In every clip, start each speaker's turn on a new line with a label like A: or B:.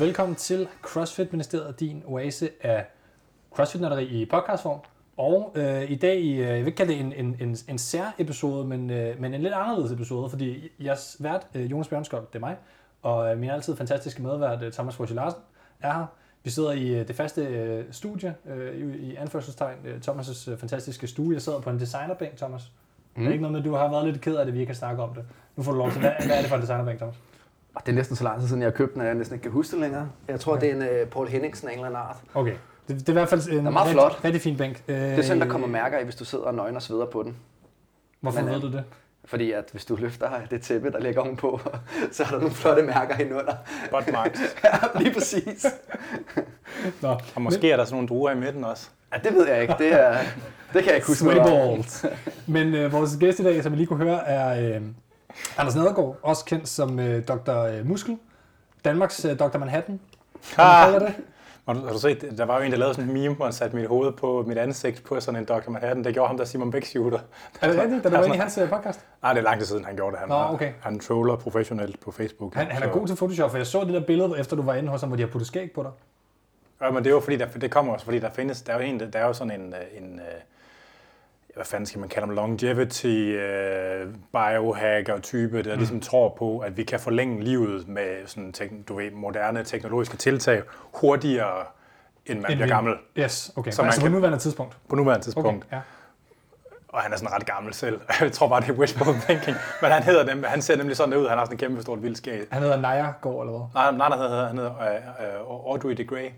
A: Velkommen til CrossFit Ministeriet, din oase af crossfit i podcastform. Og øh, i dag, øh, jeg vil ikke kalde det en, en, en, en sær episode, men, øh, men en lidt anderledes episode, fordi jeres vært, øh, Jonas Bjørnskov, det er mig, og øh, min altid fantastiske medvært, øh, Thomas Forschi Larsen, er her. Vi sidder i øh, det faste øh, studie, øh, i, i anførselstegn, øh, Thomas' øh, fantastiske stue. Jeg sidder på en designerbænk, Thomas. Mm. Det er ikke noget med, at du har været lidt ked af det, vi ikke kan snakke om det. Nu får du lov til. Hvad, hvad er det for en designerbænk, Thomas?
B: Og det er næsten så lang tid siden, jeg har købt den, at jeg næsten ikke kan huske det længere. Jeg tror, okay. det er en uh, Paul Henningsen af en eller anden art.
A: Okay. Det, det er i hvert fald en
B: er meget flot.
A: Rigtig, rigtig fin bænk.
B: Det er sådan, der kommer mærker i, hvis du sidder og nøgen og sveder på den.
A: Hvorfor Men, ved du det?
B: Fordi at hvis du løfter det tæppe, der ligger ovenpå, så er der nogle flotte mærker indunder.
C: Butt marks.
B: ja, lige præcis.
C: Nå, og måske men, er der sådan nogle druer i midten også.
B: Ja, det ved jeg ikke. Det, er, det kan jeg ikke huske.
A: Balls. Men øh, vores gæst i dag, som vi lige kunne høre, er øh, Anders Nedergaard, også kendt som øh, Dr. Muskel. Danmarks øh, Dr. Manhattan.
C: Hvad det? Har du, har du set, der var jo en, der lavede sådan en meme, hvor han satte mit hoved på mit ansigt på sådan en Dr. Manhattan. Det gjorde ham der Simon Beck shooter.
A: Er det rigtigt, du var inde i hans øh, podcast?
C: Nej, det er lang tid siden, han gjorde det. Han,
A: Nå, okay.
C: han troller professionelt på Facebook.
A: Han, han er god til Photoshop, for jeg så det der billede, efter du var inde hos ham, hvor de har puttet skæg på dig.
C: Ja, men det er jo fordi, der, det kommer også, fordi der findes, der er jo, en, der er jo sådan en, øh, en, øh, hvad fanden skal man kalde dem, longevity, uh, biohacker type, der mm. ligesom tror på, at vi kan forlænge livet med sådan, du ved, moderne teknologiske tiltag hurtigere, end man en bliver gammel.
A: Yes, okay. Så altså kan, på nuværende tidspunkt?
C: På nuværende tidspunkt. Okay, ja. Og han er sådan ret gammel selv. Jeg tror bare, det er wishful thinking. Men han hedder dem, han ser nemlig sådan ud. Han har sådan en kæmpe stort vildskæg.
A: Han hedder Naya Gård, eller hvad?
C: Nej, nej, han hedder, han hedder uh, uh, Audrey de Grey.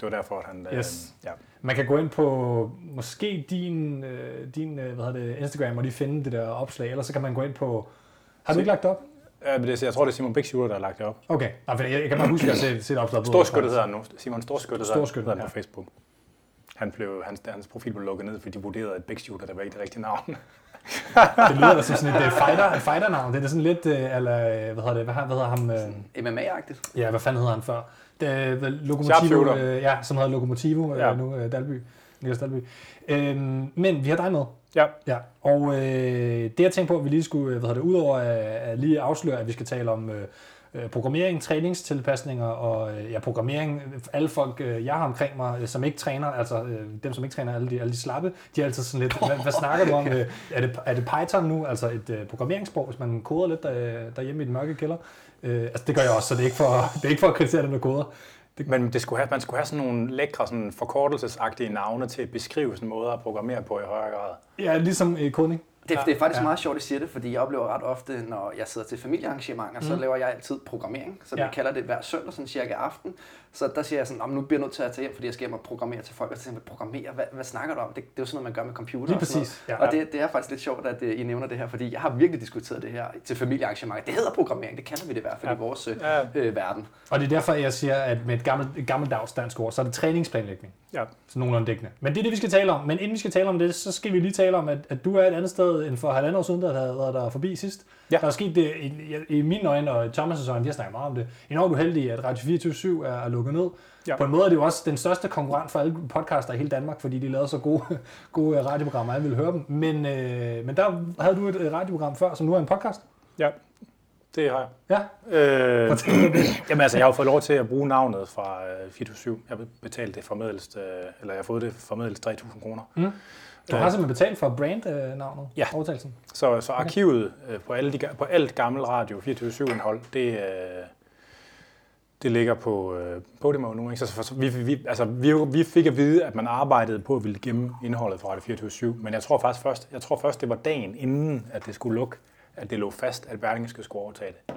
C: Det var derfor, at han...
A: Yes. Øh, ja. Man kan gå ind på måske din, øh, din hvad hedder det, Instagram og lige finde det der opslag, eller så kan man gå ind på... Har du ikke lagt det op?
C: Ja, men det, jeg tror, det er Simon Bæk der har lagt det op.
A: Okay, ja, for jeg, jeg kan bare huske, at jeg har set, set opslaget
C: på Storskytte hedder nu. Simon Storskytte
A: Storskytte
C: hedder han på Facebook. Han blev, hans, hans profil blev lukket ned, fordi de vurderede, at Bæk der var ikke det rigtige navn.
A: det lyder da som sådan et uh, fighter, et fighter-navn. Det er sådan lidt, uh, eller, hvad hedder det, hvad, hvad hedder ham?
B: Uh, MMA-agtigt.
A: Ja, hvad fanden hedder han før? Det, Lokomotivo, uh, ja, som hedder Lokomotivo ja. uh, nu, uh, Dalby. Niklas Dalby. Øhm, men vi har dig med.
C: Ja.
A: ja. Og øh, det jeg tænkte på, at vi lige skulle, hvad det, udover at, at lige afsløre, at vi skal tale om øh, øh, programmering, træningstilpasninger og øh, ja, programmering. Alle folk, øh, jeg har omkring mig, øh, som ikke træner, altså øh, dem, som ikke træner, alle de, alle de slappe, de er altid sådan lidt, hvad, hvad snakker du om? Øh, er, det, er det Python nu, altså et øh, programmeringssprog, hvis man koder lidt der, derhjemme i den mørke kælder? Øh, altså det gør jeg også, så det er ikke for, det er ikke for at kritisere dem, der koder.
C: Det, men det skulle have, man skulle have sådan nogle lækre, sådan forkortelsesagtige navne til at beskrive sådan måder at programmere på i højere grad.
A: Ja, ligesom i kodning.
B: Det, det er faktisk ja. meget sjovt, at I siger det, fordi jeg oplever ret ofte, når jeg sidder til familiearrangementer, mm. så laver jeg altid programmering. Så ja. vi kalder det hver søndag, sådan cirka aften. Så der siger jeg sådan, nu bliver jeg nødt til at tage hjem, fordi jeg skal hjem og programmere til folk. Og så tænker jeg, programmere, hvad, hvad snakker du om? Det, det er jo sådan noget, man gør med computer.
A: Lige
B: og
A: sådan præcis.
B: Ja. Og det, det, er faktisk lidt sjovt, at uh, I nævner det her, fordi jeg har virkelig diskuteret det her til familiearrangementer. Det hedder programmering, det kalder vi det i hvert fald ja. i vores ja. øh, verden.
A: Og det er derfor, jeg siger, at med et gammelt, gammeldags dansk ord, så er det træningsplanlægning.
C: Ja.
A: Så nogenlunde dækkende. Men det er det, vi skal tale om. Men inden vi skal tale om det, så skal vi lige tale om, at, at du er et andet sted end for halvandet år siden, der havde været der forbi sidst. Ja. Der er sket det i, i mine øjne, og Thomas' øjne, de har snakket meget om det. Enormt uheldigt, at Radio 24 er, er lukket ned. Ja. På en måde er det jo også den største konkurrent for alle podcaster i hele Danmark, fordi de lavede så gode, gode øh, radioprogrammer, alle ville høre dem. Men, øh, men der havde du et øh, radioprogram før, som nu er en podcast.
C: Ja, det har
A: jeg. Ja? Øh,
C: jamen altså, jeg har fået lov til at bruge navnet fra øh, 24 Jeg har betalt det formiddelst, øh, eller jeg har fået det formiddelst 3.000 kroner. Mm.
A: Du har simpelthen betalt for brand-navnet?
C: Ja. Overtagelsen. Så, så arkivet okay. på, alle de, på alt gammel radio 24-7-indhold, det, øh, det ligger på øh, Podimo nu. Ikke? Så, så vi, vi, altså, vi, vi fik at vide, at man arbejdede på at ville gemme indholdet fra Radio 24 men jeg tror faktisk først, jeg tror først, det var dagen inden, at det skulle lukke, at det lå fast, at Berlingske skulle overtage det.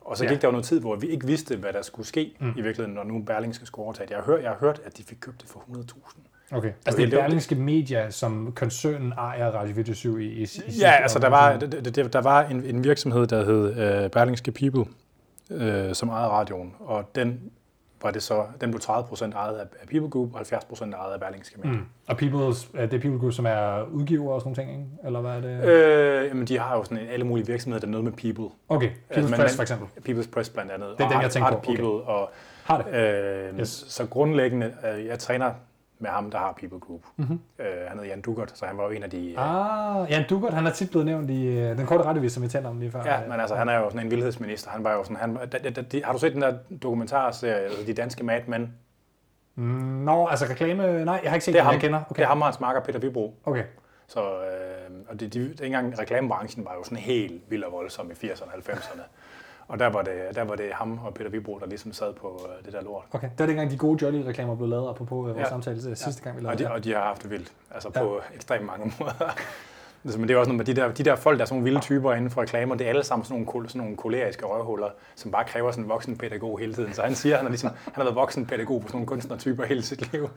C: Og så ja. gik der jo noget tid, hvor vi ikke vidste, hvad der skulle ske mm. i virkeligheden, når nu Berlingske skulle overtage det. Jeg har hørt, jeg har hørt at de fik købt det for 100.000.
A: Okay, altså det er Berlingske Media, som koncernen ejer Radio 24 i, i, i
C: Ja, altså der var, der, der, var en, en virksomhed, der hed uh, Berlingske People, uh, som ejede radioen, og den var det så, den blev 30% ejet af People Group, og 70% ejet af Berlingske Media. Mm.
A: Og People, det er People Group, som er udgiver og sådan nogle ting, ikke? eller hvad er det?
C: Øh, jamen, de har jo sådan alle mulige virksomheder, der er noget med People.
A: Okay, People's altså, Press for eksempel.
C: People's Press blandt andet.
A: Det er den, jeg tænker på.
C: People,
A: okay.
C: og, har det? Øh, yes. Så grundlæggende, øh, jeg træner med ham, der har People Group. Mm-hmm. Øh, han hedder Jan Dugert, så han var jo en af de... Øh,
A: Ah, Jan Dugert, han er tit blevet nævnt i øh, den korte rettevis, som vi talte om lige før.
C: Ja, men altså, han er jo sådan en vildhedsminister. Han var jo sådan, han, da, da, da, har du set den der dokumentarserie, altså De Danske Mad Men?
A: Mm, Nå, altså reklame... Nej, jeg har ikke set
C: Det er
A: den,
C: ham,
A: jeg kender.
C: okay. det er ham og hans marker Peter Vibro.
A: Okay.
C: Så, øh, og det, de, dengang reklamebranchen var jo sådan helt vild og voldsom i 80'erne og 90'erne. Og der var, det, der var det ham og Peter Vibro, der ligesom sad på øh, det der lort.
A: Okay, det var dengang de gode Jolly-reklamer blev lavet, apropos øh, vores
C: Ja.
A: samtale ja. sidste gang, vi lavede
C: Og de,
A: det.
C: og de har haft det vildt, altså
A: Ja.
C: på ekstremt mange måder. Altså, men det er også noget med de der, de der folk, der er sådan nogle vilde typer inden for reklamer, det er alle sammen sådan nogle, sådan nogle koleriske røvhuller, som bare kræver sådan en voksen pædagog hele tiden. Så han siger, at han, er ligesom, han har været voksen pædagog på sådan nogle kunstnertyper hele sit liv.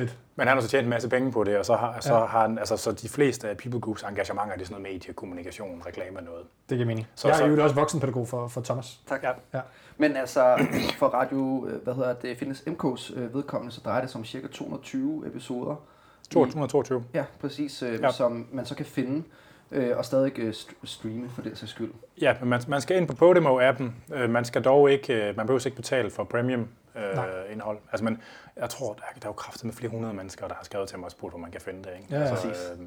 A: Fedt.
C: Men han har så tjent en masse penge på det, og så har, så
A: Ja.
C: har han, altså, så de fleste af People Groups engagementer, det er sådan noget medie, kommunikation, reklame og noget.
A: Det giver mening.
C: Så-
A: Så, jeg
C: så-
A: er jo også voksenpædagog for, for Thomas.
B: Tak.
C: Ja.
A: Ja.
B: Men altså, for Radio, øh, hvad hedder det, Fitness MK's øh, vedkommende, så drejer det sig om cirka 220 episoder. i-
C: 222.
B: Ja, præcis, øh,
C: Ja.
B: som man så kan finde øh, og stadig øh, st- streame for det sags skyld.
C: Ja, men man, man skal ind på Podimo-appen. Øh, man skal dog ikke, øh, man behøver ikke betale for premium øh,
A: Nej.
C: indhold. Altså, man, jeg tror, der, er- der er jo kraftigt med flere hundrede mennesker, der har skrevet til mig og spurgt, hvor man kan finde det. Ikke?
A: Ja, ja.
C: altså,
B: Præcis.
C: øh,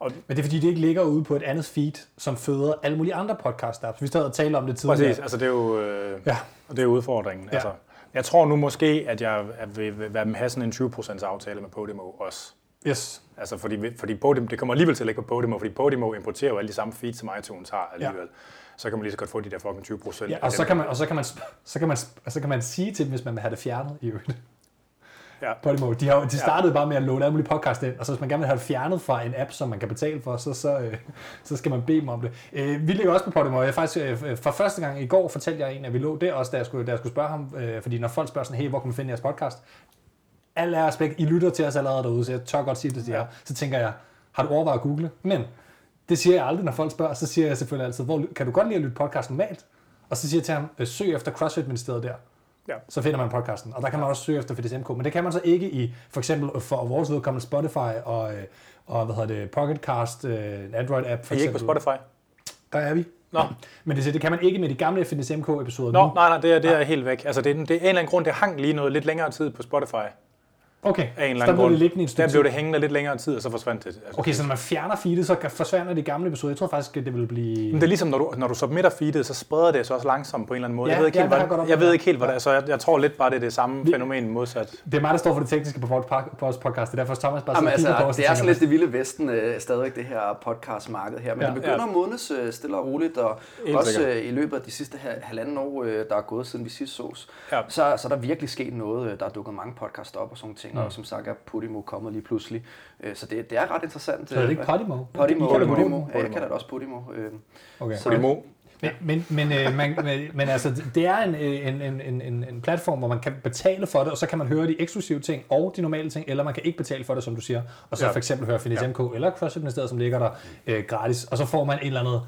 A: Men det er fordi, det ikke ligger ude på et andet feed, som føder alle mulige andre podcast-apps. Vi stod og talte om det tidligere.
C: præcis, altså det er jo øh,
A: Ja.
C: og det er udfordringen.
A: Ja.
C: Altså, jeg tror nu måske, at jeg vil, vil, vil have sådan en 20% aftale med Podimo også.
A: Yes.
C: Altså fordi, fordi Podimo, det kommer alligevel til at ligge på Podimo, fordi Podimo importerer jo alle de samme feeds, som iTunes har alligevel. Så kan man lige så godt få de der fucking 20 procent.
A: Ja, og så kan man, og så kan man, så kan man, så kan man sige til dem, hvis man vil have det fjernet i øvrigt.
C: Ja.
A: Podimo, de, har, de startede bare med at låne alle mulige podcast ind, og så hvis man gerne vil have det fjernet fra en app, som man kan betale for, så, så, øh, så skal man bede dem om det. Øh, vi ligger også på Podimo, og jeg faktisk, øh, for første gang i går fortalte jeg en, at vi lå der også, da jeg skulle, da jeg skulle spørge ham, øh, fordi når folk spørger sådan, hey, hvor kan man finde jeres podcast? Al er respekt, I lytter til os allerede derude, så jeg tør godt sige det til jer. Så tænker jeg, har du overvejet at google? Men det siger jeg aldrig, når folk spørger, så siger jeg selvfølgelig altid, hvor, kan du godt lide at lytte podcast normalt? Og så siger jeg til ham, øh, søg efter CrossFit-ministeriet der.
C: Ja.
A: Så finder man podcasten. Og der kan man også søge efter Fitness MK. Men det kan man så ikke i, for eksempel for vores vedkommende Spotify og, øh, og hvad hedder det, Pocketcast, øh, en Android-app for
C: Er I ikke på Spotify?
A: Der er vi.
C: Nå,
A: Men det, det kan man ikke med de gamle Fitness MK-episoder
C: Nå
A: nu.
C: nej, nej, det er, det er helt væk. Altså, det, er, det er en eller anden grund, det hang lige noget lidt længere tid på Spotify.
A: Okay,
C: Af en
A: så
C: eller
A: der
C: anden
A: blev
C: grund.
A: det liggende
C: Der blev det hængende lidt længere tid, og så forsvandt det. Altså,
A: Okay, så når man fjerner feedet, så kan- forsvinder de gamle episoder. Jeg tror faktisk, at det vil blive...
C: Men det er ligesom, når du, når du submitter feedet, så spreder det sig også langsomt på en eller anden måde.
A: Ja,
C: jeg ved ikke
A: ja,
C: helt,
A: jeg
C: hvordan,
A: godt
C: jeg ved ikke helt, hvad
A: Ja.
C: det er. Så jeg, jeg tror lidt bare, det er det samme
A: Vi-
C: fænomen modsat.
A: Det er mig, der står for det tekniske på vores par- på vores podcast. Det er derfor, Thomas bare
B: Jamen,
A: kigger på
B: altså,
A: os.
B: det er sådan lidt det vilde vesten øh, stadigvæk, det her podcastmarked her. Men
A: Ja.
B: det begynder
C: Ja.
B: at modnes øh, stille og roligt, og
C: Helt
B: også
C: sikkert.
B: øh, i løbet af de sidste ha- halvanden år, øh, der er gået siden vi sidst sås,
C: Ja.
B: så, så er der virkelig sket noget. øh, Der er dukket mange podcasts op og sådan ting,
A: Mm.
B: og som sagt er Podimo kommet lige pludselig. Øh, Så det, det er ret interessant.
A: Så er det
B: øh,
A: ikke Podimo?
B: Podimo, Podimo,
A: det
B: Podimo. Ja, jeg
C: Podimo.
B: kalder det også Podimo. øh.
A: Okay.
B: Så-
C: Podimo.
A: Men, men, men, øh, man, men, men altså, det er en, øh, en, en, en, en, platform, hvor man kan betale for det, og så kan man høre de eksklusive ting og de normale ting, eller man kan ikke betale for det, som du siger, og så
C: Ja.
A: for eksempel høre Fitness
C: Ja.
A: MK eller CrossFit Ministeriet, som ligger der øh, gratis, og så får man et eller andet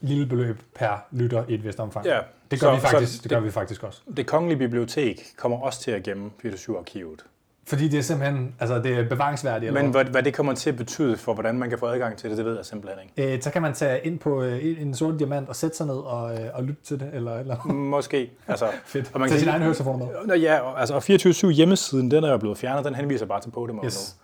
A: lille beløb per lytter i et vist omfang.
C: Ja.
A: Det gør,
C: Så-
A: vi faktisk,
C: så
A: det gør vi faktisk også.
C: Det kongelige bibliotek kommer også til at gemme 24-arkivet.
A: Fordi det er simpelthen, altså det er bevaringsværdigt.
C: Men
A: hvad?
C: hvad, det kommer til at betyde for, hvordan man kan få adgang til det, det ved jeg simpelthen ikke.
A: Øh, så kan man tage ind på øh, en sort diamant og sætte sig ned og, øh, og lytte til det, eller eller
C: Måske. Altså,
A: fedt.
C: Og man kan
A: sin egen høretelefoner med.
C: Nå, ja, og- altså, og 24-7 hjemmesiden, den er jo blevet fjernet, den henviser bare til Podimo
A: Yes.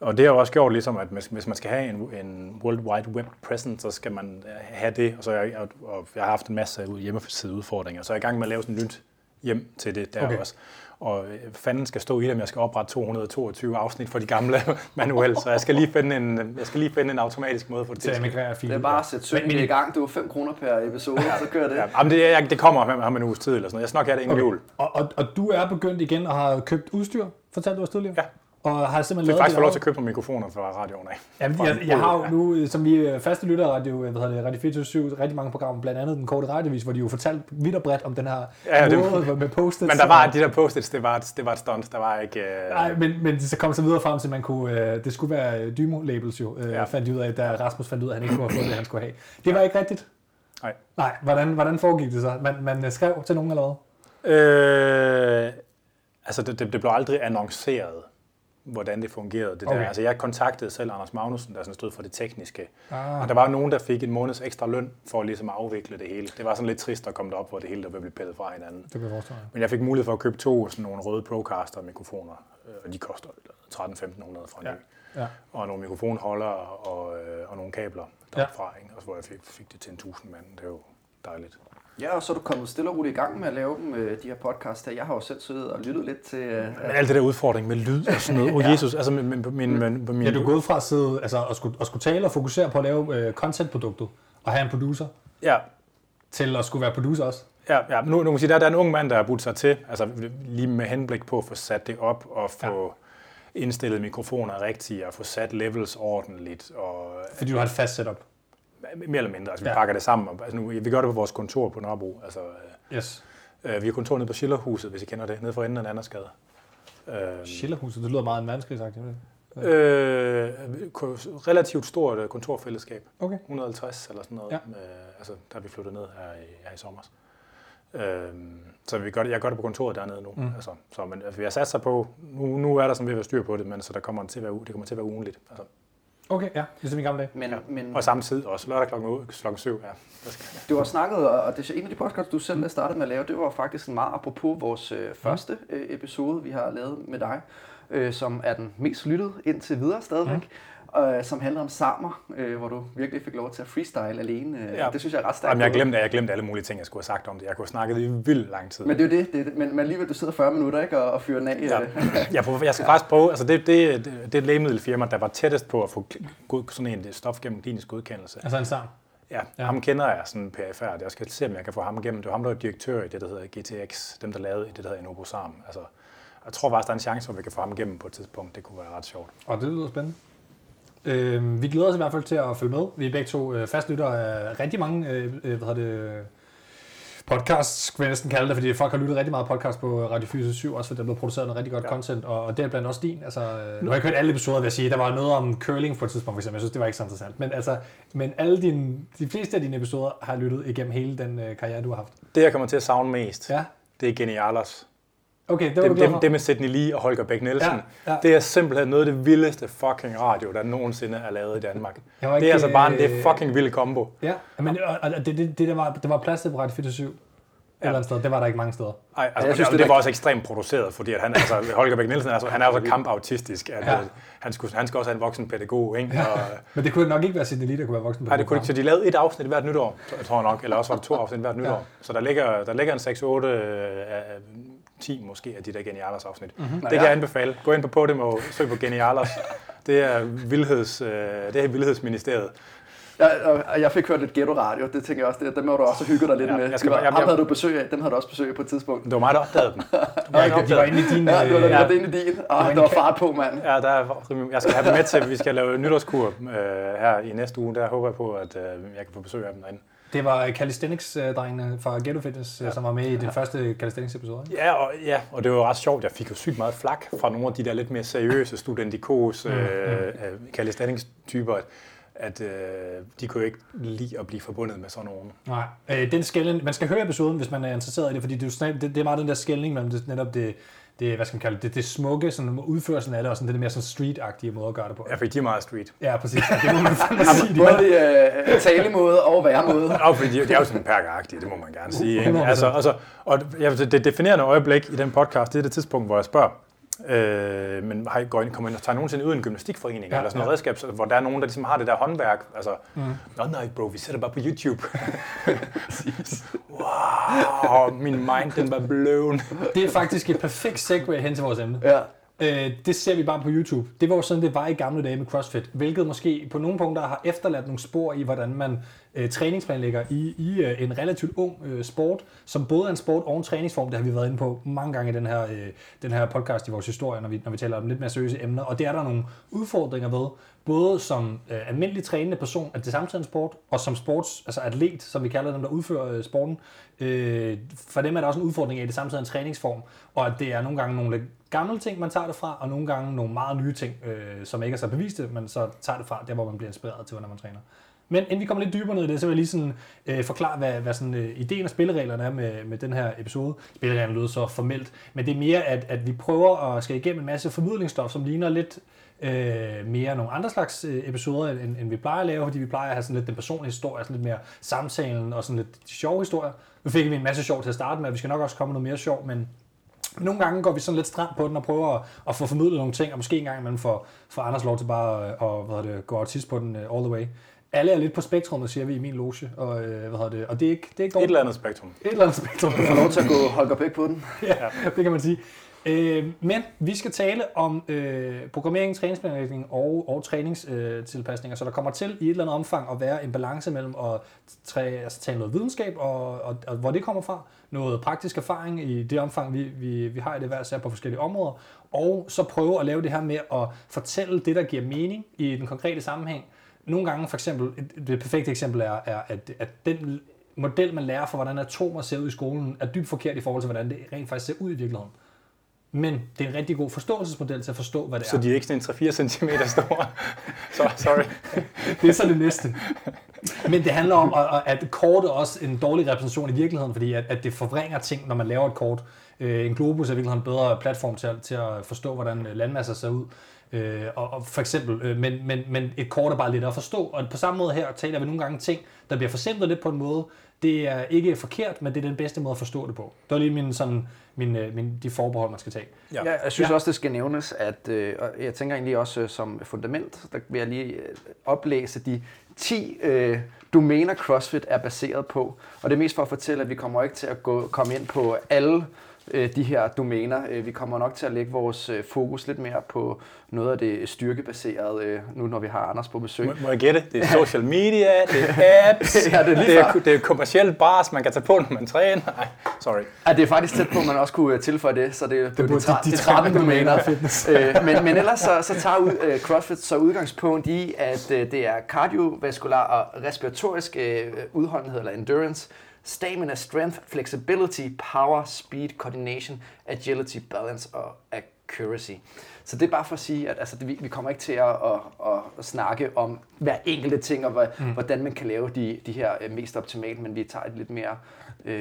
C: nu. Og det har jo også gjort ligesom, at hvis, man skal have en, en World Wide Web presence, så skal man øh, have det. Og, så jeg, og, og jeg har haft en masse hjemmeside udfordringer, så jeg er i gang med at lave sådan et nyt hjem til det der
A: Okay.
C: også. Og øh, fanden skal stå i det, om jeg skal oprette 222 afsnit for de gamle manuelle, så jeg skal lige finde en, jeg skal lige finde en automatisk måde for det
A: Til at
C: til.
A: emigrere
B: Det er bare at sætte søgningen
A: men-
B: i gang. Du er 5 kroner per episode, så kører det.
C: Ja, jamen det, jeg, det kommer om, om en uges tid eller sådan noget. Jeg have det inden
A: Okay.
C: jul.
A: Og, og, og du er begyndt igen og har købt udstyr, fortalte du os tidligere?
C: Ja.
A: Og har simpelthen
C: Jeg fik
A: lavet
C: faktisk få lov til at købe nogle mikrofoner fra radioen af.
A: Jamen,
C: Fra
A: jeg, jeg
C: bod,
A: har jo
C: ja.
A: nu, som vi øh, faste lytter af radio, øh, hvad hedder det, Radio 24 rigtig mange programmer, blandt andet den korte radiovis, hvor de jo fortalte vidt og bredt om den her
C: Ja, det-
A: måde med post
C: Men der var de der post-its, det var, et- det var et stunt. Der var ikke... Øh...
A: Nej, men, men så kom så videre frem til, at man kunne, øh, det skulle være øh, Dymo-labels jo, øh,
C: Ja.
A: ja. fandt de ud af, da Rasmus fandt ud af, at han ikke kunne have fået det, han skulle have. Det var ikke rigtigt.
C: Nej.
A: Nej, hvordan, hvordan foregik det så? Man, man skrev til nogen eller hvad?
C: Øh, altså, det, det, det blev aldrig annonceret, hvordan det fungerede. Det der.
A: Okay.
C: Altså, jeg kontaktede selv Anders Magnussen, der sådan stod for det tekniske.
A: Ah.
C: Og der var nogen, der fik en måneds ekstra løn for ligesom at afvikle det hele. Det var sådan lidt trist at komme derop, hvor det hele der blive pillet fra hinanden.
A: Det forestille mig.
C: Men jeg fik mulighed for at købe to sådan nogle røde Procaster-mikrofoner, øh, og de koster 13-1500 fra
A: Ja.
C: ny.
A: Ja.
C: Og nogle mikrofonholdere og, øh, og nogle kabler
A: Ja.
C: derfra, ikke? Og så hvor jeg fik, fik det til en 1000 mand. Det er jo dejligt.
B: Ja, og så er du kommet stille og roligt i gang med at lave dem, øh, de her podcasts her. Jeg har jo selv siddet og lyttet lidt til... Øh,
C: Men alt det der udfordring med lyd og sådan noget. Åh, oh, Jesus, altså min, min, min, min, min,
A: Ja, du er gået fra at sidde, altså, at, skulle, at skulle tale og fokusere på at lave øh, content-produktet, og have en producer,
C: Ja,
A: til at skulle være producer også.
C: Ja, ja. Nu, nu kan man sige, der, der er en ung mand, der har budt sig til, altså lige med henblik på at få sat det op og få ja. indstillet mikrofoner rigtigt og få sat levels ordentligt og
A: Fordi du har et fast setup.
C: Mere eller mindre. Altså, vi
A: Ja.
C: pakker det sammen. Altså, nu, vi gør det på vores kontor på Nørrebro. Altså, øh,
A: Yes.
C: øh, vi har kontor nede på Schillerhuset, hvis I kender det, nede for enden af Andersgade. Øh,
A: Schillerhuset, det lyder meget en verdenskrigsagtigt.
C: øh, relativt stort øh, kontorfællesskab.
A: Okay.
C: 150 eller sådan noget.
A: Ja.
C: Øh, altså, der er vi flyttet ned her i, her i sommer. Øhm, så vi gør det, jeg gør det på kontoret dernede nu.
A: Mm.
C: Altså, så, men, altså, vi har sat sig på, nu, nu er der sådan ved at være styr på det, men så der kommer til at være, det kommer til at være ugenligt. Altså,
A: Okay, ja, ligesom i gamle dage.
B: men,
C: Ja.
B: men
C: og samme tid også, lørdag klokken, otte- klokken 7. Ja.
B: Du har snakket, og det er en af de podcasts, du selv startede med at lave, det var faktisk en meget apropos vores øh, første øh, episode, vi har lavet med dig, øh, som er den mest lyttede indtil videre stadigvæk. Mm. Øh, som handler om samer, øh, hvor du virkelig fik lov til at freestyle alene. Øh,
C: Ja.
B: Det synes jeg er ret stærkt.
C: Jamen, jeg glemte, jeg glemte alle mulige ting, jeg skulle have sagt om det. Jeg kunne have snakket i vildt lang tid.
B: Men det er jo det, det er det. Men, men alligevel, du sidder 40 minutter ikke, og, og fyrer den af.
C: Ja.
B: øh.
C: Jeg, prøver, jeg skal faktisk prøve, altså det, det, det, det er et lægemiddelfirma, der var tættest på at få god, sådan en stof gennem klinisk godkendelse.
A: Altså en sang.
C: Ja,
A: Ja.
C: ja, ham kender jeg sådan perifært. Jeg skal se, om jeg kan få ham igennem. Det var ham, der var direktør i det, der hedder GTX, dem der lavede i det, der hedder Enobosarm. Altså, jeg tror faktisk, der er en chance, for, at vi kan få ham igennem på et tidspunkt. Det kunne være ret sjovt.
A: Og det lyder spændende. Øh, vi glæder os i hvert fald til at følge med. Vi er begge to øh, fastlyttere af rigtig mange øh, øh, hvad hedder det, podcasts, skal jeg næsten kalde det, fordi folk har lyttet rigtig meget podcast på Radio 427, også fordi der er blevet produceret noget rigtig godt ja. Content, og, og det er blandt også din. Altså, øh, nu har jeg ikke hørt alle episoder, vil jeg sige. Der var noget om curling på et tidspunkt, for eksempel. Jeg synes, det var ikke så interessant. Men, altså, men alle dine, de fleste af dine episoder har lyttet igennem hele den øh, karriere, du har haft.
C: Det, jeg kommer til at savne mest,
A: Ja,
C: det er Genialos.
A: Okay, det var du glad
C: det,
A: for.
C: det med Sidney Lee og Holger Bæk Nielsen.
A: Ja, ja.
C: Det er simpelthen noget af det vildeste fucking radio, der nogensinde er lavet i Danmark.
A: Jeg var
C: Det
A: ikke,
C: er altså bare en det
A: øh,
C: er fucking vild kombo.
A: Ja, men og, og det, det, det, der var, det var plads til på Radio 427. Et eller andet sted. Det var der ikke mange steder.
C: Ej, altså,
B: jeg
C: jeg
B: synes, det
C: det, var også ekstremt produceret, fordi at han, altså, Holger Bæk Nielsen, altså, han er jo så kampautistisk, at
A: Ja.
C: ja. han, skulle, han skal også have en voksen pædagog. Ikke? Og,
A: Men det kunne nok ikke være Sidney Lee, der kunne være voksen på
C: nej, det kunne ikke, så de lavede et afsnit hvert nytår, jeg tror nok, eller også var det to afsnit hvert nytår.
A: Ja.
C: Så der ligger, der ligger en 6, 8, øh, 10 måske af de der Genialos afsnit.
A: Mhm.
C: Mm-hmm. Det kan jeg anbefale. Gå ind på Podimo og søg på Genialos. Det er, vildheds, øh, det er Vildhedsministeriet.
B: Og jeg fik hørt lidt ghetto radio, det tænker jeg også, det, dem har du også hygget dig lidt
C: Ja,
B: med.
C: jeg skal
B: Det var,
C: bare- jeg- jeg-
B: havde du besøg af, dem havde du også besøg af på et tidspunkt.
C: Det var mig, der opdagede dem. Det var
A: Ja, de var inde i din...
B: Ja, du var ja. det inde i din. Ah,
A: inde
B: der var fart på, mand.
C: Ja, der er, jeg skal have dem med til, vi skal lave nytårskur øh, her i næste uge. Der håber jeg på, at øh, jeg kan få besøg af dem derinde.
A: Det var Calisthenics-drengene fra Ghetto Fitness, ja. som var med i den første Calisthenics-episode.
C: Ja og, ja, og det var jo ret sjovt. Jeg fik jo sygt meget flak fra nogle af de der lidt mere seriøse studentikos øh, øh, calisthenics-typer, at, at øh, de kunne ikke lide at blive forbundet med sådan nogen.
A: Nej, øh, den skælden, man skal høre episoden, hvis man er interesseret i det, fordi det er, det, det er meget den der skældning mellem det, netop det, det, hvad skal man kalde det, det, det smukke, sådan udførelsen af det, og sådan det mere sådan street-agtige måde at gøre det på.
C: Jeg fik de er meget street.
A: Ja, præcis. Ja, det må man fandme sige. De
B: Både i øh, talemåde og væremåde.
C: Og fordi de, de er jo sådan perkeragtige, det må man gerne sige. Ikke?
A: 100%.
C: Altså, altså, og ja, det definerende øjeblik i den podcast, det er det tidspunkt, hvor jeg spørger, øh, men har I går ind, kommer ind og tager nogensinde ud i en gymnastikforening,
A: Ja,
C: ja, eller sådan noget
A: ja.
C: redskab, så- hvor der er nogen, der ligesom har det der håndværk. Altså, mm. Nå nej, bro, vi sætter bare på YouTube. wow, min mind, den var blown.
A: det er faktisk et perfekt segue hen til vores emne.
B: Ja.
A: Øh, det ser vi bare på YouTube. Det var jo sådan, det var i gamle dage med CrossFit, hvilket måske på nogle punkter har efterladt nogle spor i, hvordan man øh, træningsplanlægger i, i øh, en relativt ung øh, sport, som både er en sport og en træningsform. Det har vi været inde på mange gange i den her, øh, den her podcast i vores historie, når vi, når vi taler om lidt mere seriøse emner. Og det er der nogle udfordringer ved, både som øh, almindelig trænende person, at det samtidig er en sport, og som sports, altså atlet, som vi kalder dem, der udfører øh, sporten. Øh, for dem er der også en udfordring af, at det samtidig er en træningsform, og at det er nogle gange nogle gamle ting, man tager det fra, og nogle gange nogle meget nye ting, øh, som ikke er så beviste, men så tager det fra, der hvor man bliver inspireret til, når man træner. Men inden vi kommer lidt dybere ned i det, så vil jeg lige sådan, øh, forklare, hvad, hvad sådan, øh, ideen og spillereglerne er med, med den her episode. Spillereglerne lyder så formelt, men det er mere, at, at vi prøver at skal igennem en masse formidlingsstof, som ligner lidt øh, mere nogle andre slags øh, episoder, end, end vi plejer at lave, fordi vi plejer at have sådan lidt den personlige historie, sådan lidt mere samtalen og sådan lidt de sjove historier. Nu fik vi en masse sjov til at starte med, og vi skal nok også komme noget mere sjov, men nogle gange går vi sådan lidt stramt på den og prøver at, at få formidlet nogle ting, og måske en gang imellem får, får Anders lov til bare at, og, hvad hedder det, gå autist på den uh, all the way. Alle er lidt på spektrummet, siger vi i min loge, og, uh, hvad hedder det, og det er ikke, det er ikke
C: Et eller andet spektrum.
A: Et eller andet spektrum.
B: Du får lov til at gå Holger Bæk på den.
A: ja, det kan man sige. Øh, men vi skal tale om øh, programmering, træningsplanlægning og, og træningstilpasninger, øh, så der kommer til i et eller andet omfang at være en balance mellem at træ, altså, tage noget videnskab, og, og, og hvor det kommer fra, noget praktisk erfaring i det omfang, vi, vi, vi har i det hver sær på forskellige områder, og så prøve at lave det her med at fortælle det, der giver mening i den konkrete sammenhæng. Nogle gange for eksempel, et, det perfekte eksempel er, er at, at den model, man lærer for, hvordan atomer ser ud i skolen, er dybt forkert i forhold til, hvordan det rent faktisk ser ud i virkeligheden. Men det er en rigtig god forståelsesmodel til at forstå, hvad det
C: Så
A: er.
C: de er ikke sådan 3-4 cm store? så, sorry.
A: Det er så det næste. Men det handler om, at, kortet er også en dårlig repræsentation i virkeligheden, fordi at, at det forvrænger ting, når man laver et kort. Øh, En globus er virkelig en bedre platform til at, til at forstå, hvordan landmasser ser ud. Øh, og, og for eksempel, øh, men, men, men et kort er bare lidt at forstå. Og på samme måde her taler vi nogle gange ting, der bliver forsimplet lidt på en måde. Det er ikke forkert, men det er den bedste måde at forstå det på. Det var lige min, sådan, min, øh, min, de forbehold, man skal tage.
B: Ja. ja jeg synes ja. også, det skal nævnes, at øh, jeg tænker egentlig også øh, som fundament, der vil jeg lige øh, oplæse de 10 øh, domæner CrossFit er baseret på. Og det er mest for at fortælle, at vi kommer ikke til at gå, komme ind på alle øh, de her domæner. Øh, vi kommer nok til at lægge vores øh, fokus lidt mere på noget af det styrkebaserede, øh, nu når vi har Anders på besøg.
C: Må, må jeg gætte? Det er social media, det er apps,
B: ja, det, er
C: det, er, det er kommersielt bars, man kan tage på, når man træner. Nej, sorry.
B: Ja, det er faktisk tæt på, at man også kunne tilføje det, så det, det, det, de, de 13 domæner. øh, men, men ellers så, så tager ud, uh, CrossFit så udgangspunkt i, at uh, det er kardiovaskular og respiratorisk uh, udholdenhed eller endurance, stamina, strength, flexibility, power, speed, coordination, agility, balance og accuracy. Så det er bare for at sige, at altså, vi, vi kommer ikke til at, at, at, at snakke om hver enkelte ting, og mm. hvordan man kan lave de, de her uh, mest optimalt, men vi tager et lidt mere uh,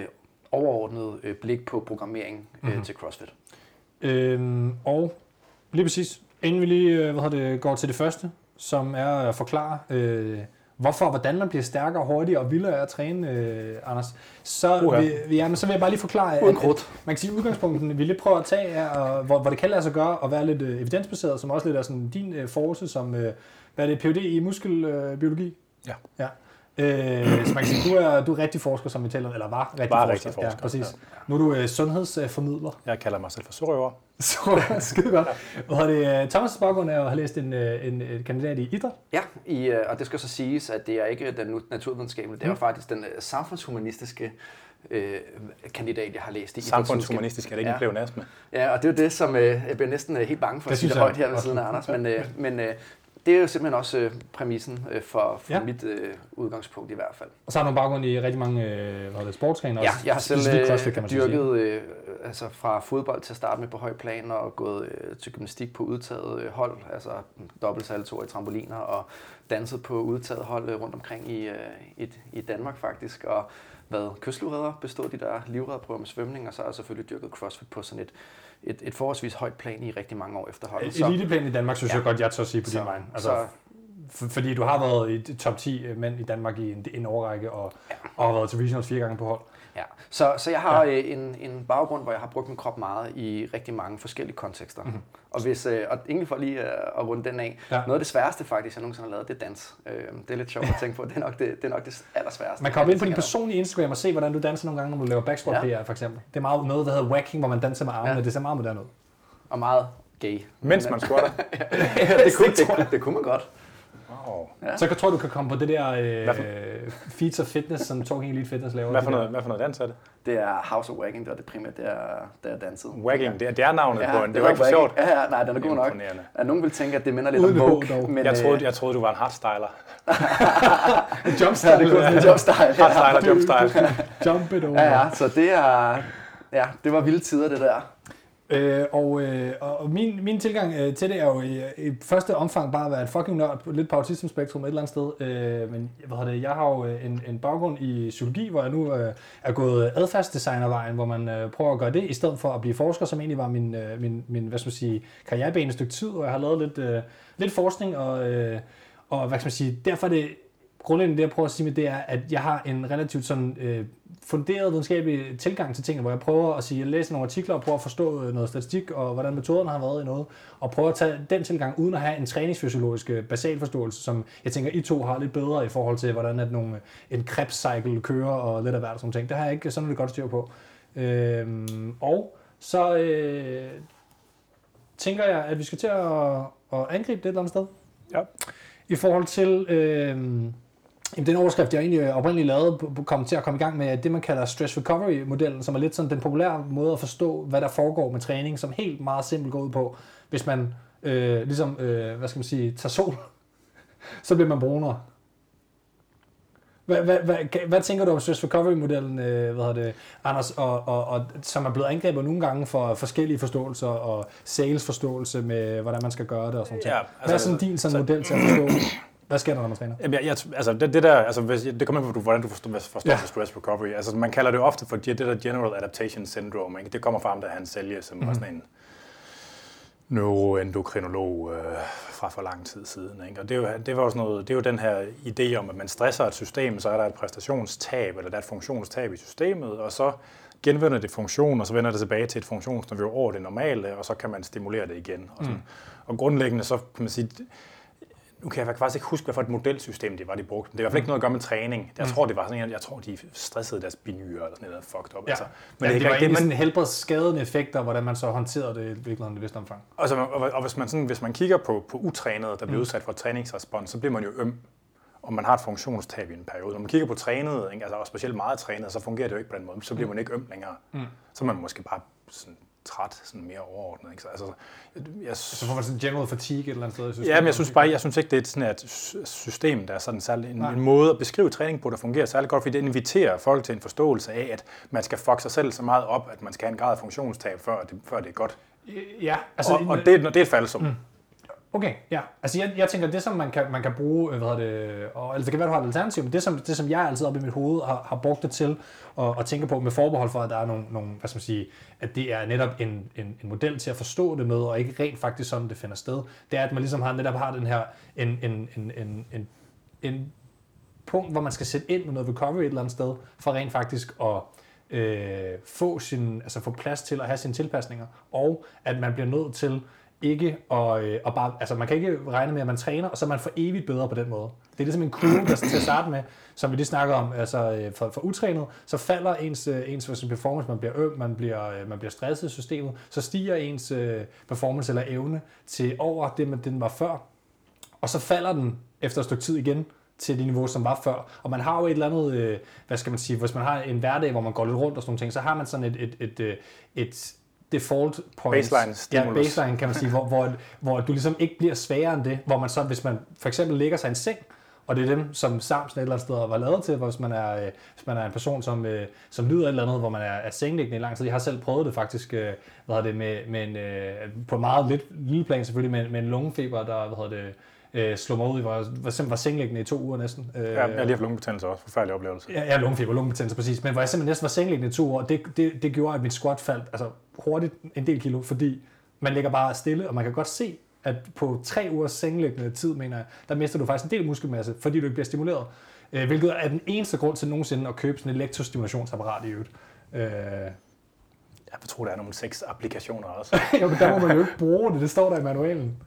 B: overordnet uh, blik på programmering uh, mm. til CrossFit.
A: Øhm, og lige præcis, inden vi lige øh, hvad det, går til det første, som er at forklare, øh, hvorfor og hvordan man bliver stærkere, hurtigere og vildere af at træne, øh, Anders, så,
C: Uha.
A: vil, ja, men så vil jeg bare lige forklare,
B: Uden
A: at, at man kan sige, at udgangspunkten, vi lige prøver at tage, er, og, hvor, hvor det kan lade sig gøre at være lidt øh, evidensbaseret, som også lidt er sådan din øh, force, som øh, hvad er det, PhD i muskelbiologi?
C: Ja.
A: ja. Øh, så man kan sige, du er, du er rigtig forsker, som vi taler om, eller var rigtig
C: Var
A: forsker.
C: rigtig forsker,
A: Ja, præcis. Nu er du øh, sundhedsformidler.
C: Jeg kalder mig selv for sørøver.
A: Så skide godt. Hvad hedder det? Thomas' baggrund er at have læst en, øh, en, en kandidat i idræt.
B: Ja, i, øh, og det skal så siges, at det er ikke den naturvidenskabelige, det er
A: Mm.
B: faktisk den øh, samfundshumanistiske øh, kandidat, jeg har læst i.
C: Samfundshumanistisk er det ikke en
B: Ja.
C: pleonasme.
B: Ja, og det er jo det, som øh, jeg bliver næsten øh, helt bange for
A: Det
B: at sige det højt her ved siden af Anders, men, øh, men øh, det er jo simpelthen også øh, præmissen øh, for, for
A: Ja.
B: ja. mit øh, udgangspunkt i hvert fald.
A: Og så har du baggrund i rigtig mange øh, hvad det, sportsgrene
B: Ja,
A: også.
B: jeg har selv øh,
A: CrossFit, kan man
B: dyrket øh, altså fra fodbold til at starte med på høj plan og gået øh, til gymnastik på udtaget øh, hold, altså dobbeltsalto i trampoliner og danset på udtaget hold øh, rundt omkring i, øh, i, i Danmark faktisk og været kystlivredder, bestået de der livredderprøver med svømning, og så har jeg selvfølgelig dyrket CrossFit på sådan et, et, et forholdsvis højt plan i rigtig mange år efterhånden. Så-
A: Eliteplan i Danmark, synes
B: Ja.
A: jeg godt, jeg tør sige på
B: Så-
A: din vej. Altså,
B: så-
A: for, fordi du har været i top 10 mænd i Danmark i en, en årrække, og, og har været til regionals fire gange på hold.
B: Ja, så, så jeg har ja. en, en baggrund, hvor jeg har brugt min krop meget i rigtig mange forskellige kontekster.
A: Mhm.
B: Mm-hmm. Og, hvis, øh, og egentlig for lige øh, at runde den af,
A: Ja.
B: noget af det sværeste faktisk, jeg nogensinde har lavet, det er dans. Øh, det er lidt sjovt at tænke på, det er nok det, det, er nok det allersværeste.
A: Man kan komme ind på din personlige Instagram og se, hvordan du danser nogle gange, når du laver backsquat
B: Ja.
A: PR for eksempel. Det er meget noget, der hedder whacking, hvor man danser med armene.
B: Ja.
A: Det ser meget moderne ud.
B: Og meget gay.
C: Mens man squatter.
B: ja, det, kunne, det, det kunne man godt. Ja.
A: Så jeg tror, du kan komme på det der øh, feats of fitness, som Talking Elite Fitness laver.
C: Hvad for
A: der-
C: noget, hvad for noget dans er det?
B: Det er House of Wagging, det var det primært, det er, det er danset.
C: Wagging, det er, det er navnet
B: Ja,
C: på den. Det var ikke for sjovt.
B: Ja, ja, nej, den er god nok. Ja, nogen vil tænke, at det minder lidt
A: Uden
B: om Vogue, men
C: Jeg troede,
B: øh,
C: jeg troede, du var en hardstyler.
A: Jumpstyle.
B: ja, det kunne en jobstyle. Ja.
C: Hardstyler, jumpstyle.
A: Jump it over.
B: ja, ja, så det er, ja, det var vilde tider, det der.
A: Øh, og, øh, og min, min tilgang øh, til det er jo i, i første omfang bare at være en fucking nørd, lidt på autismespektrum et eller andet sted. Øh, men hvad hedder det, jeg har jo øh, en, en baggrund i psykologi, hvor jeg nu øh, er gået adfærdsdesignervejen, hvor man øh, prøver at gøre det, i stedet for at blive forsker, som egentlig var min, øh, min, min hvad skal man sige, karrierebane et stykke tid, og jeg har lavet lidt, øh, lidt forskning, og, øh, og hvad skal man sige, derfor er det grundlæggende det, jeg prøver at sige med det, er, at jeg har en relativt sådan øh, funderet videnskabelig tilgang til tingene, hvor jeg prøver at sige, at læse nogle artikler og prøver at forstå øh, noget statistik og hvordan metoderne har været i noget, og prøve at tage den tilgang uden at have en træningsfysiologisk øh, basal forståelse, som jeg tænker, I to har lidt bedre i forhold til, hvordan at nogle, en krebs cycle kører og lidt af hvert og sådan ting. Det har jeg ikke sådan lidt godt styr på. Øhm, og så øh, tænker jeg, at vi skal til at, at angribe det et eller andet sted.
C: Ja.
A: I forhold til øh, den overskrift, jeg egentlig oprindeligt lavede, kom til at komme i gang med det, man kalder stress recovery-modellen, som er lidt sådan den populære måde at forstå, hvad der foregår med træning, som helt meget simpelt går ud på, hvis man øh, ligesom, øh, hvad skal man sige, tager sol, så bliver man brunere. Hvad, hvad, hvad, hvad tænker du om stress recovery-modellen, øh, hvad det, Anders, og, og, og, som er blevet angrebet nogle gange for forskellige forståelser og sales-forståelse med, hvordan man skal gøre det og sådan noget?
C: Ja,
A: altså, hvad er sådan din sådan, så, model til at forstå? Hvad sker der, når man træner?
C: Jamen, jeg, jeg, altså, det, det der, altså, hvis, det kommer på, hvordan du forstår, forstår ja. stress recovery. Altså, man kalder det ofte for det der general adaptation syndrome. Ikke? Det kommer fra ham, der han sælger, som mm-hmm. var sådan en neuroendokrinolog øh, fra for lang tid siden. Ikke? Og det er, jo, det, var jo sådan noget, det er jo den her idé om, at man stresser et system, så er der et præstationstab, eller der er et funktionstab i systemet, og så genvinder det funktion, og så vender det tilbage til et funktionsniveau over det normale, og så kan man stimulere det igen. Og, sådan. Mm. og grundlæggende så kan man sige, nu kan jeg faktisk ikke huske, hvad for et modelsystem det var, de brugte. Det er i hvert fald ikke noget at gøre med træning. Jeg mm. tror, det var sådan, jeg tror, de stressede deres binyrer eller sådan noget, fucked up.
A: Ja. Altså. Men ja, det, det var ikke sådan helbredsskadende effekter, hvordan man så hånterede det i virkeligheden i vist omfang.
C: Altså, og, og hvis, man sådan, hvis man kigger på, på utrænede, der bliver mm. udsat for træningsrespons, så bliver man jo øm og man har et funktionstab i en periode. Når man kigger på trænede, ikke, altså, og specielt meget trænede, så fungerer det jo ikke på den måde. Så bliver mm. man ikke øm længere. Mm. Så er man måske bare sådan træt, sådan mere overordnet. Ikke? Så, altså,
A: jeg, jeg, så får man sådan general fatigue et eller andet sted?
C: Synes, ja, men jeg synes bare, jeg synes ikke, det er sådan et system, der er sådan særlig, en, en, måde at beskrive træning på, der fungerer særlig godt, fordi det inviterer folk til en forståelse af, at man skal fuck sig selv så meget op, at man skal have en grad af funktionstab, før det, før det er godt.
A: Ja, altså,
C: og, og det, det er et faldsum. Mm.
A: Okay, ja. Altså jeg, jeg tænker, det som man kan, man kan bruge, øh, hvad hvad det, og, altså det kan være, du har et alternativ, men det som, det som jeg altid op i mit hoved har, har brugt det til at, at tænke på med forbehold for, at der er nogle, nogle hvad skal man sige, at det er netop en, en, en model til at forstå det med, og ikke rent faktisk sådan, det finder sted, det er, at man ligesom har, netop har den her, en, en, en, en, en, en punkt, hvor man skal sætte ind med noget recovery et eller andet sted, for rent faktisk at øh, få, sin, altså få plads til at have sine tilpasninger, og at man bliver nødt til ikke og, øh, og bare, altså man kan ikke regne med, at man træner, og så er man for evigt bedre på den måde. Det er ligesom en kurve, der til at starte med, som vi lige snakker om, altså øh, for, for utrænet, så falder ens, øh, ens performance, man bliver øm, man bliver, øh, man bliver stresset i systemet, så stiger ens øh, performance eller evne til over det, man, den var før, og så falder den efter et stykke tid igen, til det niveau, som var før. Og man har jo et eller andet, øh, hvad skal man sige, hvis man har en hverdag, hvor man går lidt rundt og sådan nogle ting, så har man sådan et, et, et, et, et default points.
C: Baseline stimulus.
A: Ja, baseline kan man sige, hvor, hvor, hvor du ligesom ikke bliver sværere end det, hvor man så, hvis man for eksempel ligger sig i en seng, og det er dem, som Samsen et eller andet sted var lavet til, hvis man er, øh, hvis man er en person, som, øh, som lyder et eller andet, hvor man er, er sengeliggende i lang tid. Jeg har selv prøvet det faktisk øh, hvad det, med, med en, på en meget lidt, lille plan selvfølgelig, med, med en lungefeber, der hvad det, øh, slog mig ud i, jeg simpelthen var sengeliggende i to uger næsten.
C: Øh, ja, jeg har lige haft lungebetændelse også, forfærdelig oplevelse.
A: Ja, ja lungefeber, lungebetændelse præcis, men hvor jeg simpelthen næsten var sengeliggende i to år, det, det, det gjorde, at mit squat faldt altså, hurtigt en del kilo, fordi man ligger bare stille, og man kan godt se, at på tre ugers sengeliggende tid, mener jeg, der mister du faktisk en del muskelmasse, fordi du ikke bliver stimuleret. Øh, hvilket er den eneste grund til nogensinde at købe sådan et elektrostimulationsapparat i øvrigt. Øh,
C: jeg tror, der er nogle seks applikationer også.
A: jo, men der må man jo ikke bruge det. Det står der i manualen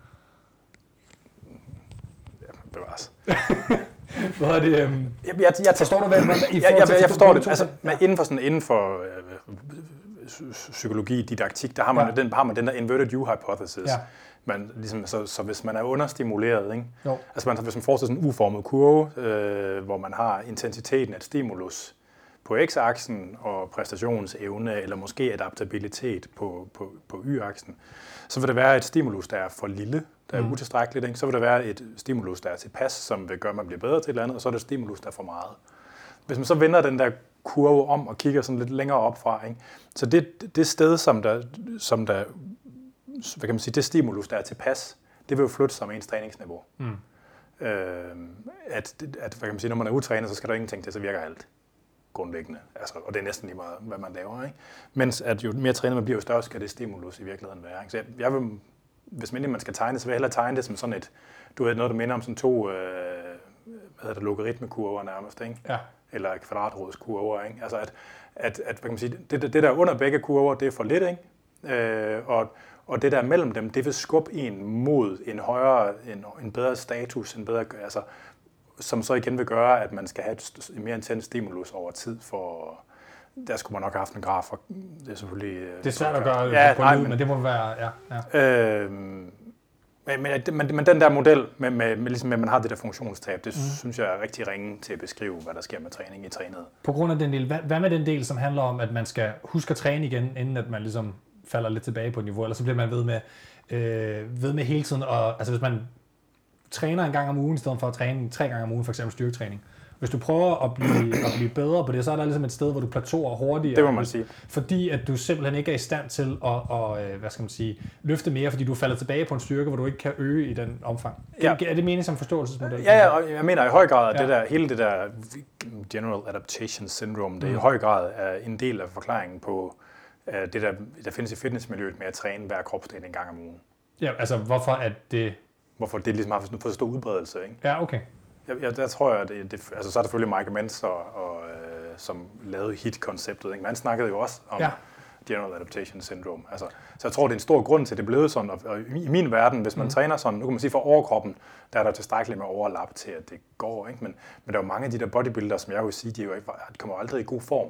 C: bevares.
A: hvad er det? Um...
C: Jeg, jeg, jeg, forstår du, hvad, hvad i jeg, jeg, jeg, forstår det. Altså, ja. inden for, sådan, inden for øh, psykologi, didaktik, der har man, ja. den, har man den der inverted U-hypothesis. Ja. Man, ligesom, så, så hvis man er understimuleret, ikke? Jo. altså man, hvis man forestiller sådan en uformet kurve, øh, hvor man har intensiteten af et stimulus på x-aksen og præstationsevne, eller måske adaptabilitet på, på, på y-aksen, så vil der være et stimulus, der er for lille, der er mm. utilstrækkeligt. Ikke? Så vil der være et stimulus, der er tilpas, som vil gøre, at man bliver bedre til et eller andet, og så er der et stimulus, der er for meget. Hvis man så vender den der kurve om og kigger sådan lidt længere op fra, ikke? så det, det sted, som der, som der, hvad kan man sige, det stimulus, der er tilpas, det vil jo flytte sig med ens træningsniveau. Mm. Øh, at, at, hvad kan man sige, når man er utrænet, så skal der ingenting til, så virker alt grundlæggende. Altså, og det er næsten lige meget, hvad man laver. Ikke? Mens at jo mere trænet man bliver, jo større skal det stimulus i virkeligheden være. Ikke? Så jeg, jeg vil hvis man skal tegne det, så vil jeg hellere tegne det som sådan et, du ved, noget, der minder om sådan to, øh, hvad det, logaritmekurver nærmest, ikke?
A: Ja.
C: eller kvadratrådskurver. Ikke? Altså at, at, at hvad kan man sige, det, det der under begge kurver, det er for lidt, ikke? Øh, og, og det der mellem dem, det vil skubbe en mod en højere, en, en bedre status, en bedre, altså, som så igen vil gøre, at man skal have et mere intens stimulus over tid for, der skulle man nok have haft en graf, og det er selvfølgelig... øh,
A: Det er svært at gøre
C: Ja,
A: på
C: nej,
A: lyd,
C: men-
A: men det må være... Ja, ja.
C: Øh, men, men, men, men den der model med, med, med, ligesom, med, at man har det der funktionstab, det mm. synes jeg er rigtig ringe til at beskrive, hvad der sker med træning i trænet.
A: På grund af den del, hvad, hvad med den del, som handler om, at man skal huske at træne igen, inden at man ligesom falder lidt tilbage på et niveau, eller så bliver man ved med, øh, ved med hele tiden, og altså hvis man træner en gang om ugen, i stedet for at træne tre gange om ugen, for eksempel styrketræning, hvis du prøver at blive, at blive bedre på det, så er der ligesom et sted, hvor du plateauer hurtigere.
C: Det må man sige.
A: Fordi at du simpelthen ikke er i stand til at, at øh, hvad skal man sige, løfte mere, fordi du falder tilbage på en styrke, hvor du ikke kan øge i den omfang.
C: Ja.
A: Er det mening som forståelsesmodel?
C: Ja, ja, og jeg mener i høj grad, at
A: Ja.
C: det der, hele det der General Adaptation Syndrome, det er i
A: Mm.
C: høj grad er en del af forklaringen på uh, det, der, der findes i fitnessmiljøet med at træne hver kropsdel en gang om ugen.
A: ja, altså hvorfor at det...
C: Hvorfor det ligesom har fået så stor udbredelse. Ikke?
A: Ja, okay.
C: Jeg, jeg, der tror jeg, at det, det, altså så er der selvfølgelig Michael Mentz, og, og, øh, som lavede HIT-konceptet. Ikke? Men han snakkede jo også om
A: Ja.
C: General Adaptation Syndrome. Altså, så jeg tror, det er en stor grund til, at det blevet sådan. Og, og i min verden, hvis man mm. træner sådan, nu kan man sige for overkroppen, der er der tilstrækkeligt med overlap til, at det går. Ikke? Men, men der er jo mange af de der bodybuildere, som jeg vil sige, de, er jo ikke, de kommer aldrig i god form.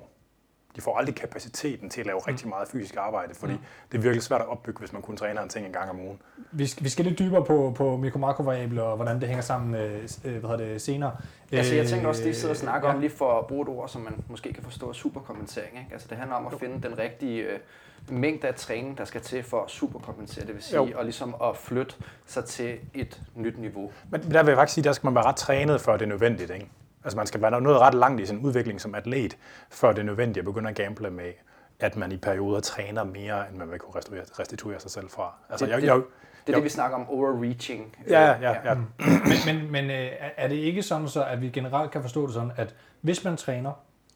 C: De får aldrig kapaciteten til at lave rigtig meget fysisk arbejde, fordi det er virkelig svært at opbygge, hvis man kun træner en ting en gang om ugen.
A: Vi skal, vi skal lidt dybere på, på mikro-makrovariabler og hvordan det hænger sammen øh, øh, hvad hedder det, senere.
B: Altså, jeg tænker også, det I sidder og snakker
A: ja.
B: om, lige for at bruge et ord, som man måske kan forstå, er superkommentering. Ikke? Altså, det handler om at finde den rigtige øh, mængde af træning, der skal til for at superkompensere. Det vil sige,
C: Jo.
B: og ligesom at flytte sig til et nyt niveau.
C: Men der vil jeg faktisk sige, der skal man være ret trænet, før det er nødvendigt. Ikke? Altså man skal være noget ret langt i sin udvikling som atlet, før det er nødvendigt at begynde at gamble med, at man i perioder træner mere, end man vil kunne restituere, restituere sig selv fra. Altså,
B: Det-
C: jeg,
B: det-
C: jeg,
B: Det er
C: Jo.
B: det, vi snakker om overreaching.
C: ja,
B: Øh,
C: ja, ja.
A: Men, men, men øh, er- er det ikke sådan så, at vi generelt kan forstå det sådan, at hvis man træner,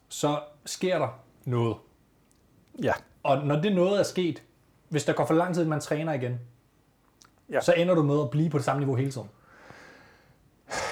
A: så sker der noget.
C: ja.
A: Og når det noget er sket, hvis der går for lang tid, at man træner igen,
C: Ja.
A: så ender du med at blive på det samme niveau hele tiden.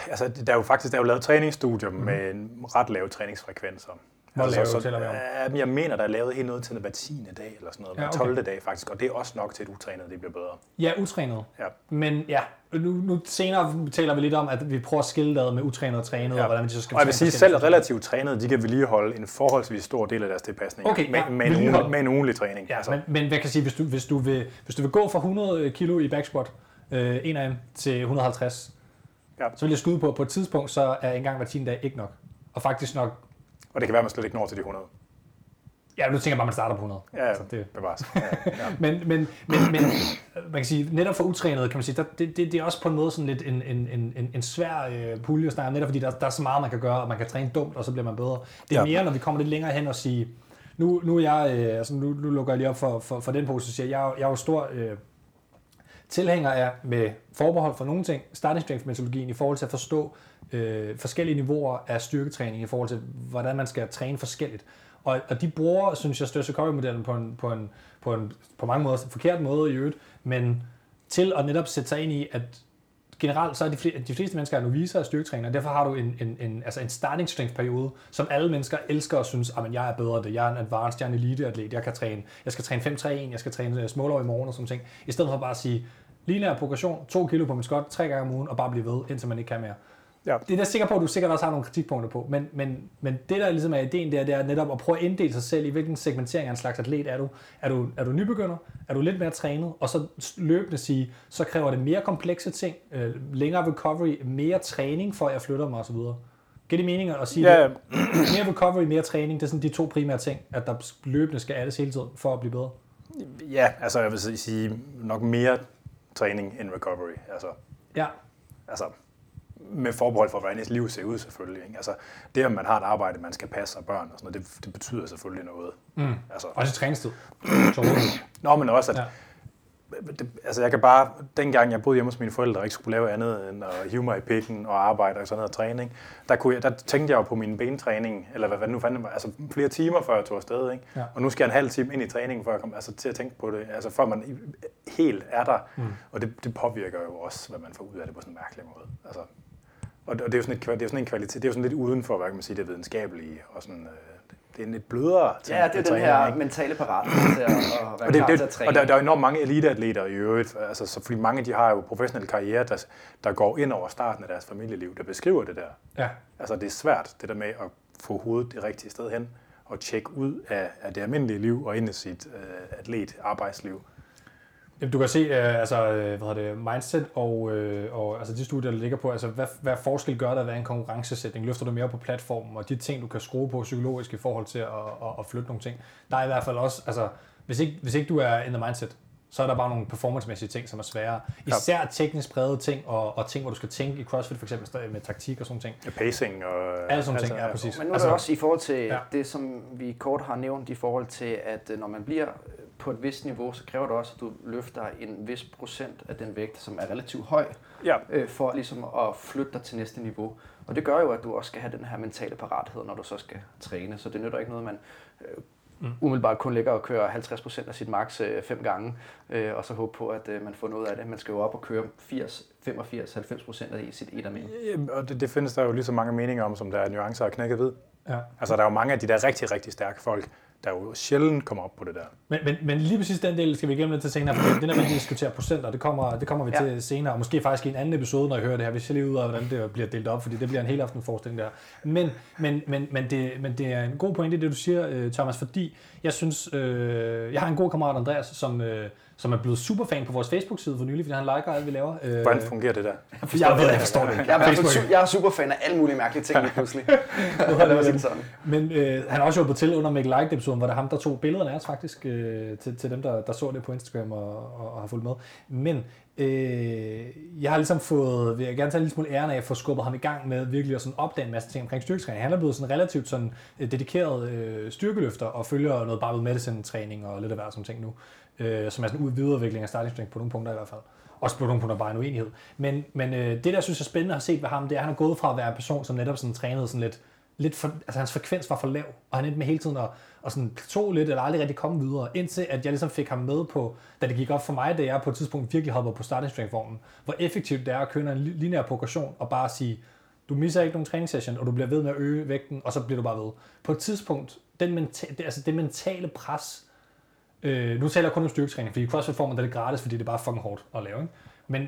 C: Altså, der er jo faktisk der er jo lavet træningsstudier mm. med en ret lave træningsfrekvenser.
A: Hvor
C: altså,
A: lave
C: så,
A: taler vi om?
C: Jeg mener, der er lavet helt noget til hver 10. dag, eller sådan noget,
A: Ja, okay.
C: 12. dag faktisk, og det er også nok til, at utrænet det bliver bedre.
A: Ja, utrænet.
C: Ja.
A: Men ja, nu, nu senere taler vi lidt om, at vi prøver at skille det med utrænet og trænet,
C: Ja.
A: og hvordan vi så skal
C: Og jeg vil sige, selv relativt trænede, de kan vedligeholde en forholdsvis stor del af deres tilpasning
A: Okay,
C: med,
A: ja,
C: med, en ugenlig, med en ugenlig træning.
A: Ja, altså. men, men hvad kan sige, hvis du, hvis, du vil, hvis du vil gå fra 100 kilo i back squat, øh, en af dem, til 150,
C: Ja.
A: så vil jeg skyde på, at på et tidspunkt, så er en gang hver 10 dag ikke nok. Og faktisk nok,
C: Og det kan være, at man slet ikke når til de 100.
A: ja, nu tænker jeg bare, at man starter på 100.
C: Ja, ja,
A: Altså, det,
C: bevares. Ja, ja.
A: men, men, men, men man kan sige, netop for utrænet, kan man sige, der, det, det, det er også på en måde sådan lidt en, en, en, en, svær øh, pulje at snakke netop fordi der, der er så meget, man kan gøre, og man kan træne dumt, og så bliver man bedre. Det er
C: Ja.
A: mere, når vi kommer lidt længere hen og sige, nu, nu, er jeg, øh, altså nu, nu lukker jeg lige op for, for, for den pose, så siger jeg, jeg er jo stor øh, tilhænger af med forbehold for nogle ting, starting strength metodologien i forhold til at forstå øh, forskellige niveauer af styrketræning i forhold til, hvordan man skal træne forskelligt. Og, og de bruger, synes jeg, Sturse modellen på en, på, en, på en på mange måder forkert måde i øvrigt, men til at netop sætte sig ind i, at generelt så er de, fle- de fleste mennesker er noviser og styrketræner, og derfor har du en, en, en, altså en starting strength periode, som alle mennesker elsker og synes, at jeg er bedre end det, jeg er en advanced, jeg er en elite-atlet, jeg kan træne, jeg skal træne 5-3-1, jeg skal træne øh, smålov i morgen og sådan ting, i stedet for bare at sige, lineær progression, 2 kilo på min skot, tre gange om ugen, og bare blive ved, indtil man ikke kan mere.
C: Ja.
A: Det er jeg sikker på, at du sikkert også har nogle kritikpunkter på, men, men, men det der ligesom er ideen der, det er netop at prøve at inddele sig selv i, hvilken segmentering af en slags atlet er du. Er du, er du nybegynder? Er du lidt mere trænet? Og så løbende sige, så kræver det mere komplekse ting, øh, længere recovery, mere træning, for at jeg flytter mig osv. Giver det mening at sige
C: Ja,
A: det? Mere recovery, mere træning, det er sådan de to primære ting, at der løbende skal alles hele tiden for at blive bedre.
C: ja, altså jeg vil sige nok mere træning end recovery. Altså,
A: Ja,
C: altså med forbehold for, hvordan ens liv ser ud selvfølgelig. Ikke? Altså, det, at man har et arbejde, man skal passe og børn og sådan noget, det, det betyder selvfølgelig noget.
A: mm.
C: Altså,
A: også træningstid.
C: Nå, men også, at
A: Ja.
C: det, altså jeg kan bare, dengang jeg boede hjemme hos mine forældre og ikke skulle lave andet end at hive mig i pikken og arbejde og sådan noget træning, der, kunne jeg, der tænkte jeg jo på min bentræning, eller hvad, hvad nu fandt altså flere timer før jeg tog afsted, ikke?
A: Ja.
C: Og nu skal jeg en halv time ind i træningen, før jeg kommer altså, til at tænke på det, altså før man helt er der, mm. og det, det påvirker jo også, hvad man får ud af det på sådan en mærkelig måde. Altså, og det er jo sådan, et, det er jo sådan en kvalitet, det er jo sådan lidt uden for, hvad kan man sige, det videnskabelige, og sådan, øh, det er en lidt blødere
B: ting. Ja, det er den her ikke? mentale parat til at, at være og det, det, til at træne.
C: Og der, der er enormt mange eliteatleter i øvrigt, altså, så fordi mange de har jo professionelle karriere, der, der går ind over starten af deres familieliv, der beskriver det der. Ja. Altså det er svært, det der med at få hovedet det rigtige sted hen, og tjekke ud af, af det almindelige liv og ind i sit øh, Jamen,
A: Du kan se, øh, altså, øh, hvad hvad det, mindset og, øh, og altså de studier, der ligger på, altså hvad, hvad forskel gør der være en konkurrencesætning? Løfter du mere på platformen, og de ting, du kan skrue på psykologisk i forhold til at, at, at flytte nogle ting? Der er i hvert fald også, altså, hvis ikke, hvis ikke du er in the mindset, så er der bare nogle performancemæssige ting, som er svære. Især teknisk brede ting, og, og ting, hvor du skal tænke i CrossFit for eksempel med taktik og sådan ting.
C: Ja, pacing og...
A: Alle sådan altså, ting, ja, præcis.
B: Men nu er altså, også i forhold til ja. det, som vi kort har nævnt, i forhold til, at når man bliver på et vist niveau, så kræver det også, at du løfter en vis procent af den vægt, som er relativt høj, ja. øh, for ligesom at flytte dig til næste niveau. Og det gør jo, at du også skal have den her mentale parathed, når du så skal træne. Så det nytter ikke noget, man øh, mm. umiddelbart kun ligger og kører 50% af sit max øh, fem gange, øh, og så håbe på, at øh, man får noget af det. Man skal jo op og køre 80, 85, 90% af sit etamin.
C: Ja, og det, det findes der jo lige så mange meninger om, som der er nuancer og knækket ved. Ja. Altså der er jo mange af de der rigtig, rigtig stærke folk, der jo sjældent kommer op på det der.
A: Men, men, men lige præcis den del skal vi igennem lidt til senere, for den er med at diskutere procenter, det kommer, det kommer vi ja. til senere, og måske faktisk i en anden episode, når jeg hører det her, hvis jeg lige ud af, hvordan det bliver delt op, fordi det bliver en helt aften forestilling der. Men, men, men, men, det, men det er en god pointe, det du siger, øh, Thomas, fordi jeg synes, øh, jeg har en god kammerat, Andreas, som, øh, som er blevet superfan på vores Facebook-side for nylig, fordi han liker alt, vi laver.
C: Øh, Hvordan fungerer det der?
A: Jeg, forstår jeg ved, jeg forstår det ikke.
B: Jeg er, jeg er superfan af alle mulige mærkelige ting lige pludselig. det
A: sådan. Men øh, han har også hjulpet til under Make Like episoden, hvor det er ham, der tog billederne af os faktisk, øh, til, til dem, der, der så det på Instagram og, og, og har fulgt med. Men øh, jeg har ligesom fået, vil jeg gerne tage en lille smule æren af at få skubbet ham i gang med virkelig at sådan opdage en masse ting omkring styrketræning. Han er blevet sådan relativt sådan øh, dedikeret øh, styrkeløfter og følger noget barbell medicine træning og lidt af hvert sådan ting nu øh, som er sådan en videreudvikling af starting strength på nogle punkter i hvert fald. Også på nogle punkter bare en uenighed. Men, men øh, det, der synes jeg er spændende at se ved ham, det er, at han er gået fra at være en person, som netop sådan trænede sådan lidt, lidt for, altså hans frekvens var for lav, og han endte med hele tiden at, at sådan plateau lidt, eller aldrig rigtig komme videre, indtil at jeg ligesom fik ham med på, da det gik op for mig, da jeg på et tidspunkt virkelig hoppede på starting strength formen, hvor effektivt det er at køre en lineær progression, og bare sige, du misser ikke nogen træningssession, og du bliver ved med at øge vægten, og så bliver du bare ved. På et tidspunkt, den menta- det, altså det mentale pres, Øh, nu taler jeg kun om styrketræning, fordi CrossFit får man det gratis, fordi det er bare fucking hårdt at lave. Ikke? Men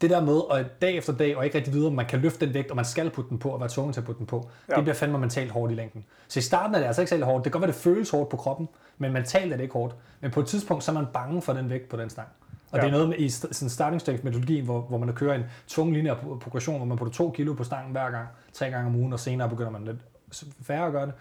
A: det der med at dag efter dag, og ikke rigtig vide, om man kan løfte den vægt, og man skal putte den på, og være tvunget til at putte den på, ja. det bliver fandme mentalt hårdt i længden. Så i starten er det altså ikke særlig hårdt. Det kan godt være, det føles hårdt på kroppen, men mentalt er det ikke hårdt. Men på et tidspunkt, så er man bange for den vægt på den stang. Og ja. det er noget med i sådan starting strength metodologien, hvor, hvor man kører en tung lineær progression, hvor man putter to kilo på stangen hver gang, tre gange om ugen, og senere begynder man lidt færre at gøre det.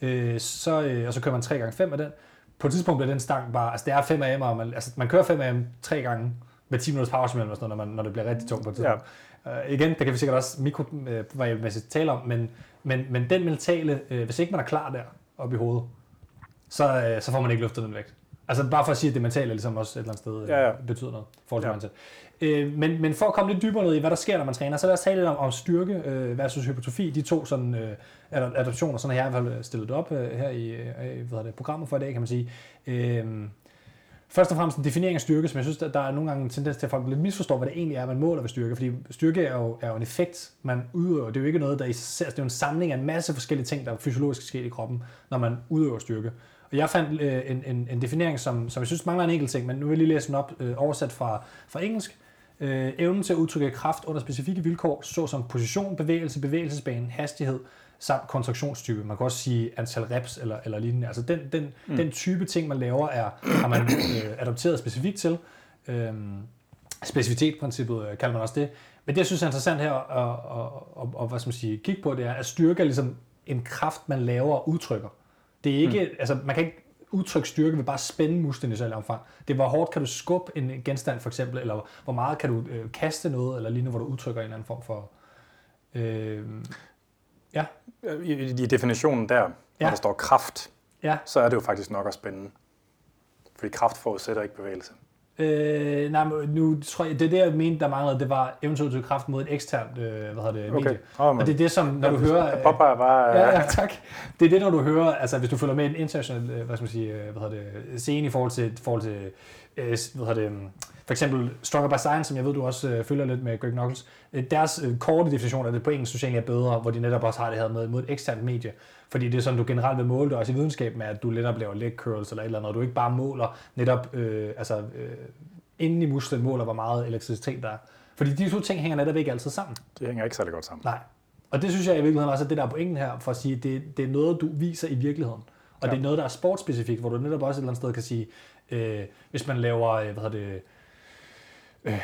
A: Øh, så, øh, og så kører man 3 gange 5 af den på et tidspunkt bliver den stang bare, altså det er 5 AM, og man, altså man kører 5 AM tre gange med 10 minutters pause imellem, når, man, når det bliver rigtig tungt på et tidspunkt. Ja. Uh, igen, det kan vi sikkert også mikrovariabelmæssigt uh, tale om, men, men, men den mentale, uh, hvis ikke man er klar der oppe i hovedet, så, uh, så får man ikke løftet den vægt. Altså bare for at sige, at det mentale ligesom også et eller andet sted ja, ja. betyder noget forhold til ja. mindset. Øh, men, men for at komme lidt dybere ned i, hvad der sker, når man træner, så lad os tale lidt om, om styrke øh, versus hypotrofi. De to sådan, øh, adaptioner, sådan har jeg i hvert fald stillet op øh, her i øh, hvad det, programmet for i dag, kan man sige. Øh, Først og fremmest en definering af styrke, som jeg synes, der er nogle gange en tendens til, at folk lidt misforstår, hvad det egentlig er, man måler ved styrke. Fordi styrke er jo, er jo en effekt, man udøver. Det er jo ikke noget, der i sig selv, det er jo en samling af en masse forskellige ting, der fysiologisk sker i kroppen, når man udøver styrke. Og jeg fandt øh, en, en, en definering, som, som jeg synes mangler en enkelt ting, men nu vil jeg lige læse den op, øh, oversat fra, fra engelsk. Øh, evnen til at udtrykke kraft under specifikke vilkår, såsom position, bevægelse, bevægelsesbane, hastighed, samt kontraktionstype. Man kan også sige antal reps eller, eller lignende. Altså den, den, mm. den type ting, man laver, er, har man øh, adopteret specifikt til. Øhm, øh, kalder man også det. Men det, jeg synes er interessant her at, at, at, at, hvad skal man sige, kigge på, det er, at styrke er ligesom en kraft, man laver og udtrykker. Det er ikke, mm. altså man kan ikke udtrykke styrke ved bare at spænde musklen i særlig omfang. Det er, hvor hårdt kan du skubbe en genstand for eksempel, eller hvor meget kan du øh, kaste noget, eller lignende, hvor du udtrykker en eller anden form for... Øh,
C: ja. I, I definitionen der, når ja. der står kraft, ja. så er det jo faktisk nok at spænde. Fordi kraft forudsætter ikke bevægelse.
A: Øh, nej, nu tror jeg, det er det, jeg mente, der manglede, det var eventuelt kraft mod et eksternt, øh, hvad hedder det, medie. Okay. Oh, og det er det, som, når du hører...
C: Jeg popper bare...
A: Ja, ja, tak. Det er det, når du hører, altså hvis du følger med en international, øh, hvad skal man sige, øh, hvad hedder det, scene i forhold til, forhold til øh, hvad det, for eksempel Stronger by Science, som jeg ved, du også øh, følger lidt med Greg Knuckles, øh, deres øh, korte definition af det på engelsk socialt er bedre, hvor de netop også har det her med, mod et eksternt medie. Fordi det er sådan, du generelt vil måle det også i videnskab med, at du netop laver leg curls eller et eller andet, og du ikke bare måler netop, øh, altså øh, inden i musklen måler, hvor meget elektricitet der er. Fordi de to ting hænger netop ikke altid sammen.
C: Det hænger ikke særlig godt sammen.
A: Nej. Og det synes jeg i virkeligheden også er det der er pointen her, for at sige, det, det er noget, du viser i virkeligheden. Og ja. det er noget, der er sportsspecifikt, hvor du netop også et eller andet sted kan sige, øh, hvis man laver, øh, hvad hedder det, øh,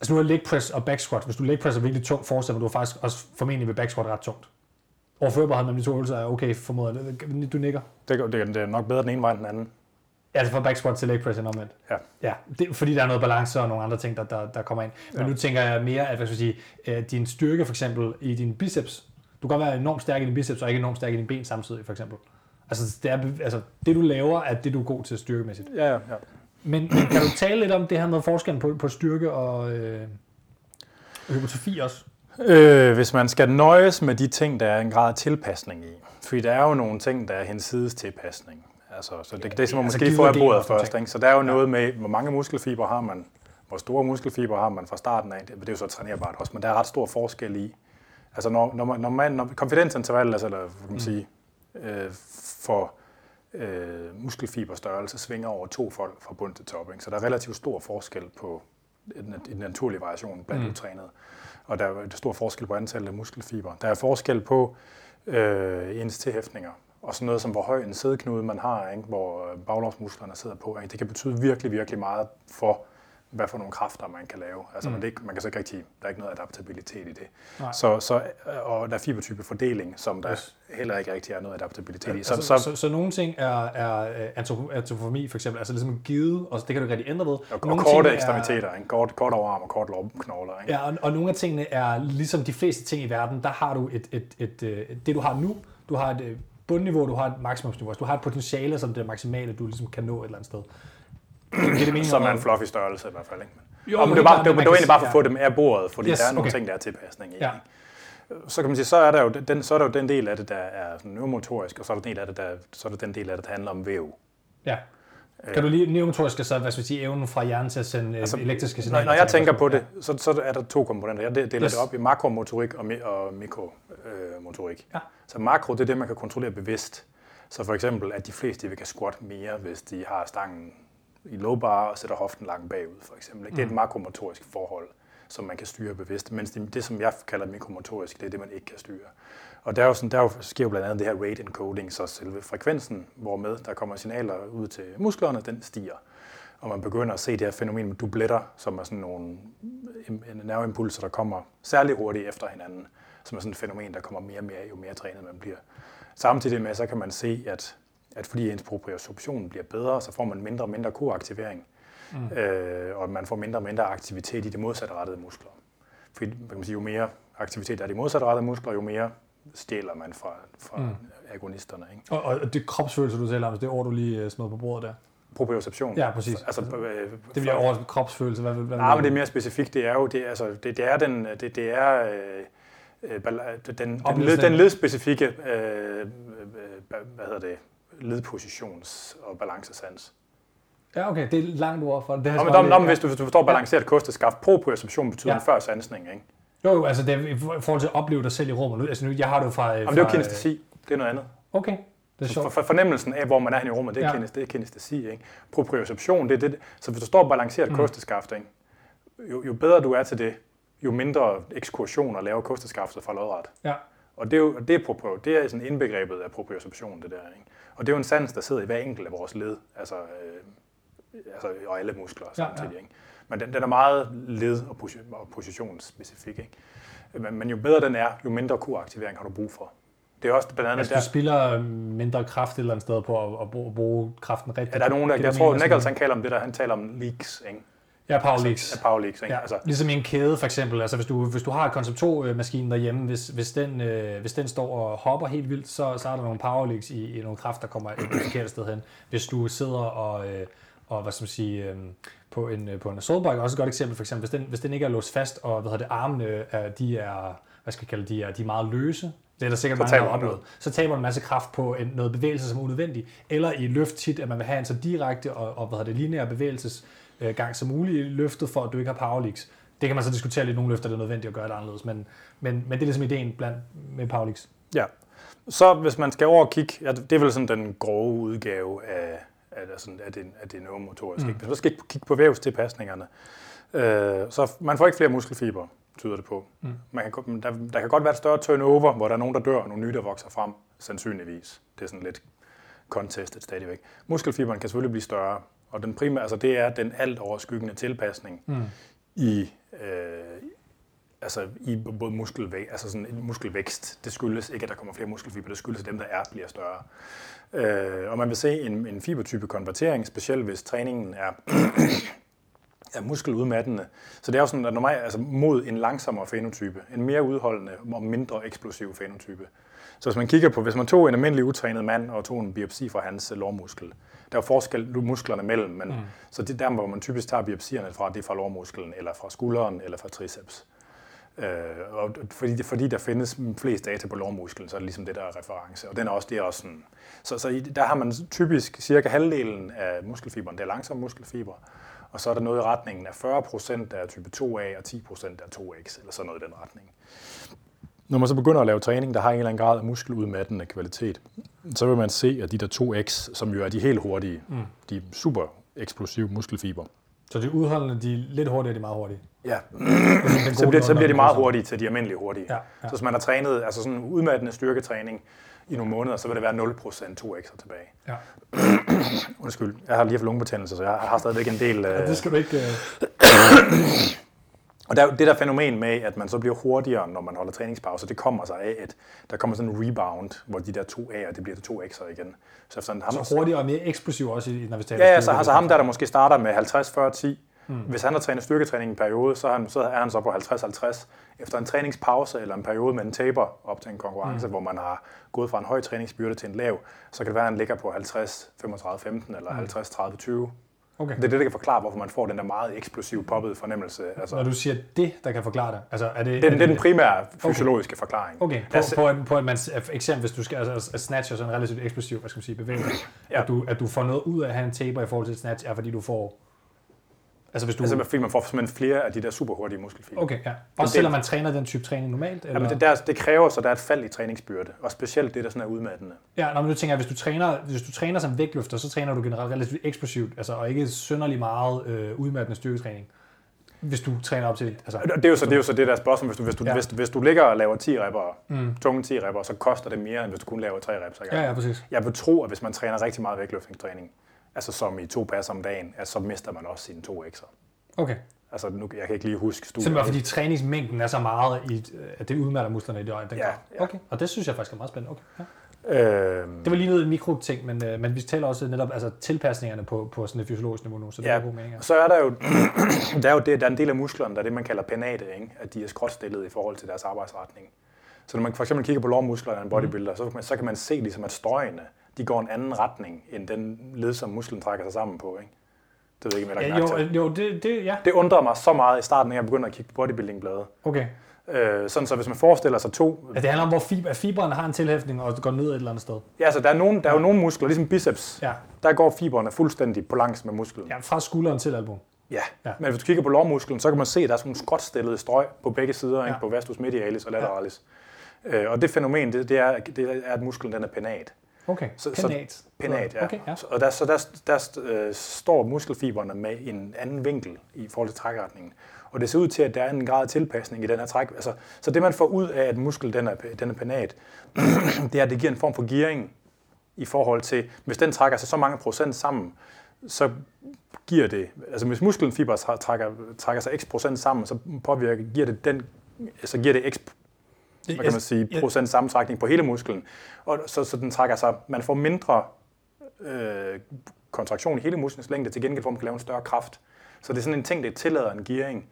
A: altså nu er leg press og back squat. Hvis du leg press er virkelig tungt, forestiller du faktisk også formentlig ved back squat ret tungt. Overførbarhed mellem de to øvelser er okay, formoder Du nikker?
C: Det, det, det er nok bedre den ene vej end den anden.
A: Ja, altså fra back squat til leg press end omvendt.
C: Ja.
A: ja det, fordi der er noget balance og nogle andre ting, der, der, der kommer ind. Men ja. nu tænker jeg mere, at hvad skal jeg sige, uh, din styrke for eksempel i din biceps, du kan være enormt stærk i din biceps og ikke enormt stærk i din ben samtidig, for eksempel. Altså det, er, altså, det du laver, er det, du er god til styrkemæssigt.
C: Ja, ja, ja.
A: Men, men kan du tale lidt om det her med forskellen på, på styrke og øh, hypotrofi også?
C: Øh, hvis man skal nøjes med de ting, der er en grad af tilpasning i. Fordi der er jo nogle ting, der er hensides tilpasning. Altså, så det, ja, det skal man altså måske få af bordet først. Ikke? Så der er jo ja. noget med, hvor mange muskelfiber har man, hvor store muskelfiber har man fra starten af. Det, det er jo så trænerbart også, men der er ret stor forskel i. Altså når, når, man, når, man, når konfidensinterval, altså, eller kan man mm. sige, øh, for øh, muskelfiberstørrelse svinger over to folk fra bund til top. Ikke? Så der er relativt stor forskel på en, en naturlig variation blandt mm. utrænede. Og der er stor forskel på antallet af muskelfiber. Der er forskel på øh, ens tilhæftninger. Og sådan noget som, hvor høj en sædeknude man har, ikke? hvor baglårsmusklerne sidder på. Ikke? Det kan betyde virkelig, virkelig meget for hvad for nogle kræfter man kan lave. Altså, mm. man, det, man kan så ikke rigtig, der er ikke noget adaptabilitet i det. Så, så, og der er fibertype fordeling, som der yes. heller ikke rigtig er noget adaptabilitet
A: i. Så, altså, så, så, så, nogle ting er, er antropomi for eksempel, altså ligesom givet, og det kan du ikke rigtig ændre ved. Og,
C: og nogle korte ekstremiteter, en kort, kort overarm og kort lårknogler. Ikke?
A: Ja, og, og nogle af tingene er ligesom de fleste ting i verden, der har du et, et, et, et, et det du har nu, du har et øh, bundniveau, du har et maksimumsniveau, altså du har et potentiale som det maksimale, du ligesom kan nå et eller andet sted
C: det mening, som er en fluffy størrelse i hvert fald. Ikke? Jo, men det var, det, det, det var egentlig bare for at få dem af bordet, fordi yes, der er nogle okay. ting, der er tilpasning i. Ja. Så kan man sige, så er der jo den, så er der jo den del af det, der er neuromotorisk, og så er der den del af det, der, så er der den del af det, der handler om væv.
A: Ja. Kan du lige neuromotorisk, så hvad skal vi sige, evnen fra hjernen til at sende øh, altså, elektriske signaler?
C: Når, når jeg tænker på det, så, så er der to komponenter. Jeg deler yes. det op i makromotorik og, og mikromotorik. Ja. Så makro, det er det, man kan kontrollere bevidst. Så for eksempel, at de fleste vil kan squat mere, hvis de har stangen i low bar og sætter hoften langt bagud, for eksempel. Det er et mm. makromotorisk forhold, som man kan styre bevidst, mens det, det, som jeg kalder mikromotorisk, det er det, man ikke kan styre. Og der, er jo sådan, der er jo, sker jo blandt andet det her rate encoding, så selve frekvensen, hvormed der kommer signaler ud til musklerne, den stiger. Og man begynder at se det her fænomen med dubletter, som er sådan nogle nerveimpulser, der kommer særlig hurtigt efter hinanden, som er sådan et fænomen, der kommer mere og mere, jo mere trænet man bliver. Samtidig med, så kan man se, at at fordi ens proprioception bliver bedre, så får man mindre og mindre koaktivering, mm. øh, og man får mindre og mindre aktivitet i de modsatrettede muskler. Fordi man kan sige, jo mere aktivitet er i de modsatrettede muskler, jo mere stjæler man fra, fra mm. agonisterne. Ikke?
A: Og, og det kropsfølelse, du taler om, det ord, du lige øh, smed på bordet der?
C: Proprioception.
A: Ja, præcis. Altså, øh, det bliver over kropsfølelse. Hvad, hvad
C: nej, men det er mere specifikt. Det er jo, det, altså, det, det er den, det, det er, øh, øh den, den, den, led, den ledspecifikke, øh, øh, hvad hedder det, ledpositions- og balancesans.
A: Ja, okay, det er langt ord for det.
C: Nå, men, dom, dom, hvis, du, hvis du forstår balanceret ja. kosteskaft, proprioception betyder ja. før sansning, ikke?
A: Jo, jo, altså det er i forhold til at opleve dig selv i rummet. Altså nu, jeg har det jo fra...
C: Jamen, det er jo kinestesi, det er noget andet.
A: Okay, det er sjovt.
C: For, for fornemmelsen af, hvor man er i rummet, det er, ja. kinest, det er kinestesi, ikke? Proprioception, det er det. Så hvis du står balanceret mm. kosteskaft, ikke? Jo, jo bedre du er til det, jo mindre ekskursioner laver kosteskaftet fra lodret. Ja. Og det er jo det er, det er sådan indbegrebet af proprioception, det der. Ikke? Og det er jo en sans, der sidder i hver enkelt af vores led, altså, øh, altså og alle muskler samtidig. Ja, ja. Ikke? Men den, den er meget led- og, position, og positionsspecifik. Ikke? Men, men jo bedre den er, jo mindre koaktivering har du brug for.
A: Det er også blandt andet altså, der... du spiller mindre kraft et eller andet sted på at, at bruge, bruge kraften rigtigt.
C: Ja, der er nogen, der, jeg tror, Nichols han kalder om det der, han taler om leaks, ikke?
A: Ja, power altså, leaks.
C: Ja, power leaks, ikke?
A: Ja, altså. Ligesom i en kæde for eksempel. Altså, hvis, du, hvis du har en Concept 2-maskine derhjemme, hvis, hvis, den, øh, hvis den står og hopper helt vildt, så, så er der nogle power leaks i, i nogle kraft, der kommer et forkert sted hen. Hvis du sidder og, øh, og hvad skal man sige, øh, på en, på en assault bike, også et godt eksempel, for eksempel, hvis den, hvis den ikke er låst fast, og hvad hedder det, armene er, de er, hvad skal jeg kalde, de er, de er meget løse, Det er der sikkert
C: Så
A: mange, der har opnået. Så taber man en masse kraft på en, noget bevægelse, som er unødvendig. Eller i løft tit, at man vil have en så direkte og, og hvad hedder det, lineær bevægelsesgang som muligt i løftet, for at du ikke har power leaks. Det kan man så diskutere lidt nogle løfter, det er nødvendigt at gøre det anderledes, men, men, men det er ligesom ideen blandt, med power leaks.
C: Ja. Så hvis man skal over og kigge, ja, det er vel sådan den grove udgave af, af, sådan, af, det, af det neuromotoriske. Mm. Hvis man skal kigge på vævstilpasningerne, øh, så man får ikke flere muskelfiber, tyder det på. Mm. Man kan, der, der kan godt være et større turnover, hvor der er nogen, der dør, og nogle nye, der vokser frem, sandsynligvis. Det er sådan lidt contestet stadigvæk. Muskelfiberen kan selvfølgelig blive større, og den primære, altså det er den alt overskyggende tilpasning mm. i, øh, altså i både muskelvækst, altså sådan en muskelvækst. Det skyldes ikke, at der kommer flere muskelfiber, det skyldes, at dem, der er, bliver større. Øh, og man vil se en, en fibertype konvertering, specielt hvis træningen er, er muskeludmattende. Så det er jo sådan, at normalt, altså mod en langsommere fenotype, en mere udholdende og mindre eksplosiv fenotype. Så hvis man kigger på, hvis man tog en almindelig utrænet mand og tog en biopsi fra hans lårmuskel, der er forskel musklerne mellem, men mm. så det der, hvor man typisk tager biopsierne fra, det er fra lårmusklen, eller fra skulderen, eller fra triceps. Øh, og fordi, fordi der findes flest data på lårmusklen, så er det ligesom det, der er reference. Og den er også, det er også sådan, så, så der har man typisk cirka halvdelen af muskelfiberen, det er langsomme muskelfiber, og så er der noget i retningen af 40% af type 2A og 10% af 2X, eller sådan noget i den retning. Når man så begynder at lave træning, der har en eller anden grad af muskeludmattende kvalitet, så vil man se, at de der 2X, som jo er de helt hurtige, mm. de super eksplosive muskelfiber,
A: Så de udholdende, de er lidt hurtigere, de er meget hurtige.
C: Ja, så bliver, så bliver de meget hurtige til de almindelige hurtige.
A: Ja, ja.
C: Så hvis man har trænet altså sådan udmattende styrketræning i nogle måneder, så vil det være 0% 2x'er tilbage.
A: Ja.
C: Undskyld, jeg har lige haft lungebetændelse, så jeg har stadigvæk en del...
A: Ja,
C: Øh,
A: det skal du ikke... Øh...
C: og der er det der fænomen med, at man så bliver hurtigere, når man holder træningspause, det kommer sig af, at der kommer sådan en rebound, hvor de der to A'er, det bliver til to X'er igen. Så, sådan, ham,
A: Så hurtigere og mere eksplosiv også, når vi taler
C: Ja, ja, så altså ham der, der måske starter med 50-40-10, mm. hvis han har trænet styrketræning i en periode, så er han så, er han så på 50-50. Efter en træningspause eller en periode med en taper op til en konkurrence, mm. hvor man har gået fra en høj træningsbyrde til en lav, så kan det være, at han ligger på 50-35-15 eller 50-30-20.
A: Okay.
C: Det er det, der kan forklare, hvorfor man får den der meget eksplosiv poppet fornemmelse. Altså,
A: Når du siger det, der kan forklare det, altså er det...
C: det,
A: er
C: det er den primære fysiologiske forklaring.
A: Okay, på,
C: Altså-
A: på, at, på at man, eksempel hvis du skal altså, at snatch er sådan en relativt eksplosiv, hvad skal man sige, bevægelse,
C: Ja.
A: at, du, at du får noget ud af at have en taper i forhold til snatch, er fordi du får... Altså hvis du...
C: Altså, fordi man får simpelthen flere af de der super hurtige muskelfibre.
A: okay, ja. Også selvom man træner den type træning normalt? Eller?
C: Jamen, det, der, det kræver så, der er et fald i træningsbyrde, og specielt det, der sådan er udmattende.
A: Ja, når du tænker, hvis du træner, hvis du træner som vægtløfter, så træner du generelt relativt eksplosivt, altså, og ikke synderlig meget øh, udmattende styrketræning. Hvis du træner op til... Altså,
C: Det er jo så det, er jo så det der spørgsmål. Hvis du, hvis, du,
A: Ja.
C: hvis, hvis du ligger og laver 10 repper, mm. tunge 10 repper, så koster det mere, end hvis du kun laver 3 reps
A: ja, ja, præcis.
C: Jeg vil tro, at hvis man træner rigtig meget vægtløftningstræning, altså som i to pas om dagen, at så mister man også sine to x'er.
A: Okay.
C: Altså nu, jeg kan ikke lige huske studiet.
A: Simpelthen fordi træningsmængden er så meget, i, at det udmatter musklerne i det øje. Den
C: Ja, ja.
A: Okay, og det synes jeg faktisk er meget spændende. Okay. Ja.
C: Øhm,
A: Det var lige noget mikroting, men, øh, men vi taler også netop altså, tilpasningerne på, på sådan et fysiologisk niveau nu, så det
C: Ja,
A: er god mening.
C: Og så er der jo, der er jo det, der er en del af musklerne, der er det, man kalder penate, ikke? at de er skråtstillede i forhold til deres arbejdsretning. Så når man for eksempel kigger på lårmusklerne af en bodybuilder, mm. så, kan man, så kan man se, ligesom, at strøgene de går en anden retning, end den led, som musklen trækker sig sammen på. Ikke? Det ved jeg ikke, om jeg
A: Ja, jo, jo det, det, ja.
C: Det undrede mig så meget i starten, da jeg begyndte at kigge på bodybuilding-blade.
A: Okay.
C: Øh, sådan så hvis man forestiller sig to...
A: Ja, det handler om, hvor fib- at fibrene har en tilhæftning og går ned et eller andet sted.
C: Ja, altså der er, nogen, der er jo nogle muskler, ligesom biceps,
A: Ja.
C: der går fibrene fuldstændig på langs med musklen.
A: ja, fra skulderen til albuen.
C: Ja.
A: Ja.
C: Men hvis du kigger på lårmusklen, så kan man se, at der er sådan nogle skråtstillede strøg på begge sider. Ja. ikke? på vastus medialis og lateralis. Ja. Øh, og det fænomen, det, det, er, det er, at musklen den er penat.
A: Okay,
C: Så- så-
A: penat.
C: Penat, ja.
A: Okay, ja.
C: Og der, så der, der øh, står muskelfiberne med en anden vinkel i forhold til trækretningen. Og det ser ud til, at der er en grad af tilpasning i den her træk. Altså, så det man får ud af, at muskel den er, den er penat, det er, at det giver en form for gearing i forhold til, hvis den trækker sig så mange procent sammen, så giver det, altså hvis muskelfiber træ- trækker, trækker sig x procent sammen, så påvirker, giver det den, så giver det x hvad kan man sige, procent sammentrækning på hele musklen. Og så, så den trækker sig, man får mindre øh, kontraktion i hele musklens længde, til gengæld for, at man kan lave en større kraft. Så det er sådan en ting, der tillader en gearing.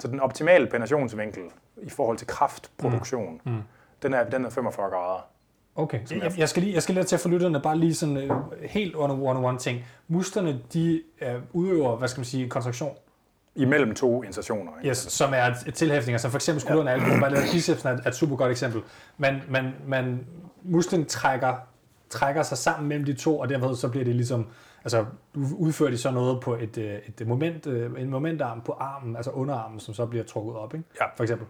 C: Så den optimale penetrationsvinkel i forhold til kraftproduktion, mm. Mm. Den, er, den er 45 grader.
A: Okay, jeg, jeg, skal lige, jeg skal lige til at få lytterne bare lige sådan øh, helt one one ting. Musklerne, de øh, udøver, hvad skal man sige, kontraktion.
C: Imellem to insertioner.
A: Ikke? Yes, som er et tilhæftninger, som for eksempel skulderen ja. albuen, eller bicepsen er et super godt eksempel. Man, man, man, musklen trækker, trækker sig sammen mellem de to, og derved så bliver det ligesom, altså udfører de så noget på et, øh, et moment, øh, en momentarm på armen, altså underarmen, som så bliver trukket op, ikke?
C: Ja.
A: for eksempel.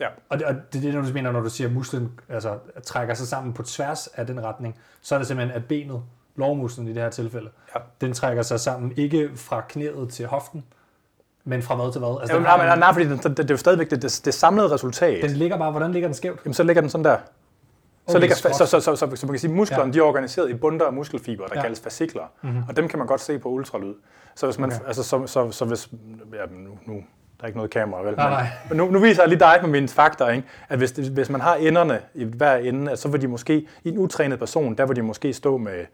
C: Ja.
A: Og det, og det er det, du mener, når du siger, at musklen altså, trækker sig sammen på tværs af den retning, så er det simpelthen, at benet, lårmusklen i det her tilfælde,
C: ja.
A: den trækker sig sammen ikke fra knæet til hoften, men fra hvad til hvad?
C: Altså, Jamen, nej, nej, nej, fordi det, det, det er jo stadigvæk det, det, det samlede resultat.
A: Den ligger bare, hvordan ligger den skævt?
C: Jamen, så ligger den sådan der. Så, okay, ligger, så, så, så, så, så, så, man kan sige, musklerne ja. de er organiseret i bundter af muskelfiber, der ja. kaldes fascikler. Mm-hmm. Og dem kan man godt se på ultralyd. Så hvis man, okay. altså, så, så, så hvis, ja, nu, nu, der er ikke noget kamera, vel?
A: Nej, nej.
C: Men nu, nu viser jeg lige dig med mine fakta, ikke? at hvis, hvis man har enderne i hver ende, så vil de måske, i en utrænet person, der vil de måske stå med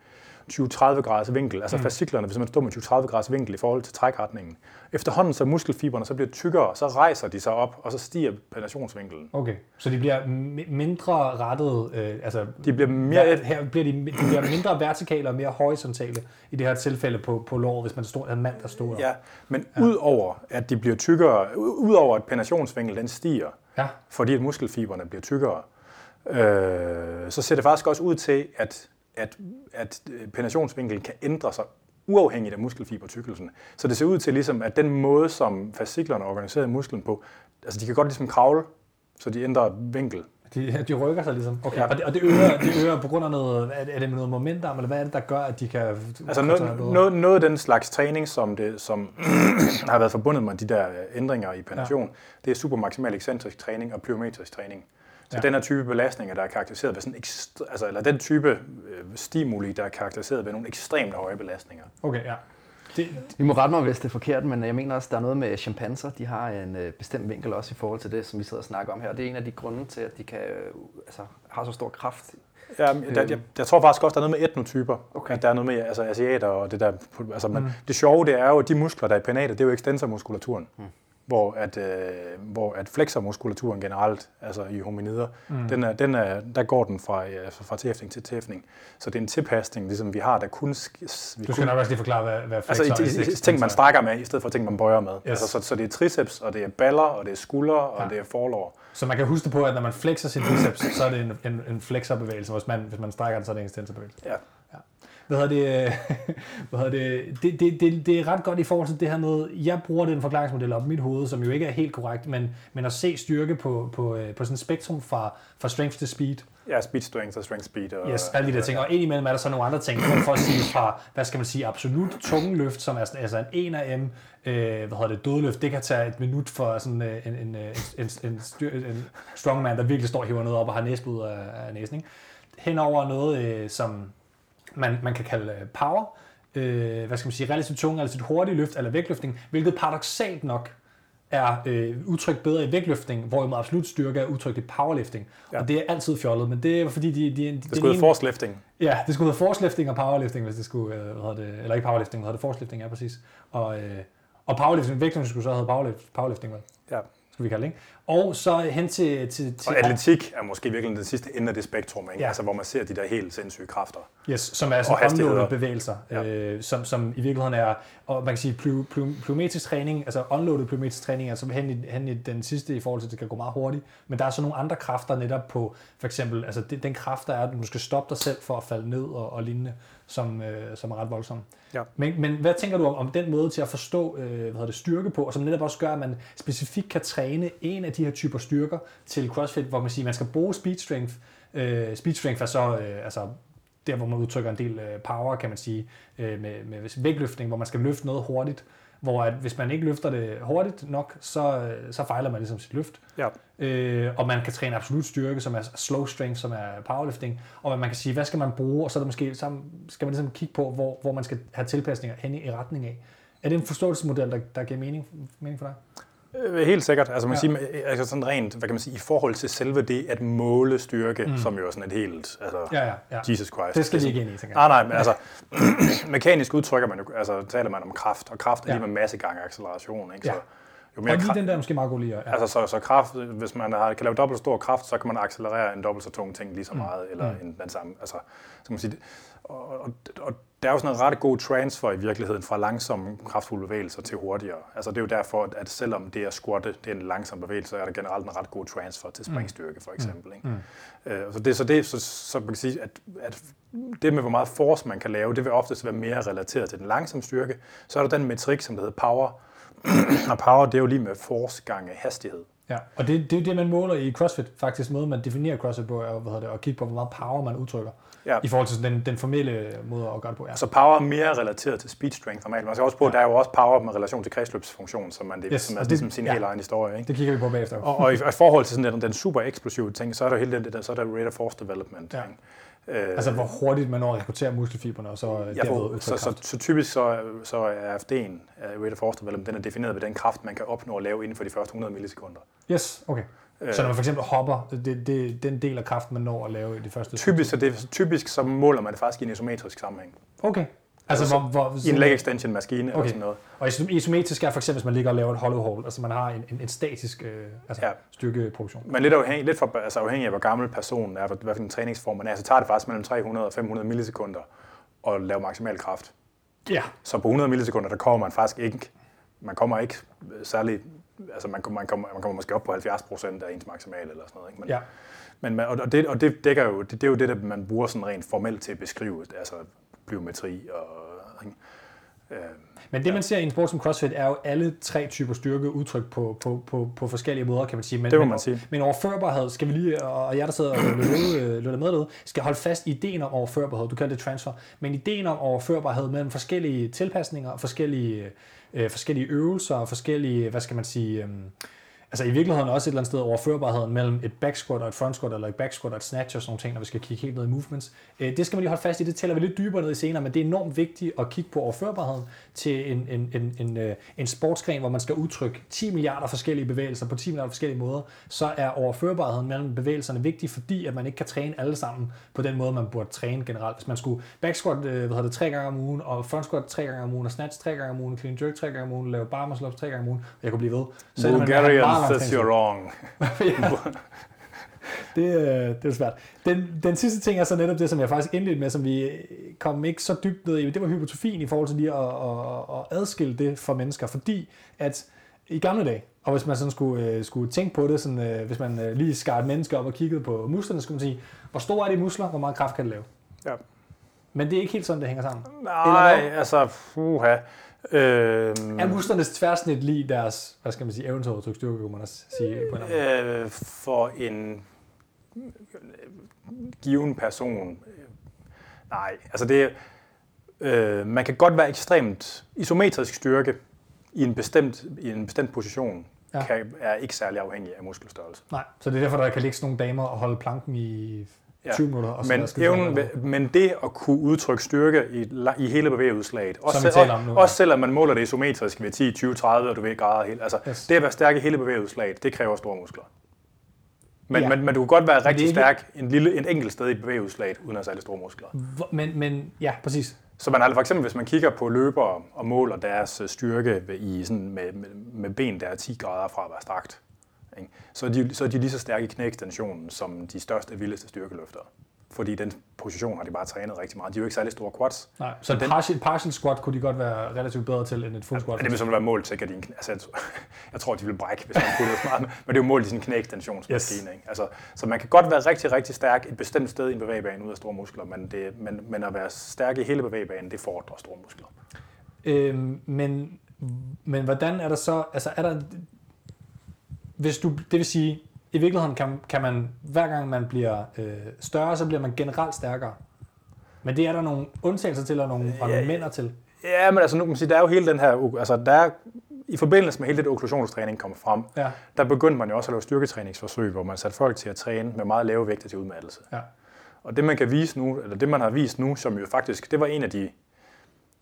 C: 20-30 graders vinkel, altså mm. fasciklerne, hvis man står med 20-30 graders vinkel i forhold til trækretningen. Efterhånden så muskelfiberne så bliver tykkere, så rejser de sig op, og så stiger penetrationsvinkelen.
A: Okay, så de bliver mindre rettet, øh, altså
C: de bliver mere,
A: her bliver de, de bliver mindre vertikale og mere horisontale i det her tilfælde på, på låret, hvis man står en mand, der står
C: Ja, men ja. udover at de bliver tykkere, udover at penetrationsvinkelen den stiger,
A: ja.
C: fordi at muskelfiberne bliver tykkere, øh, så ser det faktisk også ud til, at at, at øh, penetrationsvinkelen kan ændre sig uafhængigt af muskelfibertykkelsen. Så det ser ud til, ligesom, at den måde, som fasciklerne er organiseret i musklen på, altså de kan godt ligesom kravle, så de ændrer vinkel.
A: De, de rykker sig ligesom. Okay. Ja. Og, det, og det, øger, det øger på grund af noget, er det, noget momentum, eller hvad er det, der gør, at de kan...
C: Altså noget, noget, noget af den slags træning, som, det, som har været forbundet med de der ændringer i penetration, ja. det er super maksimal ekscentrisk træning og plyometrisk træning. Så ja. den her type belastninger, der er karakteriseret ved sådan ekstra, altså, eller den type øh, stimuli, der er karakteriseret ved nogle ekstremt høje belastninger.
A: Okay, ja.
B: Det, I må rette mig, hvis det er forkert, men jeg mener også, der er noget med chimpanser. De har en øh, bestemt vinkel også i forhold til det, som vi sidder og snakker om her. Det er en af de grunde til, at de kan, øh, altså, har så stor kraft.
C: Ja, der, jeg, jeg tror faktisk også, der er noget med etnotyper. Okay. At der er noget med altså, asiater og det der. Altså, man, mm. Det sjove, det er jo, at de muskler, der er i penater, det er jo ekstensormuskulaturen. Mm hvor at, øh, hvor at flexormuskulaturen generelt, altså i hominider, mm. den er, den er, der går den fra, altså fra tæftning til tæftning. Så det er en tilpasning, ligesom vi har, der kun... Vi
A: du skal kun, nok også lige forklare, hvad, hvad
C: flexor altså, er. Altså ting, man strækker med, i stedet for ting, man bøjer med. Yes. Altså, så, så det er triceps, og det er baller, og det er skuldre, og ja. det er forlår.
A: Så man kan huske på, at når man flexer sin biceps, så er det en, en, en flexorbevægelse. Hvis man, hvis man strækker den, så er det en extensorbevægelse.
C: Ja.
A: Hvad hedder det, hvad hedder det, det, det, det, det er ret godt i forhold til det her med, jeg bruger den forklaringsmodel op i mit hoved, som jo ikke er helt korrekt, men, men at se styrke på, på, øh, på sådan et spektrum fra, fra strength til speed.
C: Ja, speed strength og strength speed. Og,
A: yes, alle de der ting. Og indimellem er der så nogle andre ting, for at sige fra, hvad skal man sige, absolut tunge løft, som er sådan, altså en 1 af M, øh, hvad hedder det, dødløft, det kan tage et minut for sådan øh, en, en, en, en, en, styr, en strongman, der virkelig står og hiver noget op og har næsblod af, af næsen. Ikke? Henover noget, øh, som man, man kan kalde øh, power, øh, hvad skal man sige, relativt tung, relativt hurtig løft eller vægtløftning, hvilket paradoxalt nok er øh, udtrykt bedre i vægtløftning, hvorimod absolut styrke er udtrykt i powerlifting. Ja. Og det er altid fjollet, men det er fordi, de, de, de
C: det skulle hedde force lifting.
A: Ja, det skulle hedde force lifting og powerlifting, hvis det skulle, øh, hvad det, eller ikke powerlifting, hvad hedder det, force lifting, ja præcis. Og, øh, og powerlifting, vægtløftning skulle så hedde powerlift, powerlifting, vel?
C: Ja
A: skal vi kalde det. Ikke? Og så hen til, til, til...
C: Og atletik er måske virkelig den sidste ende af det spektrum, ikke? Ja. Altså, hvor man ser de der helt sindssyge kræfter.
A: Yes, som er sådan unloaded bevægelser, ja. øh, som, som i virkeligheden er, og man kan sige, ply, plyometrisk træning, altså unloaded plyometrisk træning, altså hen i, hen i den sidste i forhold til, at det kan gå meget hurtigt. Men der er så nogle andre kræfter netop på, for eksempel, altså det, den kraft, der er, at du skal stoppe dig selv for at falde ned og, og lignende, som, øh, som er ret voldsom.
C: Ja.
A: Men, men hvad tænker du om, om den måde til at forstå øh, hvad hedder det, styrke på, og som netop også gør, at man specifikt kan træne en af de her typer styrker til CrossFit, hvor man siger, at man skal bruge speed strength. Øh, speed strength er så øh, altså der, hvor man udtrykker en del øh, power, kan man sige, øh, med, med vægtløftning, hvor man skal løfte noget hurtigt hvor at hvis man ikke løfter det hurtigt nok, så, så fejler man ligesom sit løft.
C: Ja.
A: Øh, og man kan træne absolut styrke, som er slow strength, som er powerlifting, og man kan sige, hvad skal man bruge, og så er det måske, så skal man ligesom kigge på, hvor, hvor man skal have tilpasninger hen i retning af. Er det en forståelsesmodel, der, der giver mening, mening for dig?
C: Øh, helt sikkert. Altså, man ja. sige, altså sådan rent, hvad kan man sige, i forhold til selve det at måle styrke, mm. som jo er sådan et helt, altså,
A: ja, ja, ja.
C: Jesus Christ.
A: Det skal de ikke ind i, tænker
C: jeg. Nej, nej, men altså, mekanisk udtrykker man jo, altså taler man om kraft, og kraft er ja. lige med masse gange acceleration, ikke? Så,
A: ja. Jo mere og lige den der måske meget god lige.
C: Ja. Altså, så, så kraft, hvis man har, kan lave dobbelt stor kraft, så kan man accelerere en dobbelt så tung ting lige så mm. meget, mm. eller mm. en, den samme, altså, så kan man sige, og, og, og der er jo sådan en ret god transfer i virkeligheden fra langsomme kraftfulde bevægelser til hurtigere. Altså det er jo derfor, at selvom det er squatte, det er en langsom bevægelse, så er der generelt en ret god transfer til springstyrke for eksempel. Ikke? Mm. Øh, så det, så det så, så man kan sige, at, at det med, hvor meget force man kan lave, det vil oftest være mere relateret til den langsomme styrke. Så er der den metrik, som der hedder power, og power, det er jo lige med force gange hastighed.
A: Ja, og det, det er det, man måler i CrossFit. Faktisk måde, man definerer CrossFit på, er hvad det, at kigge på, hvor meget power man udtrykker. Ja. I forhold til den, den formelle måde at gøre det på. Ja.
C: Så power er mere relateret til speed strength normalt. Man skal også på, ja. der er jo også power med relation til kredsløbsfunktion, som man det, yes, som er det, ligesom sin ja. helt egen historie. Ikke?
A: Det kigger vi på bagefter.
C: Og, og, i, og i forhold til sådan den, den super eksplosive ting, så er der hele den, der, så er der rate of force development. Ja. Ikke?
A: Øh, altså hvor hurtigt man når at rekruttere muskelfiberne, og så
C: ja, derved så, så, så, typisk så, så er FD'en, rate of force den er defineret ved den kraft, man kan opnå at lave inden for de første 100 millisekunder.
A: Yes, okay. Så når man for eksempel hopper, det, det, den del af kraften, man når at lave i de første...
C: Typisk, så, det, typisk så måler man det faktisk i en isometrisk sammenhæng.
A: Okay. Altså, altså hvor, hvor,
C: I en leg extension maskine okay. eller sådan noget.
A: Og isometrisk er for eksempel, hvis man ligger og laver et hollow hold, altså man har en, en, en statisk øh, altså ja. styrkeproduktion.
C: Men lidt afhængig, lidt for, altså afhængig af, hvor gammel personen er, hvad for en træningsform man er, så tager det faktisk mellem 300 og 500 millisekunder at lave maksimal kraft.
A: Ja.
C: Så på 100 millisekunder, der kommer man faktisk ikke, man kommer ikke særlig altså man, man, kommer, man kommer måske op på 70 procent af ens maksimal eller sådan noget. Ikke? Men, ja. men, og, det, og det dækker jo, det, det er jo det, der man bruger sådan rent formelt til at beskrive, altså biometri og... Ikke?
A: Øh, men det, man ser i en sport som CrossFit, er jo alle tre typer styrke udtrykt på, på, på, på forskellige måder, kan man sige. Men,
C: det må man sige.
A: Men overførbarhed, skal vi lige, og jeg der sidder og lytter med derude, skal holde fast i ideen om overførbarhed. Du kalder det transfer. Men ideen om overførbarhed mellem forskellige tilpasninger forskellige øh, forskellige øvelser og forskellige, hvad skal man sige, øh, altså i virkeligheden også et eller andet sted overførbarheden mellem et back squat og et front squat, eller et back squat og et snatch og sådan nogle ting, når vi skal kigge helt ned i movements. Øh, det skal man lige holde fast i, det tæller vi lidt dybere ned i senere, men det er enormt vigtigt at kigge på overførbarheden til en, en, en, en, øh, en sportsgren, hvor man skal udtrykke 10 milliarder forskellige bevægelser på 10 milliarder forskellige måder, så er overførbarheden mellem bevægelserne vigtig, fordi at man ikke kan træne alle sammen på den måde, man burde træne generelt. Hvis man skulle back squat øh, hvad det, tre gange om ugen, og front squat tre gange om ugen, og snatch tre gange om ugen, clean jerk tre gange om ugen, lave bar muscle ups tre gange om ugen, jeg kunne blive ved.
C: Så Bulgarian says you're wrong.
A: det, øh, det er svært. Den, den sidste ting er så netop det, som jeg faktisk indledte med, som vi kom ikke så dybt ned i, det var hypotrofien i forhold til lige at, at, at adskille det for mennesker, fordi at i gamle dage, og hvis man sådan skulle, øh, skulle tænke på det, sådan, øh, hvis man lige skar et menneske op og kiggede på musklerne, skulle man sige, hvor store er de muskler, hvor meget kraft kan det lave?
C: Ja.
A: Men det er ikke helt sådan, det hænger sammen.
C: Nej, altså, puha.
A: Øh, er muslernes tværsnit lige deres, hvad skal man sige, eventudtryk styrke, kunne man også sige på en
C: øh, For en given person, øh, nej, altså det, øh, man kan godt være ekstremt isometrisk styrke i en bestemt, i en bestemt position, ja. kan, er ikke særlig afhængig af muskelstørrelse.
A: Nej, så det er derfor, der kan ligge sådan nogle damer og holde planken i ja. 20 minutter. Og
C: men, evnen, men det at kunne udtrykke styrke i, i hele bevægeudslaget, også, selv, nu, også selvom man måler det isometrisk ved 10, 20, 30 og du ved grader helt, altså yes. det at være stærk i hele bevægeudslaget, det kræver store muskler. Men, ja. men, men du kan godt være rigtig ikke... stærk en lille, en enkelt sted i bevægeudslaget, uden at have særlig store muskler.
A: Men, men ja, præcis.
C: Så man har for eksempel, hvis man kigger på løbere og måler deres styrke i sådan med, med, med ben, der er 10 grader fra at være strakt, ikke? Så, er de, så er de lige så stærke i knæekstensionen som de største og vildeste styrkeløftere. Fordi den position har de bare trænet rigtig meget. De er jo ikke særlig store quads.
A: Nej, så den, partial, partial squat kunne de godt være relativt bedre til end et full squat?
C: Ja, det vil sådan være målt til, at de, altså, jeg tror, de vil brække, hvis man kunne det smart, men det er jo målt i sin knæekstensionsmaskine. Yes. Ikke? Altså, så man kan godt være rigtig, rigtig stærk et bestemt sted i en bevægebane ud af store muskler, men, det, men, men at være stærk i hele bevægebanen, det fordrer store muskler.
A: Øhm, men, men hvordan er der så, altså er der hvis du, det vil sige, i virkeligheden kan, kan man, hver gang man bliver øh, større, så bliver man generelt stærkere. Men det er der nogle undtagelser til, og nogle argumenter til.
C: Ja, men altså nu kan man sige, der er jo hele den her, altså der er, i forbindelse med hele det okklusionstræning kommer frem, ja. der begyndte man jo også at lave styrketræningsforsøg, hvor man satte folk til at træne med meget lave vægte til udmattelse. Ja. Og det man kan vise nu, eller det man har vist nu, som jo faktisk, det var en af de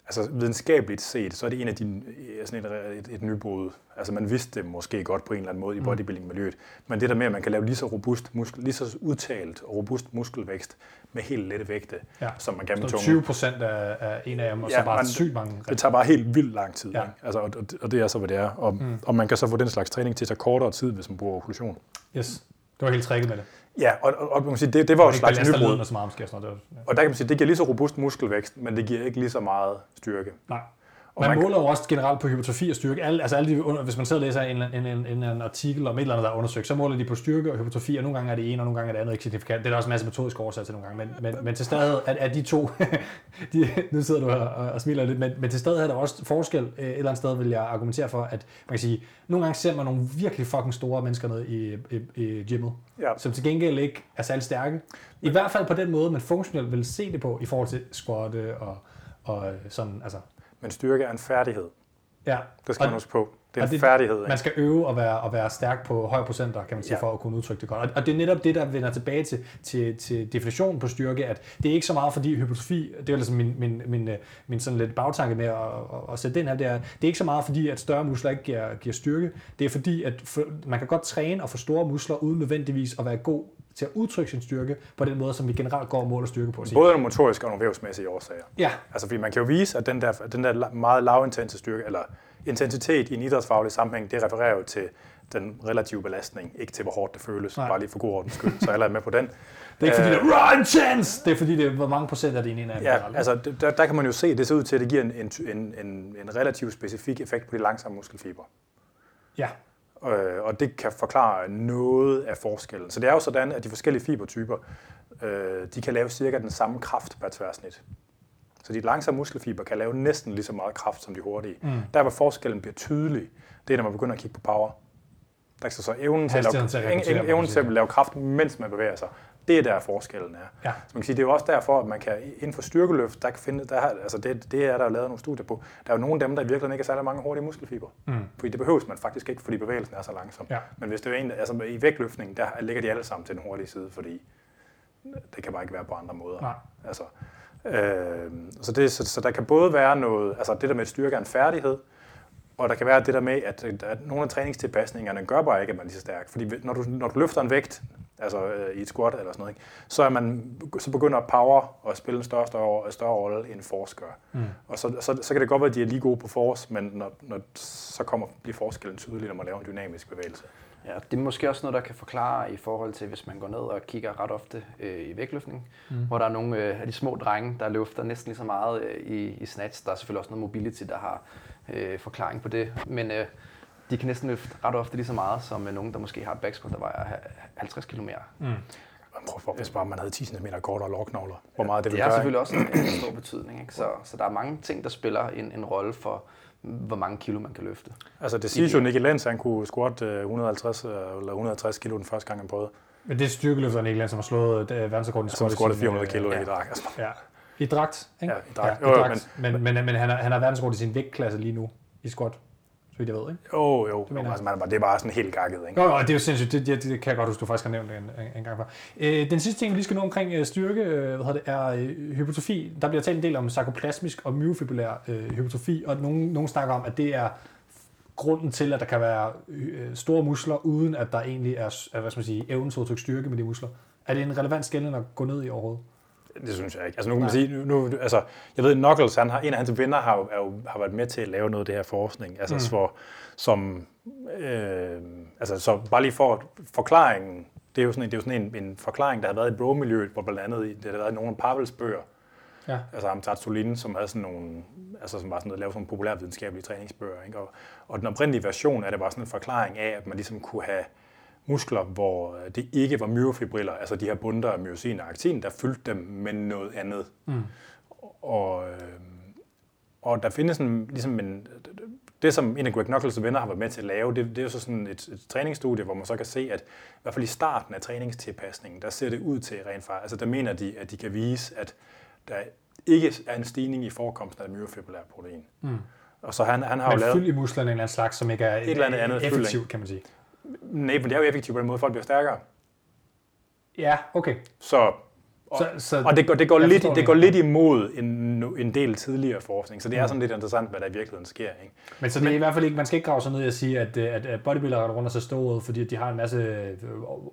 C: altså videnskabeligt set, så er det en af de, sådan et, et, et nybrud. Altså man vidste det måske godt på en eller anden måde i mm. bodybuilding-miljøet, men det der med, at man kan lave lige så robust muskel, lige så udtalt og robust muskelvækst med helt lette vægte, ja. som man kan med tunge.
A: 20 procent af, af en af dem, og ja, så bare man, sygt mange.
C: Det tager bare helt vildt lang tid. Ja. Ikke? Altså, og, og, det er så, hvad det er. Og, mm. og man kan så få den slags træning til at tage kortere tid, hvis man bruger okklusion.
A: Yes. Det var helt tricket med det.
C: Ja, og, og, og man kan sige, det, det var jo et slags nybrud.
A: ledene så meget og noget. Det var, ja.
C: Og der kan man sige, det giver lige så robust muskelvækst, men det giver ikke lige så meget styrke.
A: Nej.
C: Og
A: Man,
C: man
A: måler jo også generelt på hypertrofi og styrke. Alle, altså alle de, hvis man sidder og læser en, en, en, en, en, artikel om et eller andet, der er undersøgt, så måler de på styrke og hypertrofi, og nogle gange er det ene, og nogle gange er det andet ikke signifikant. Det er der også en masse metodiske årsager til nogle gange. Men, men, men til stadig er, er de to, de, nu sidder du her og, og smiler lidt, men, men til stadig er der også forskel. Øh, Et eller andet sted vil jeg argumentere for, at man kan sige, nogle gange ser man nogle virkelig fucking store mennesker nede i, i, i gymmet,
C: Ja.
A: som til gengæld ikke er særlig stærke. I hvert fald på den måde, man funktionelt vil se det på, i forhold til squat øh, og, og sådan, altså,
C: Men styrke er en færdighed.
A: ja.
C: Det skal
A: Og-
C: man huske på. Det er en
A: det-
C: færdighed. ikke?
A: Man skal øve og være, og være stærk på høje procenter, kan man sige,
C: Ja.
A: for at kunne udtrykke det godt. Og, og det er netop det, der vender tilbage til, til, til definitionen på styrke, at det er ikke så meget fordi hypertrofi, det er ligesom min, min, min, øh, min sådan lidt bagtanke med at, at, at sætte den her, det er, det er ikke så meget fordi, at større muskler ikke giver, giver styrke, det er fordi, at for, man kan godt træne og få store muskler, uden nødvendigvis at være god til at udtrykke sin styrke på den måde, som vi generelt går og måler styrke på.
C: Både nogle motoriske og nogle vævsmæssige årsager.
A: Ja,
C: Altså, fordi man kan jo vise, at den der, den der meget lavintense styrke, eller intensitet i en idrætsfaglig sammenhæng, det refererer jo til den relative belastning, ikke til hvor hårdt det føles,
A: Nej.
C: bare lige for god ordens skyld, så alle er med på den.
A: det er ikke fordi, det er intense! Det er fordi, det er, hvor mange procent er det egentlig af
C: Ja, altså det- der, der kan man jo se, det ser ud til, at det giver en, en, en, en, en relativt specifik effekt på de langsomme muskelfibre.
A: Ja,
C: Øh, og det kan forklare noget af forskellen. Så det er jo sådan, at de forskellige fibertyper, øh, de kan lave cirka den samme kraft per tværsnit. Så de langsomme muskelfiber kan lave næsten lige så meget kraft som de hurtige. Mm. Der hvor forskellen bliver tydelig, det er, når man begynder at kigge på power. Der så, så evnen til, at lave, evnen, til at lave kraft, mens man bevæger sig. Det er der forskellen er.
A: Ja.
C: Så man kan sige, det er jo også derfor, at man kan inden for styrkeløft, der kan finde, der, har- altså det, det er der jo lavet nogle studier på. Der er jo nogle af dem, der i virkeligheden ikke er særlig mange hurtige muskelfiber. Mm. Fordi det behøves man faktisk ikke, fordi bevægelsen er så langsom.
A: Ja.
C: Men hvis det er en, altså i vægtløftning, der ligger de alle sammen til den hurtige side, fordi det kan bare ikke være på andre måder.
A: Nej.
C: Altså, øh, så, det, så, så der kan både være noget, altså det der med at styrke er en færdighed, og der kan være det der med, at, at nogle af træningstilpasningerne gør bare ikke, at man er lige så stærk. Fordi når du, når du løfter en vægt, altså øh, i et squat eller sådan noget, ikke, så, er man, så begynder power at spille en større, større, større rolle end force gør. Mm. Og så, så, så kan det godt være, at de er lige gode på force, men når, når, så kommer, bliver forskellen tydelig, når man laver en dynamisk bevægelse.
B: Ja, det er måske også noget, der kan forklare i forhold til, hvis man går ned og kigger ret ofte øh, i vægtløftning, mm. hvor der er nogle øh, af de små drenge, der løfter næsten lige så meget øh, i, i snatch. Der er selvfølgelig også noget mobility, der har øh, forklaring på det, men øh, de kan næsten løfte ret ofte lige så meget som øh, nogen, der måske har et backsquat, der vejer ha- 50 kg mere. Mm.
C: Man prøver for, hvis bare man havde 10 cm kortere lårknogler, hvor meget det
B: Det
C: ville
B: er
C: gøre.
B: selvfølgelig også en, stor betydning, ikke? Så, så der er mange ting, der spiller en, en rolle for, hvor mange kilo man kan løfte.
C: Altså det siges jo, Nicky Lenz, han kunne squat øh, 150 øh, eller 160 kilo den første gang, han prøvede.
A: men det er styrkeløfteren ikke, som har slået øh, verdensrekorden i
C: Som
A: squat i
C: squattede
A: sin,
C: 400
A: øh,
C: kilo
A: ja.
C: i drag. Altså.
A: Ja. I dragt, ikke?
C: Ja, i dragt.
A: Ja,
C: Jo,
A: i
C: jo,
A: dragt. Men, men, men, men han, er, han er verdensrekord i sin vægtklasse lige nu i squat, så vidt jeg ved, ikke?
C: Jo, jo, jo
A: mener jeg.
C: altså, man er bare, det er bare sådan helt gakket, ikke?
A: Jo, jo, det er jo sindssygt. Det, det, det kan jeg godt huske, du faktisk har nævnt det en, en, en gang før. Øh, den sidste ting, vi lige skal nå omkring øh, styrke, øh, hvad hedder det, er øh, hypotrofi. Der bliver talt en del om sarkoplasmisk og myofibulær øh, hypotrofi, og nogen, nogen snakker om, at det er grunden til, at der kan være øh, store muskler, uden at der egentlig er, er hvad skal man sige, evnen til at styrke med de muskler. Er det en relevant skældning at gå ned i overhovedet?
C: Det synes jeg ikke. Altså nu kan man sige, nu, nu, altså, jeg ved, Knuckles, han har, en af hans venner har, jo, er jo, har været med til at lave noget af det her forskning, altså mm. for, som, øh, altså så bare lige for forklaringen, det er jo sådan en, det er jo sådan en, en forklaring, der har været i bro-miljøet, hvor blandt andet, det har været nogle af Pavels bøger,
A: Ja.
C: altså ham Tatsulin, som havde sådan nogle, altså som var sådan noget, lavede sådan nogle populærvidenskabelige træningsbøger, ikke? Og, og den oprindelige version af det var sådan en forklaring af, at man ligesom kunne have muskler, hvor det ikke var myofibriller, altså de her bunter af myosin og aktin, der fyldte dem med noget andet. Mm. Og, øh, og der findes en, ligesom en, det som en af Greg Knuckles' venner har været med til at lave, det, det er jo så sådan et, et træningsstudie, hvor man så kan se, at i hvert fald i starten af træningstilpasningen, der ser det ud til rent faktisk, altså der mener de, at de kan vise, at der ikke er en stigning i forekomsten af myofibrillært protein. Mm. Og så han, han har jo
A: Men
C: lavet...
A: fyld i musklerne en eller anden slags, som ikke er
C: Et eller andet andet fyld,
A: effektivt, kan man sige.
C: Nej, men det er jo effektivt på den måde, folk bliver stærkere.
A: Ja, okay.
C: Så Og,
A: Så- så-
C: og det, går, det, går, lidt, det går lidt imod en, en del tidligere forskning, så det er
A: Mm.
C: sådan lidt interessant, hvad der i virkeligheden sker. Ikke?
A: Men så det er i hvert fald ikke, man skal ikke grave sig ned at sige, at, øh, at, at bodybuildere render rundt og så stået, fordi at de har en masse øh,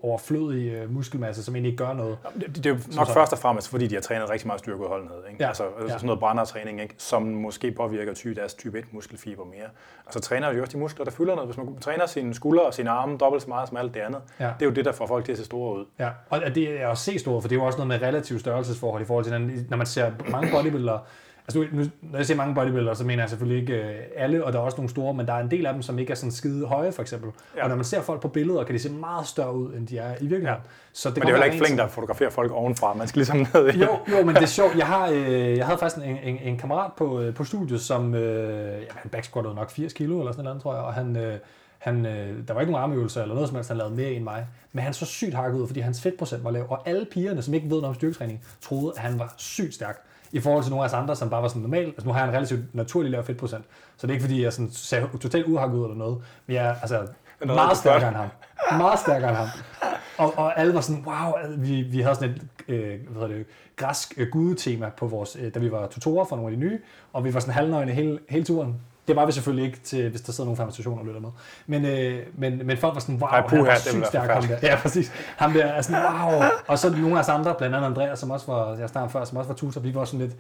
A: overflødig øh, muskelmasse, som egentlig ikke gør noget.
C: Det, det er jo nok
A: så-
C: først og fremmest, fordi de har trænet rigtig meget styrkeudholdenhed. Ikke?
A: Ja.
C: Altså, altså
A: Ja.
C: sådan noget brændertræning, ikke? som måske påvirker ty, deres type 1 muskelfiber mere. Og så træner de jo også de muskler, der fylder noget. Hvis man træner sine skuldre og sine arme dobbelt så meget som alt det andet,
A: Ja.
C: det er jo det, der får folk til at se store ud.
A: Ja, og det er også C-store, for det er jo også noget med relativ størrelsesforhold i forhold til, den- når man ser mange bodybuildere, altså nu, nu- når jeg siger mange bodybuildere, så mener jeg selvfølgelig ikke øh, alle, og der er også nogle store, men der er en del af dem, som ikke er sådan skide høje, for eksempel. Ja. Og når man ser folk på billeder, kan de se meget større ud, end de er i virkeligheden.
C: Ja.
A: Så
C: Men det er jo heller ikke flink, der fotograferer folk ovenfra. Man skal ligesom ned i.
A: Jo, jo, men det er sjovt. Jeg, har, øh, jeg havde faktisk en, en, en kammerat på, øh, på studiet, som øh, han backsquattede nok 80 kilo eller sådan noget, tror jeg, og han, øh, han, øh, der var ikke nogen armøvelser eller noget som helst, han lavede mere end mig. Men han så sygt hakket ud, fordi hans fedtprocent var lav, og alle pigerne, som ikke ved noget om styrketræning, troede, at han var sygt stærk i forhold til nogle af os andre, som bare var sådan normal. Altså nu har jeg en relativt naturlig lav fedtprocent, så det er ikke fordi, jeg sådan ser totalt uhakket ud eller noget, men jeg altså
C: er
A: meget stærkere end ham. Meget stærkere end ham. Og, og alle var sådan, wow, vi, vi havde sådan et øh, hvad hedder det, græsk øh, gudetema på vores, øh, da vi var tutorer for nogle af de nye, og vi var sådan halvnøgne hele, hele turen. Det var vi selvfølgelig ikke, til, hvis der sidder nogle farmastationer og lytter med. Men, øh, men, men folk var sådan, wow,
C: Ej, puha,
A: han var sygt stærk, ham der. Ja, præcis. Ham der er sådan, wow. Og så nogle af os andre, blandt andet Andreas, som også var, jeg snakkede før, som også var tutor, vi var sådan lidt,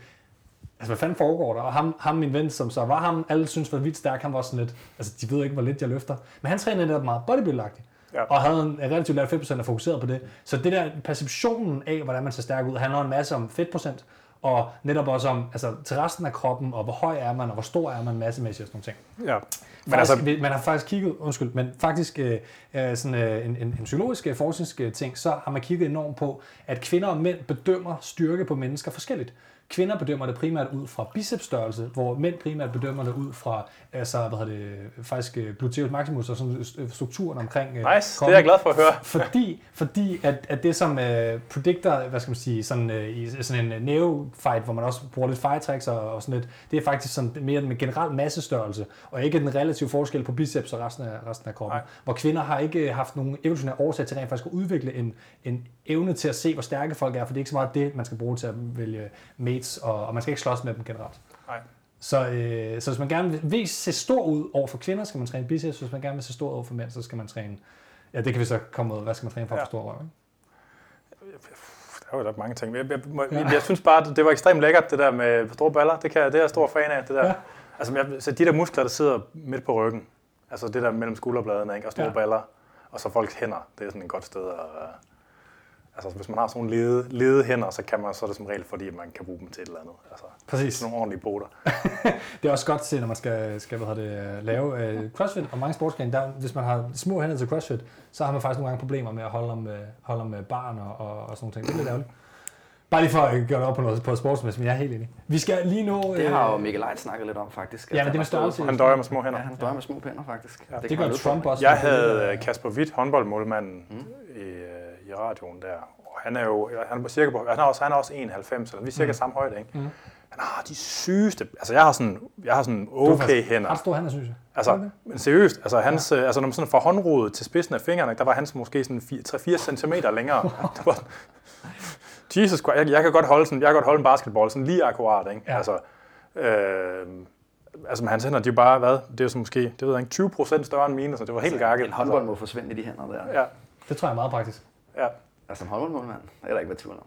A: altså hvad fanden foregår der? Og ham, ham min ven, som så var ham, alle synes var vildt stærk, han var sådan lidt, altså de ved ikke, hvor lidt jeg løfter. Men han trænede netop meget bodybuilding
C: Ja.
A: og havde en relativt lavt fedtprocent og fokuseret på det. Så det der perceptionen af, hvordan man ser stærk ud, handler en masse om fedtprocent, og netop også om altså, til resten af kroppen, og hvor høj er man, og hvor stor er man massemæssigt og sådan nogle ting.
C: Ja.
A: Men faktisk,
C: altså,
A: man har faktisk kigget, undskyld, men faktisk øh, øh, sådan, øh, en, en, en psykologisk øh, forskningsting, så har man kigget enormt på, at kvinder og mænd bedømmer styrke på mennesker forskelligt. Kvinder bedømmer det primært ud fra bicepsstørrelse, hvor mænd primært bedømmer det ud fra altså, hvad hedder det, faktisk øh, gluteus maximus og sådan øh, strukturen omkring øh,
C: nice, det er jeg glad for at høre.
A: Fordi, fordi at, at det som øh, predictor, hvad skal man sige, sådan, øh, i sådan en øh, neo-fight, hvor man også bruger lidt fire tricks og, og sådan lidt, det er faktisk sådan mere den generel massestørrelse, og ikke den relative forskel på biceps og resten af, resten af kroppen.
C: Nej.
A: Hvor kvinder har ikke haft nogen evolutionære årsag til rent faktisk at udvikle en, en evne til at se, hvor stærke folk er, for det er ikke så meget det, man skal bruge til at vælge mates, og, og man skal ikke slås med dem generelt.
C: Nej.
A: Så, øh, så hvis man gerne vil, vil se stor ud over for kvinder, skal man træne biceps. Hvis man gerne vil se stor ud over for mænd, så skal man træne... Ja, det kan vi så komme ud. Hvad skal man træne for at
C: Ja.
A: få stor røv? Ikke?
C: Der var jo mange ting. Jeg, jeg, jeg,
A: Ja.
C: jeg, synes bare, det var ekstremt lækkert, det der med store baller. Det, kan, det er jeg stor fan af. Det der.
A: Ja.
C: Altså, jeg, så de der muskler, der sidder midt på ryggen, altså det der mellem skulderbladene, ikke? og store
A: ja.
C: baller, og så folks hænder, det er sådan et godt sted at... øh, Altså, hvis man har sådan nogle lede, lede hænder, så, kan man, så er det som regel, fordi man kan bruge dem til et eller andet. Altså,
A: Præcis.
C: sådan nogle ordentlige boter.
A: Det er også godt til, når man skal, skal hvad hedder det, lave øh, crossfit og mange sportsgrene. Der, hvis man har små hænder til crossfit, så har man faktisk nogle gange problemer med at holde om, øh, holde om øh, barn og, og, og sådan nogle ting. Det er lidt ærgerligt. Bare lige for at gøre det op på noget på sportsmæssigt, men jeg er helt enig. Vi skal lige nå...
B: Det har jo
A: øh,
B: Mikkel Eit snakket lidt om, faktisk.
A: Ja, men det
B: han
A: med
B: stået
A: størrelse.
C: Han døjer med små hænder.
B: Ja, han døjer med små hænder, faktisk.
C: Ja.
A: det
B: kan
A: gør Trump også.
C: Jeg
A: det,
C: havde
A: øh,
C: øh, Kasper Witt, håndboldmålmanden, mm. øh, i radioen der. Og han er jo han er cirka på, han er også, han er også 91, eller vi er cirka
A: Mm.
C: mm. samme højde, ikke?
A: Mm.
C: Han har de sygeste, altså jeg har sådan, jeg har sådan okay
A: faktisk
C: hænder.
A: Ret store hænder, synes jeg.
C: Altså, men seriøst, altså, hans, ja. altså når man sådan fra håndrodet til spidsen af fingrene, der var hans måske sådan 3-4 cm længere. det var, Jesus Christ, jeg, jeg, kan godt holde sådan, jeg kan godt holde en basketball sådan lige akkurat, ikke?
A: Ja.
C: Altså, øh, altså men hans hænder, de er jo bare, hvad? Det er jo så måske, det ved jeg ikke, 20 procent større end mine, så det var helt gakket.
B: En håndbold må forsvinde i de hænder der.
C: Altså, ja,
A: Det tror jeg er meget praktisk.
C: Ja,
B: Altså en håndboldmålmand, det er der ikke været tvivl om.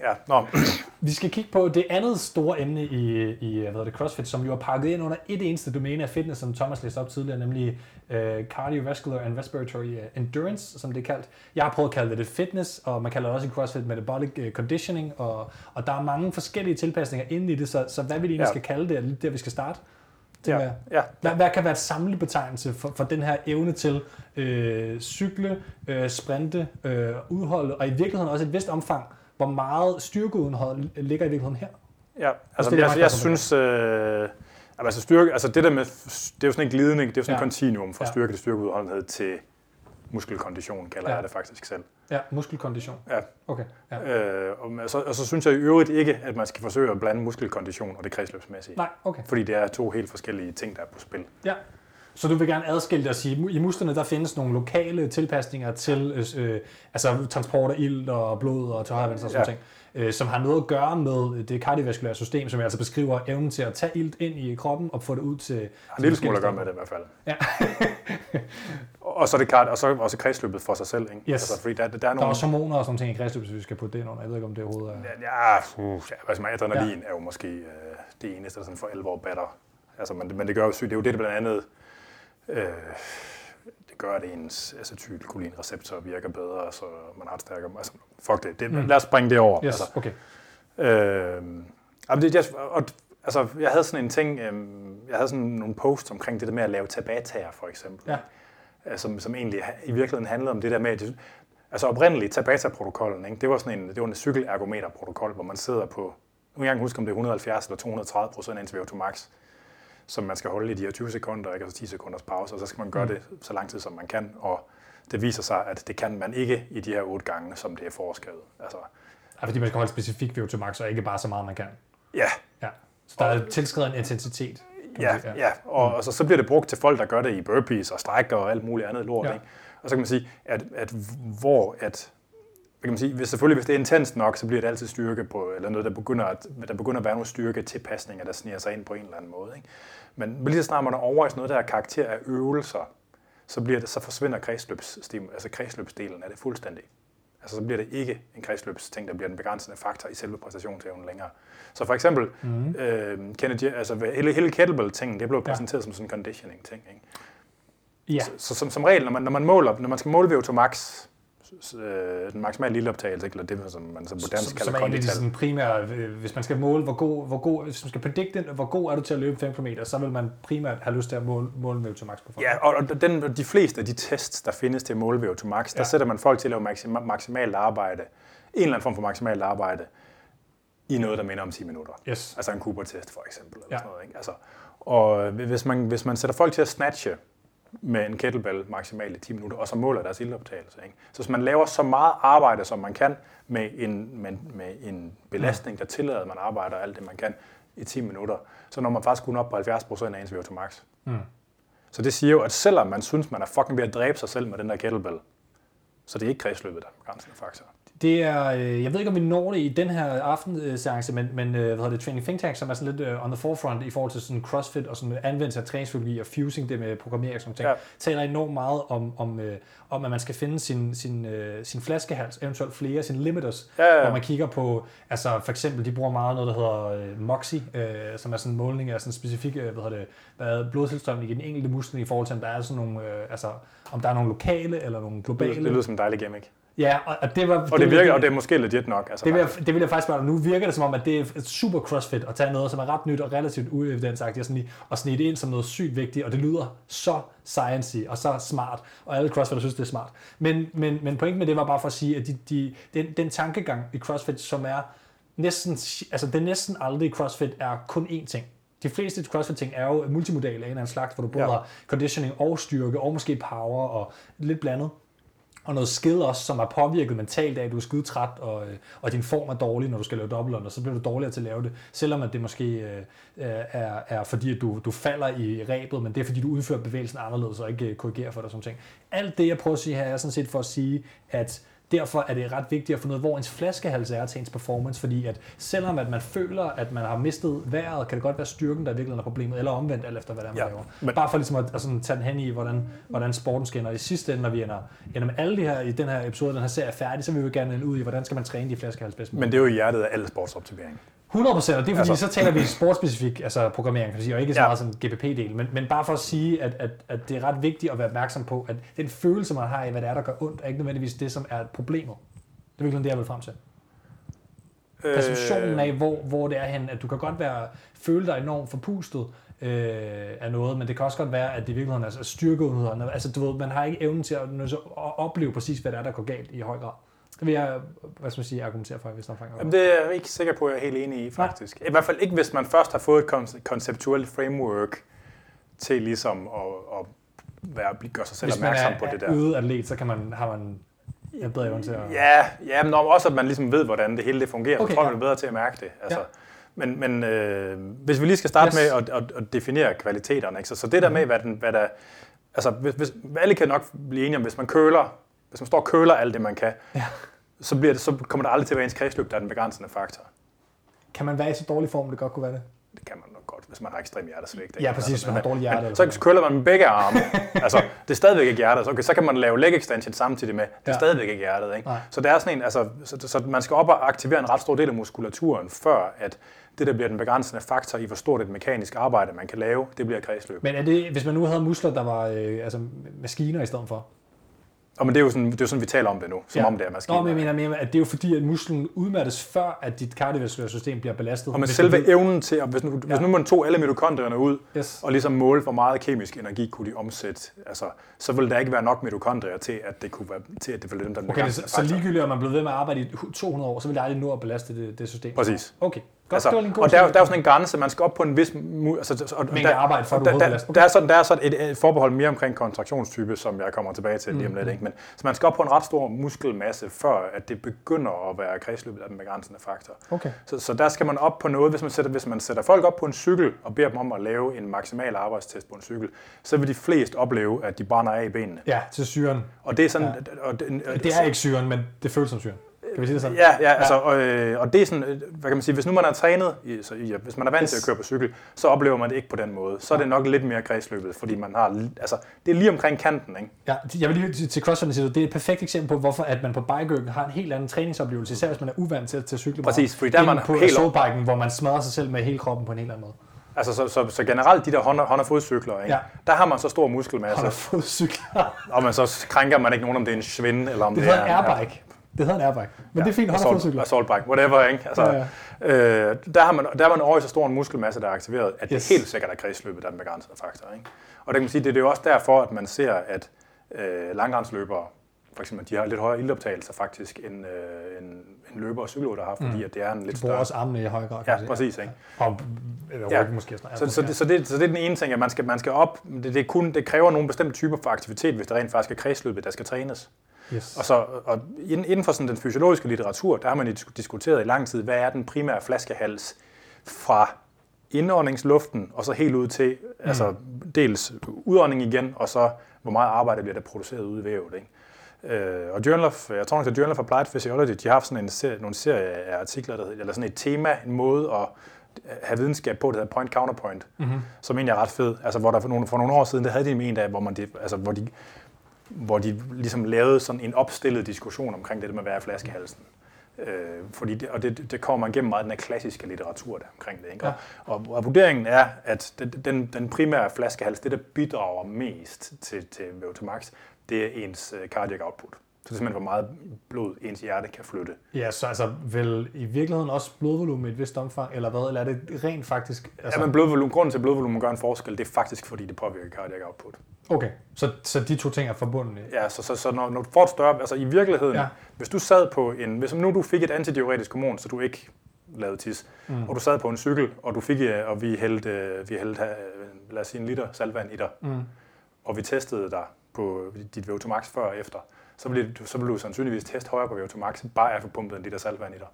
C: ja. Nå,
A: Vi skal kigge på det andet store emne i, i hvad hedder det, CrossFit, som jo er pakket ind under et eneste domæne af fitness, som Thomas læste op tidligere, nemlig uh, Cardiovascular and Respiratory øh, Endurance, som det er kaldt. Jeg har prøvet at kalde det det fitness, og man kalder det også i CrossFit Metabolic øh, Conditioning, og, og der er mange forskellige tilpasninger inde i det, så, så hvad vi egentlig
C: Ja.
A: skal kalde det, er lidt der, vi skal starte. Tænker
C: ja,
A: jeg.
C: ja.
A: Hvad, hvad kan være et samlebetegnelse for, for den her evne til øh, cykle, øh, sprinte, øh, udholde, og i virkeligheden også et vist omfang, hvor meget styrkeudhold ligger i virkeligheden her?
C: Ja, altså,
A: det
C: jeg, jeg
A: godt,
C: synes, øh, altså styrke, altså det der med, det er jo sådan en glidning, det er jo sådan
A: Ja.
C: en kontinuum fra
A: Ja.
C: styrke til styrkeudholdenhed til muskelkondition, kalder
A: ja.
C: jeg det faktisk selv.
A: Ja, muskelkondition.
C: Ja.
A: Okay. Ja.
C: Øh, og, så, og så synes jeg i øvrigt ikke, at man skal forsøge at blande muskelkondition og det kredsløbsmæssige.
A: Nej, okay.
C: Fordi det er to helt forskellige ting, der er på spil.
A: Ja. Så du vil gerne adskille det og sige, i musklerne der findes nogle lokale tilpasninger til øh, altså transport af ild og blod og tørre og sådan ja. ting, øh, som har noget at gøre med det kardiovaskulære system, som altså beskriver evnen til at tage ilt ind i kroppen og få det ud til...
C: En lille smule at gøre med det i hvert fald. Ja. og så det kart, og så også kredsløbet for sig selv, ikke?
A: Yes. Altså, fordi der, der, der, er nogle... der er også hormoner og sådan ting i kredsløbet, hvis vi skal putte det ind under. Jeg ved ikke, om det overhovedet er...
C: Ja, uh, ja altså adrenalin ja. er jo måske øh, det eneste, der sådan for alvor batter. Altså, men, men det gør jo sygt. Det er jo det, der blandt andet øh, det gør, at ens acetylcholinreceptor virker bedre, så man har et stærkere... Altså, fuck det. det mm. Lad os springe det over.
A: Yes, altså. okay.
C: Øh, det, jeg, og, altså, jeg havde sådan en ting, øh, jeg havde sådan nogle posts omkring det der med at lave tabataer, for eksempel. Ja. Øh, som, som egentlig i virkeligheden handlede om det der med, at altså oprindeligt Tabata-protokollen, ikke? det var sådan en, det var en cykelergometer-protokol, hvor man sidder på, nu kan jeg huske, om det er 170 eller 230 procent af VO2 max som man skal holde i de her 20 sekunder, ikke? altså 10 sekunders pause, og så skal man gøre mm. det så lang tid, som man kan, og det viser sig, at det kan man ikke i de her otte gange, som det er foreskrevet. Altså,
A: ja, fordi man skal holde specifikt VO2 max, og ikke bare så meget, man kan.
C: Ja.
A: ja. Så der og, er tilskrevet en intensitet.
C: Ja, ja, ja. Og, mm. og så, så bliver det brugt til folk, der gør det i burpees og strækker og alt muligt andet lort. Ja. Ikke? Og så kan man sige, at, at hvor at kan man sige, hvis, selvfølgelig, hvis det er intens nok, så bliver det altid styrke på, eller noget, der begynder at, der begynder at være nogle styrke tilpasninger, der sniger sig ind på en eller anden måde. Ikke? Men lige så snart man er over i sådan noget, der er karakter af øvelser, så, bliver det, så forsvinder kredsløbsdelen, altså kredsløbsdelen af det fuldstændig. Altså så bliver det ikke en kredsløbsting, der bliver den begrænsende faktor i selve præstationsevnen længere. Så for eksempel, mm-hmm. øh, Kennedy, altså hele, hele kettlebell-tingen, det blev præsenteret ja. som sådan en conditioning-ting. Ikke? Ja. Så, så som, som regel, når man, når man måler, når man skal måle VO2 max, øh, den maksimale lille optagelse, eller det, som man så moderne kalder
A: Som er egentlig sådan primære, øh, hvis man skal måle, hvor god, hvor god, hvis man skal predikte, hvor god er du til at løbe 5 km, så vil man primært have lyst til at måle, måle VO2 max på folk.
C: Ja, og den, de fleste af de tests, der findes til at måle VO2 max, ja. der sætter man folk til at lave maksim, maksimalt arbejde, en eller anden form for maksimalt arbejde, i noget, der minder om 10 minutter.
A: Yes.
C: Altså en Cooper-test for eksempel. Eller ja. sådan noget, ikke? Altså, og hvis man, hvis man sætter folk til at snatche med en kettlebell maksimalt i 10 minutter, og så måler deres ildoptagelse. Ikke? Så hvis man laver så meget arbejde, som man kan, med en, med, med en belastning, der tillader, at man arbejder alt det, man kan i 10 minutter, så når man faktisk kun op på 70% af ens VO2 max. Mm. Så det siger jo, at selvom man synes, man er fucking ved at dræbe sig selv med den der kettlebell, så det er ikke kredsløbet, der er begrænsende faktor.
A: Det er, øh, jeg ved ikke, om vi når det i den her aftenseance, men, men øh, hvad hedder det, Training Think Tank, som er sådan lidt uh, on the forefront i forhold til sådan CrossFit og sådan anvendelse af træningsfysiologi og fusing det med programmering og sådan ting, ja. taler enormt meget om, om, uh, om, at man skal finde sin, sin, uh, sin flaskehals, eventuelt flere, sin limiters, ja, ja. hvor man kigger på, altså for eksempel, de bruger meget noget, der hedder uh, MOXI, uh, som er sådan en måling af sådan specifikke, hvad hedder det, hvad blodtilstrømning i den enkelte muskel i forhold til, om der er sådan nogle, uh, altså om der er nogle lokale eller nogle globale.
C: Det lyder som en dejlig gimmick.
A: Ja, og det var...
C: Og det, det virker, og det er måske legit nok.
A: Altså det, vil jeg, det vil jeg faktisk bare, nu virker det som om, at det er super crossfit at tage noget, som er ret nyt og relativt uevidensagtigt, og, sådan og snige det ind som noget sygt vigtigt, og det lyder så sciencey og så smart, og alle crossfitter synes, det er smart. Men, men, men pointen med det var bare for at sige, at de, de, den, den tankegang i crossfit, som er næsten, altså det næsten aldrig i crossfit er kun én ting. De fleste CrossFit-ting er jo multimodale af en eller anden slags, hvor du både ja. har conditioning og styrke, og måske power og lidt blandet og noget skid også, som er påvirket mentalt af, at du er skidtræt, og, øh, og din form er dårlig, når du skal lave og så bliver du dårligere til at lave det, selvom at det måske øh, øh, er, er fordi, at du, du falder i rebet, men det er fordi, du udfører bevægelsen anderledes, og ikke øh, korrigerer for dig som ting. Alt det, jeg prøver at sige her, er sådan set for at sige, at Derfor er det ret vigtigt at finde ud af, hvor ens flaskehals er til ens performance, fordi at selvom at man føler, at man har mistet vejret, kan det godt være styrken, der virkelig er problemet, eller omvendt, alt efter hvad det er, man ja, laver. Men... Bare for ligesom at, at sådan, tage den hen i, hvordan, hvordan sporten skinner. I sidste ende, når vi ender, ender med alle de her, i den her episode, den her serie er færdig, så vil vi gerne ud i, hvordan skal man træne de flaskehals bedst
C: Men det er jo hjertet af alle sportsoptimering.
A: 100 procent, og det er fordi, altså, så taler vi sportspecifik altså programmering, kan sige, og ikke så ja. meget sådan GPP-del. Men, men bare for at sige, at, at, at det er ret vigtigt at være opmærksom på, at den følelse, man har af, hvad det er, der gør ondt, er ikke nødvendigvis det, som er problemet. Det er virkelig det, jeg vil frem til. Perceptionen af, hvor, hvor det er hen, at du kan godt være, føle dig enormt forpustet øh, af noget, men det kan også godt være, at det i virkeligheden er styrkeudheden. Altså, du ved, man har ikke evnen til at, at opleve præcis, hvad det er, der går galt i høj grad. Det vil jeg, hvad skal man sige, argumentere for, hvis der
C: Jamen, det er jeg ikke sikker på, at jeg er helt enig i, faktisk. Nej. I hvert fald ikke, hvis man først har fået et konceptuelt framework til ligesom at, at være, gøre sig selv hvis opmærksom på det der.
A: Hvis man er atlet, så kan man, har man en bedre evne til at...
C: Ja, ja men også at man ligesom ved, hvordan det hele det fungerer. Okay, så tror jeg, ja. man er bedre til at mærke det. Altså, Men, men øh, hvis vi lige skal starte
A: Yes.
C: med at, at, at definere kvaliteterne, ikke? Så, så det der med, hvad, den, hvad der... Altså, hvis, hvis, alle kan nok blive enige om, hvis man køler, hvis man står og køler alt det, man kan,
A: Ja.
C: så, bliver det, så kommer der aldrig til at være ens kredsløb, der er den begrænsende faktor.
A: Kan man være i så dårlig form, det godt kunne være det?
C: Det kan man godt, hvis man har ekstrem hjertesvigt.
A: Ja, præcis, hvis man har dårligt hjerte
C: Men, så køler man med begge arme. altså, det er stadigvæk ikke hjertet. Så, okay, så kan man lave leg extension samtidig med. Det er
A: Ja.
C: ja. stadigvæk ikke hjertet. Ikke?
A: Nej.
C: Så det er sådan en, altså, så, så, man skal op og aktivere en ret stor del af muskulaturen, før at det, der bliver den begrænsende faktor i, hvor stort et mekanisk arbejde, man kan lave, det bliver kredsløb.
A: Men er det, hvis man nu havde muskler, der var øh, altså maskiner i stedet for?
C: Og men det er jo sådan, det er jo sådan vi taler om det nu, som ja. om det er maskiner.
A: Nå, men jeg mener mere, at det er jo fordi, at musklen udmattes før, at dit kardiovaskulære system bliver belastet.
C: og med selve
A: du-
C: evnen til, at hvis nu, ja. hvis nu man tog alle mitokondrierne ud,
A: Yes.
C: og ligesom måle, hvor meget kemisk energi kunne de omsætte, altså, så ville der ikke være nok mitokondrier til, at det kunne være, til at det ville dem, der er
A: Okay, så, så ligegyldigt, om man blev ved med at arbejde i 200 år, så vil det aldrig nå at belaste det, det system.
C: Præcis.
A: Okay, godt.
C: Altså,
A: det god
C: og der, er der er jo sådan en grænse, man skal op på en vis... Mu- altså, og
A: Mængde
C: der,
A: arbejde, for at du
C: der, der, der, er sådan, der er sådan et, et forbehold mere omkring kontraktionstype, som jeg kommer tilbage til lige om
A: Mm,
C: lidt. Ikke? Men, så man skal op på en ret stor muskelmasse, før at det begynder at være kredsløbet af den begrænsende faktor.
A: Okay.
C: Så, så der skal man op på noget, hvis man, sætter, hvis man sætter folk op på en cykel og beder dem om at lave en maksimal arbejdstest på en cykel, så vil de flest opleve, at de brænder af i benene.
A: Ja, til syren.
C: Og det er sådan... Og det,
A: Det er ikke syren, men det føles som syren. Kan vi sige det sådan?
C: Ja, ja, altså, og, øh, og det er sådan, øh, hvad kan man sige, hvis nu man er trænet, så, i, hvis man er vant
A: Yes.
C: til at køre på cykel, så oplever man det ikke på den måde. Så er det nok lidt mere kredsløbet, fordi man har, altså, det er lige omkring kanten, ikke?
A: Ja, jeg vil lige til, til CrossFit sige, det er et perfekt eksempel på, hvorfor at man på bikeøkken har en helt anden træningsoplevelse, især hvis man er uvant til, til at cykle
C: Præcis, fordi der er man
A: på
C: helt
A: assaultbiken, hvor man smadrer sig selv med hele kroppen på en helt anden måde.
C: Altså, så, så, så generelt de der hånd- hånd- og fodcykler, ikke?
A: Ja.
C: der har man så stor muskelmasse,
A: fået cykler?
C: og man så krænker man ikke nogen, om det er en svinde, eller om
A: Det
C: det,
A: hedder en
C: er
A: airbike. Det hedder en airbike. Men det er fint, og
C: assault,
A: fodcykler.
C: assault bike, whatever, ikke? Altså,
A: Ja,
C: ja, Øh, der, har man, der har man over så stor en muskelmasse, der er aktiveret, at
A: Yes.
C: det helt sikkert er kredsløbet, der er den begrænsede faktor. Ikke? Og der kan man sige, det, det er jo også derfor, at man ser, at øh, langrendsløbere, for eksempel, de har lidt højere ildoptagelser faktisk, end, øh, end, end løbere og cykelrytter har, fordi at det er en lidt
A: bruger
C: større...
A: også armene i høj grad. kan
C: Ja,
A: sige.
C: præcis. Ikke?
A: Og eller
C: Ja.
A: måske. Sådan,
C: Så, så, det, så, det, så det er den ene ting, at man skal, man skal op. Det, det, kun, det kræver nogle bestemte typer for aktivitet, hvis det rent faktisk er kredsløbet, der skal trænes.
A: Yes.
C: Og, så, og inden inden for sådan den fysiologiske litteratur, der har man dis- diskuteret i lang tid, hvad er den primære flaskehals fra indåndingsluften, og så helt ud til mm. altså dels udånding igen, og så hvor meget arbejde bliver der produceret ude i vævet. Ikke? Øh, og Journal of, jeg tror nok, er Journal of Applied Physiology, de har haft sådan en serie, nogle serie af artikler, der, eller sådan et tema, en måde at have videnskab på, der hedder point counterpoint, mm-hmm. som egentlig er ret fed. Altså, hvor der for nogle, for nogle år siden, der havde de en dag, hvor, man, de- altså, hvor, de, hvor de ligesom lavede sådan en opstillet diskussion omkring det der med at være flaskehalsen. Øh, fordi det, og det, det kommer man igennem meget den her klassiske litteratur der omkring det. Ikke?
A: Ja.
C: Og, og, og vurderingen er, at den, den, den primære flaskehals, det der bidrager mest til, til VO2 max, det er ens øh, cardiac output. Så er simpelthen, hvor meget blod ens hjerte kan flytte.
A: Ja, så altså vel i virkeligheden også blodvolumen i et vist omfang, eller hvad? Eller er det rent faktisk... Altså,
C: Ja, men blodvolumen, grunden til, at blodvolumen gør en forskel, det er faktisk, fordi det påvirker cardiac output.
A: Okay, så, så de to ting er forbundet.
C: Ja, så, så, så når, når du får et større, altså i virkeligheden,
A: Ja.
C: ja. hvis du sad på en, hvis nu du fik et antidiuretisk hormon, så du ikke lavede tis, mm. og du sad på en cykel, og du fik, øh, og vi hældte, øh, vi hældte, øh, lad os sige en liter saltvand i dig,
A: Mm.
C: og vi testede dig på dit VO2 max før og efter, så ville du, så ville du sandsynligvis teste højere på VO2 max, bare af at få pumpet en liter saltvand i dig.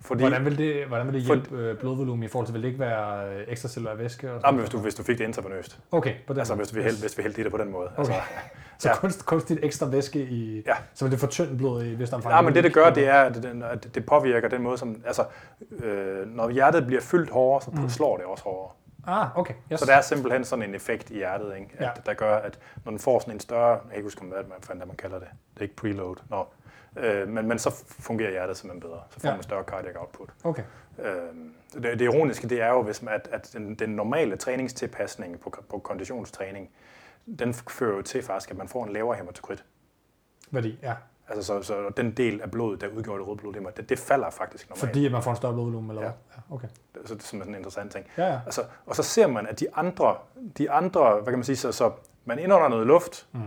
C: Fordi,
A: Hvordan vil det, hvordan vil det
C: For-
A: hjælpe øh, blodvolumen i forhold til, vil det ikke være øh, ekstracellulær væske? Og
C: nej,
A: sådan
C: men hvis du, hvis du fik det intravenøst,
A: Okay, på den
C: altså hvis vi, hældte, hvis vi hældte i det på den måde. Altså,
A: Så
C: ja.
A: kunst, kunstigt ekstra væske i...
C: Ja.
A: Så vil det fortynde blodet i et vist omfang?
C: Nej, men det, det gør, det er, at det, at det påvirker den måde, som... Altså, øh, når hjertet bliver fyldt hårdere, så mm. slår det også hårdere.
A: Ah, okay. Yes.
C: Så der er simpelthen sådan en effekt i hjertet, ikke? At,
A: Ja.
C: der gør, at når den får sådan en større... Jeg kan ikke huske, hvad man, fanden, man kalder det. Det er ikke preload. Nå. Øh, men, men så fungerer hjertet simpelthen bedre. Så får
A: Ja.
C: man større cardiac output.
A: Okay.
C: Øh, det, det ironiske, det er jo, hvis man, at, at den, den normale træningstilpasning på, på konditionstræning, den fører jo til faktisk, at man får en lavere hematokrit.
A: Værdi, ja.
C: Altså, så, så den del af blodet, der udgjorde det røde blod, det, det falder faktisk normalt.
A: Fordi man får en større blodvolumen, eller
C: Ja.
A: hvad? Ja, okay.
C: Så det er sådan en interessant ting.
A: Ja, ja.
C: Altså, og så ser man, at de andre, de andre hvad kan man sige, så, så man indånder noget luft, mm.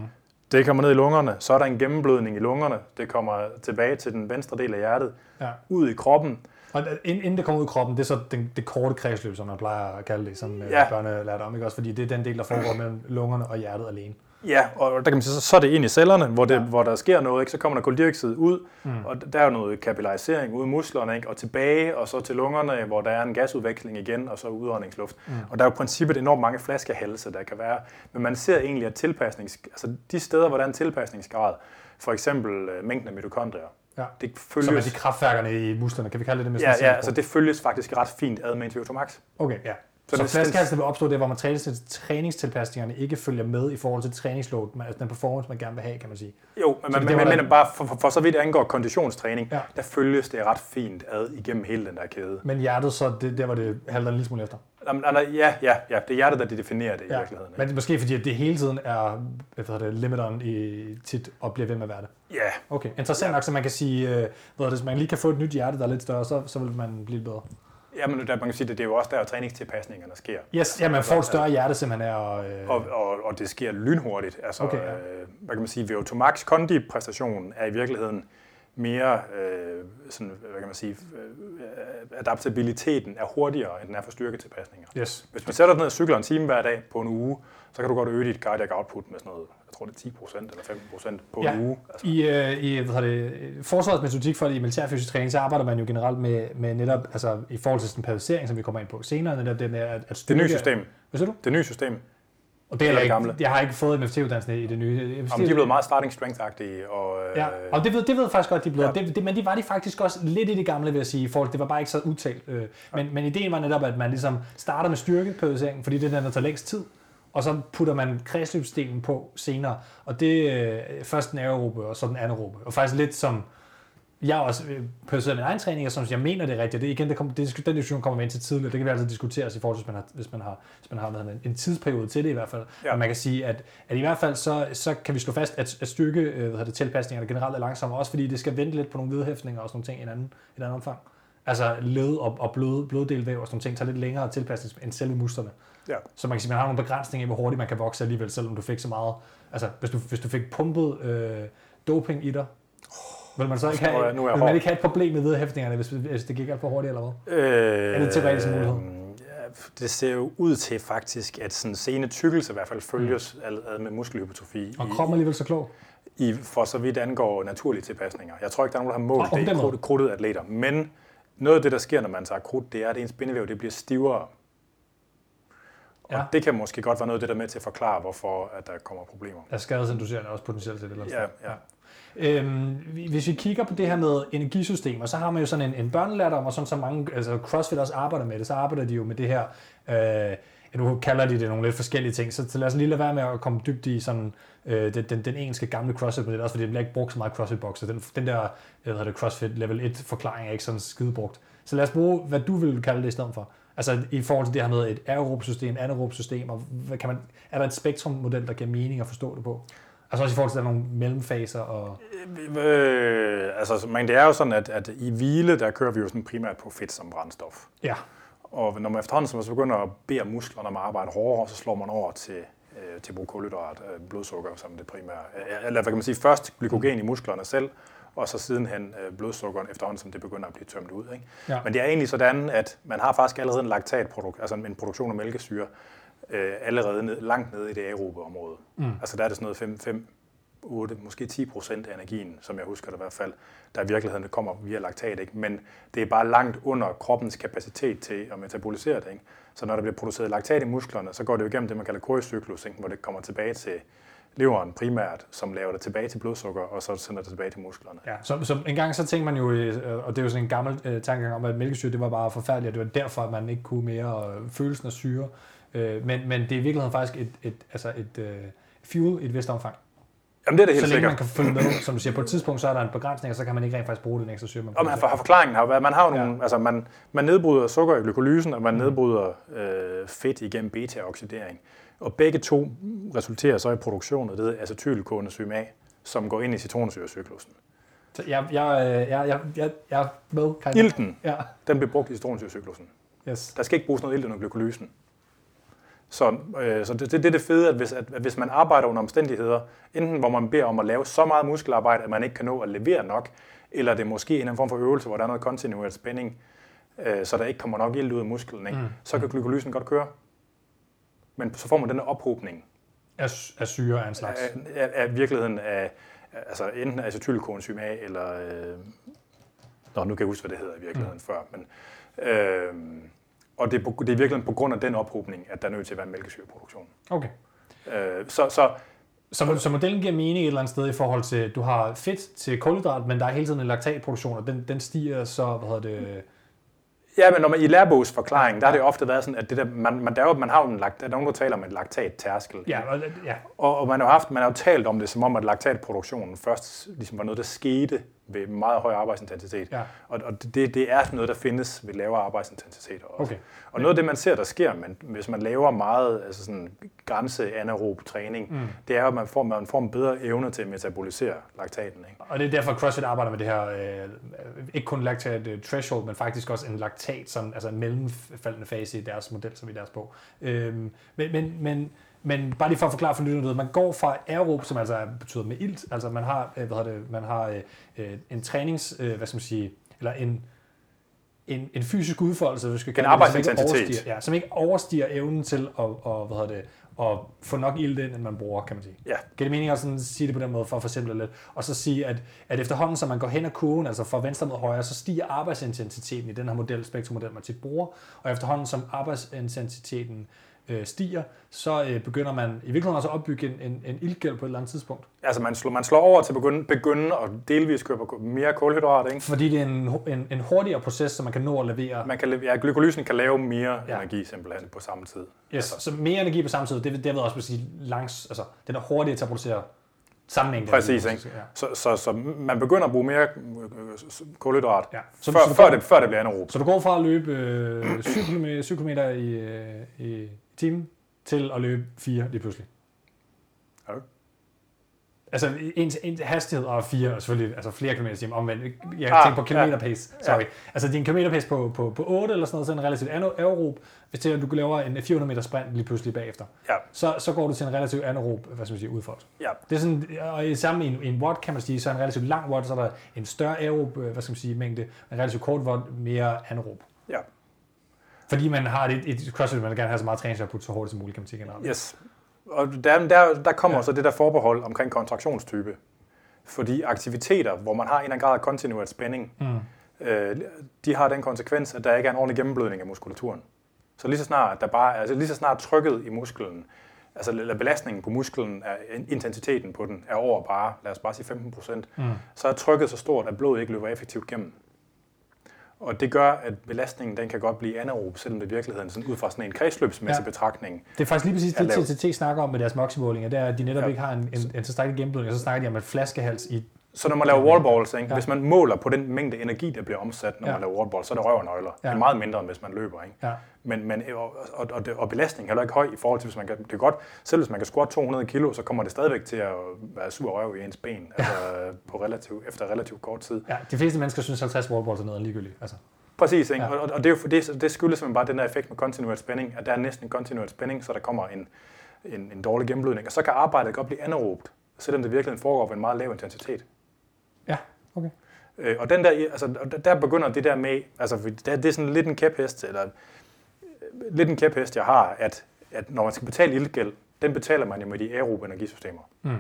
C: det kommer ned i lungerne, så er der en gennemblødning i lungerne, det kommer tilbage til den venstre del af hjertet,
A: ja.
C: ud i kroppen,
A: Og ind- inden det kommer ud i kroppen, det er så den, det korte kredsløb, som man plejer at kalde det, som
C: Ja.
A: ja. om, ikke også? Fordi det er den del, der foregår mellem lungerne og hjertet alene.
C: Ja, og der kan man sige, så, så er det ind i cellerne, hvor, det, ja. hvor der sker noget, ikke? så kommer der koldioxid ud, mm. og der er noget kapillarisering ude i musklerne, ikke? og tilbage, og så til lungerne, hvor der er en gasudveksling igen, og så udåndingsluft. Mm. Og der er jo i princippet enormt mange flaskehalse, der kan være, men man ser egentlig, at tilpasnings, altså de steder, hvor der er en tilpasningsgrad, for eksempel øh, mængden af mitokondrier,
A: Ja. Det følges... Som er de kraftværkerne i musklerne, kan vi kalde det det med
C: Ja, ja altså det følges faktisk ret fint ad med en Max.
A: Okay, ja. Så, så flaskehalsen vil opstå det, hvor man træningstilpasningerne ikke følger med i forhold til træningsload, altså den performance, man gerne vil have, kan man sige.
C: Jo, men man, man, man mener bare, for, for, for, så vidt angår konditionstræning, ja. der følges det ret fint ad igennem hele den der kæde.
A: Men hjertet, så det, der var det halter en lille smule efter?
C: Ja, ja, ja, det er hjertet, der definerer det ja. i virkeligheden.
A: Men det er måske fordi, at det hele tiden er hvad det, limiteren i tit og bliver ved med at være det.
C: Ja.
A: Okay, interessant ja. nok, så man kan sige, øh, hvad det, hvis man lige kan få et nyt hjerte, der er lidt større, så, så vil man blive bedre.
C: Ja, men der, man kan sige, at det er jo også der, træningstilpasningerne sker.
A: Yes, ja, man får et større hjerte simpelthen af. Og,
C: øh... og, og, og, det sker lynhurtigt. Altså, okay, ja. øh, hvad kan man sige, VO2 Max kondi-præstationen er i virkeligheden mere, øh, sådan, hvad kan man sige, øh, adaptabiliteten er hurtigere, end den er for styrketilpasninger.
A: Yes.
C: Hvis man sætter dig ned og cykler en time hver dag på en uge, så kan du godt øge dit cardiac output med sådan noget tror det er 10% eller 15% på ja. en uge. Altså.
A: I, øh, i hvad det, forsvarets metodik for i militærfysisk træning, så arbejder man jo generelt med, med netop, altså i forhold til sympatisering, som vi kommer ind på senere, netop den er at, at
C: styrke, Det nye system.
A: Hvad siger du?
C: Det nye system.
A: Og det er ikke, gamle. jeg har ikke fået MFT-uddannelsen i det nye.
C: MFT, Jamen, de er blevet meget starting strength-agtige. Og,
A: øh, ja, og det ved, det ved jeg faktisk godt, de er blevet. Ja. Det, det, men de var de faktisk også lidt i det gamle, vil jeg sige. For det var bare ikke så udtalt. Øh, men, ja. men ideen var netop, at man ligesom starter med styrkeperiodiseringen, fordi det er den, der tager længst tid og så putter man kredsløbsdelen på senere. Og det er øh, først den aerobe, og så den anaerobe. Og faktisk lidt som, jeg også øh, på min egen træning, og som jeg mener det er rigtigt. Det, igen, det kommer, det, den diskussion kommer vi ind til tidligere. Det kan vi altid diskutere i forhold til, hvis man har, hvis man har, hvis man har en, en tidsperiode til det i hvert fald. Ja. Og man kan sige, at, at i hvert fald så, så kan vi slå fast, at, at styrke øh, hvad det, tilpasningerne generelt er langsomme, også fordi det skal vente lidt på nogle vedhæftninger og sådan nogle ting i en anden, i en anden omfang. Altså led og, og blod, bloddelvæv og sådan nogle ting tager lidt længere tilpasning end selve musklerne. Ja. Så man kan sige, man har nogle begrænsninger i, hvor hurtigt man kan vokse alligevel, selvom du fik så meget. Altså, hvis du, hvis du fik pumpet øh, doping i dig, vil man så ikke have, nu vil man ikke have et problem med vedhæftningerne, hvis, hvis det gik alt for hurtigt, eller hvad? Øh, er det teoretisk mulighed?
C: det ser jo ud til faktisk, at sådan sene tykkelse i hvert fald følges mm. ad med muskelhypotrofi.
A: Og kroppen alligevel så klog?
C: I, for så vidt angår naturlige tilpasninger. Jeg tror ikke, der er nogen, der har målt oh, det i krudtet atleter. Men noget af det, der sker, når man tager krudt, det er, at ens bindevæv det bliver stivere. Ja. Og det kan måske godt være noget af det, der er med til at forklare, hvorfor at der kommer problemer.
A: Er skadesinducerende også potentielt til det?
C: Eller ja, ja.
A: Øhm, hvis vi kigger på det her med energisystemer, så har man jo sådan en, en børnelærdom, og sådan så mange, altså CrossFit også arbejder med det, så arbejder de jo med det her, øh, nu kalder de det nogle lidt forskellige ting, så, så lad os lige lade være med at komme dybt i sådan, øh, den, den, den engelske gamle CrossFit-model, også fordi det bliver ikke brugt så meget CrossFit-bokser. Den, den der hvad det, CrossFit Level 1-forklaring er ikke sådan skide brugt. Så lad os bruge, hvad du vil kalde det i stedet for. Altså i forhold til det her med et aerob system, anaerob system, og hvad kan man, er der et spektrummodel, der giver mening at forstå det på? Altså også i forhold til, at der er nogle mellemfaser og...
C: Øh, altså, men det er jo sådan, at, at i hvile, der kører vi jo sådan primært på fedt som brændstof.
A: Ja.
C: Og når man efterhånden så begynder at bede musklerne når man arbejder hårdere, så slår man over til, øh, til at bruge kulhydrat, øh, blodsukker som det primære. Eller hvad kan man sige, først glykogen i musklerne selv, og så sidenhen øh, blodsukkeren efterhånden, som det begynder at blive tømt ud. Ikke? Ja. Men det er egentlig sådan, at man har faktisk allerede en laktatprodukt, altså en produktion af mælkesyre, øh, allerede ned, langt nede i det aerobe område. Mm. Altså der er det sådan noget 5, 5 8, måske 10 procent af energien, som jeg husker det i hvert fald, der i virkeligheden kommer via laktat. Ikke? Men det er bare langt under kroppens kapacitet til at metabolisere det. Ikke? Så når der bliver produceret laktat i musklerne, så går det jo igennem det, man kalder korycyklus, ikke? hvor det kommer tilbage til leveren primært, som laver det tilbage til blodsukker, og så sender det tilbage til musklerne.
A: Ja, så, så en gang så tænkte man jo, øh, og det er jo sådan en gammel uh, tankegang om, at mælkesyre det var bare forfærdeligt, og det var derfor, at man ikke kunne mere uh, følelsen af syre. Uh, men, men det er i virkeligheden faktisk et, et, altså et uh, fuel i et vist omfang.
C: Jamen det er det helt
A: så
C: længe sikkert.
A: man kan følge med, som du siger, på et tidspunkt så er der en begrænsning, og så kan man ikke rent faktisk bruge den ekstra syre. Man
C: og man har forklaringen har været, man har jo nogle, ja. altså man, man nedbryder sukker i glykolysen, og man mm. nedbryder øh, fedt igennem beta-oxidering. Og begge to resulterer så i produktion af det acetylkoenzym A, som går ind i citronsyrecyklusen.
A: Så jeg, jeg, øh, jeg, jeg, jeg, jeg er med.
C: Ilten, ja. den bliver brugt i citronsyrecyklusen.
A: Yes.
C: Der skal ikke bruges noget ilt under glykolysen. Så, øh, så det, det, det er det fede, at hvis, at, at hvis man arbejder under omstændigheder, enten hvor man beder om at lave så meget muskelarbejde, at man ikke kan nå at levere nok, eller det er måske en form for øvelse, hvor der er noget kontinuerlig spænding, øh, så der ikke kommer nok ild ud af musklen, ikke? Mm. så kan glykolysen godt køre. Men så får man den ophobning
A: Af, af syre af en slags?
C: Af, af, af virkeligheden af, altså enten acetylkoenzym A, eller... Øh, nå, nu kan jeg huske, hvad det hedder i virkeligheden mm. før. Men, øh, og det er, på, det er virkelig på grund af den ophobning, at der er nødt til at være en mælkesyreproduktion.
A: Okay.
C: Øh, så, så,
A: så, så modellen giver mening et eller andet sted i forhold til, du har fedt til kulhydrat, men der er hele tiden en laktatproduktion, og den, den stiger så, hvad hedder det...
C: Ja, men når man i lærebogsforklaringen, der har det ofte været sådan, at det der, man, man, der, er jo, man har jo en lakt, der er nogen, der taler om en laktat-tærskel.
A: Ja, og, ja.
C: Og, og man, har haft, man har jo talt om det, som om at laktatproduktionen først ligesom var noget, der skete ved meget høj arbejdsintensitet. Ja. Og, og det, det er noget, der findes ved lavere arbejdsintensitet også. Okay. Og noget af det, man ser, der sker, men, hvis man laver meget altså sådan grænse anaerob træning, mm. det er, at man får, man får en bedre evne til at metabolisere laktaten. Ikke?
A: Og det er derfor, CrossFit arbejder med det her, øh, ikke kun laktat uh, threshold, men faktisk også en laktat, som, altså en mellemfaldende fase i deres model, som i deres bog. Øhm, men, men, men men bare lige for at forklare for lytterne, man går fra aerob, som altså betyder med ilt, altså man har, øh, hvad det, man har øh, øh, en trænings, øh, hvad skal man sige, eller en, en, en fysisk udfoldelse, vi skal
C: kalde en det, som ikke,
A: overstiger, ja, som ikke overstiger evnen til at, og, hvad hedder det, at få nok ild ind, end man bruger, kan man sige.
C: Ja.
A: Giver det mening at sådan sige det på den måde, for at forsimple lidt, og så sige, at, at efterhånden, som man går hen ad kurven, altså fra venstre mod højre, så stiger arbejdsintensiteten i den her model, spektrommodel, man tit bruger, og efterhånden, som arbejdsintensiteten øh, stiger, så øh, begynder man i virkeligheden også at opbygge en, en, en ildgæld på et eller andet tidspunkt.
C: Altså man slår, man slår over til at begynde, begynde at delvis købe mere kulhydrat, ikke?
A: Fordi det er en, en, en hurtigere proces, så man kan nå at levere...
C: Man kan, ja, glykolysen kan lave mere ja. energi simpelthen på samme tid. Yes,
A: altså. så mere energi på samme tid, det, det vil også sige langs, altså, den er hurtigere til at producere sammenhæng.
C: Præcis, ikke? Ja. Så, så, så man begynder at bruge mere øh, kulhydrat, ja. så, før, så før, går, det, før det bliver anaerob.
A: Så du går fra at løbe øh, 7 km, 7 km i, øh, i timen til at løbe 4 lige pludselig.
C: Okay.
A: Altså en, en hastighed og fire, og selvfølgelig altså flere kilometer i timen, omvendt. Jeg ah, tænker på kilometer pace, sorry. Ja. Altså din kilometer pace på, på, på 8 eller sådan noget, så er en relativt aerob. Hvis det er, du laver en 400 meter sprint lige pludselig bagefter,
C: ja.
A: så, så går du til en relativt anaerob, hvad skal man sige, udfold.
C: Ja.
A: Det er sådan, og i samme i en, en watt kan man sige, så er en relativt lang watt, så er der en større aerob, hvad skal man sige, mængde, en relativt kort watt, mere anaerob. Fordi man har et, et CrossFit, man vil gerne have så meget træningsoutput så hurtigt som muligt, kan man sige generelt.
C: Yes. Og der, der, der kommer ja. så det der forbehold omkring kontraktionstype. Fordi aktiviteter, hvor man har en eller anden grad af kontinuert spænding, mm. øh, de har den konsekvens, at der ikke er en ordentlig gennemblødning af muskulaturen. Så lige så snart, der bare, altså lige så snart trykket i musklen, altså eller belastningen på musklen, er, intensiteten på den er over bare, lad os bare sige 15 procent, mm. så er trykket så stort, at blodet ikke løber effektivt gennem. Og det gør, at belastningen den kan godt blive anaerob, selvom det i virkeligheden sådan ud fra sådan en kredsløbsmæssig ja. betragtning.
A: Det er faktisk lige præcis det, TTT snakker om med deres moximålinger, det er, at de netop ja. ikke har en, en, en tilstrækkelig gennemblødning, og så snakker de om et flaskehals i
C: så når man laver wallballs, ikke? Ja. hvis man måler på den mængde energi, der bliver omsat, når ja. man laver wallballs, så er det røvnøgler. Ja. Det er meget mindre, end hvis man løber. Ikke?
A: Ja.
C: Men, men, og, og, og, og belastningen er heller ikke høj i forhold til, hvis man kan, det er godt, selv hvis man kan squat 200 kilo, så kommer det stadigvæk til at være sur røv i ens ben, ja. altså på relativ, efter relativt kort tid.
A: Ja, de fleste mennesker synes 50 wallballs er noget ligegyldigt. Altså.
C: Præcis, ikke? Ja. Og, og det, er jo, det, det skyldes simpelthen bare den der effekt med kontinuert spænding, at der er næsten en kontinuert spænding, så der kommer en, en, en dårlig gennemblødning, og så kan arbejdet godt blive anaerobt, selvom det virkelig foregår ved en meget lav intensitet.
A: Okay.
C: Øh, og den der, altså, der begynder det der med, altså det, det er sådan lidt en kæphest, eller øh, lidt en kæphest, jeg har, at, at når man skal betale ildgæld, den betaler man jo med de aerobe energisystemer. Mm.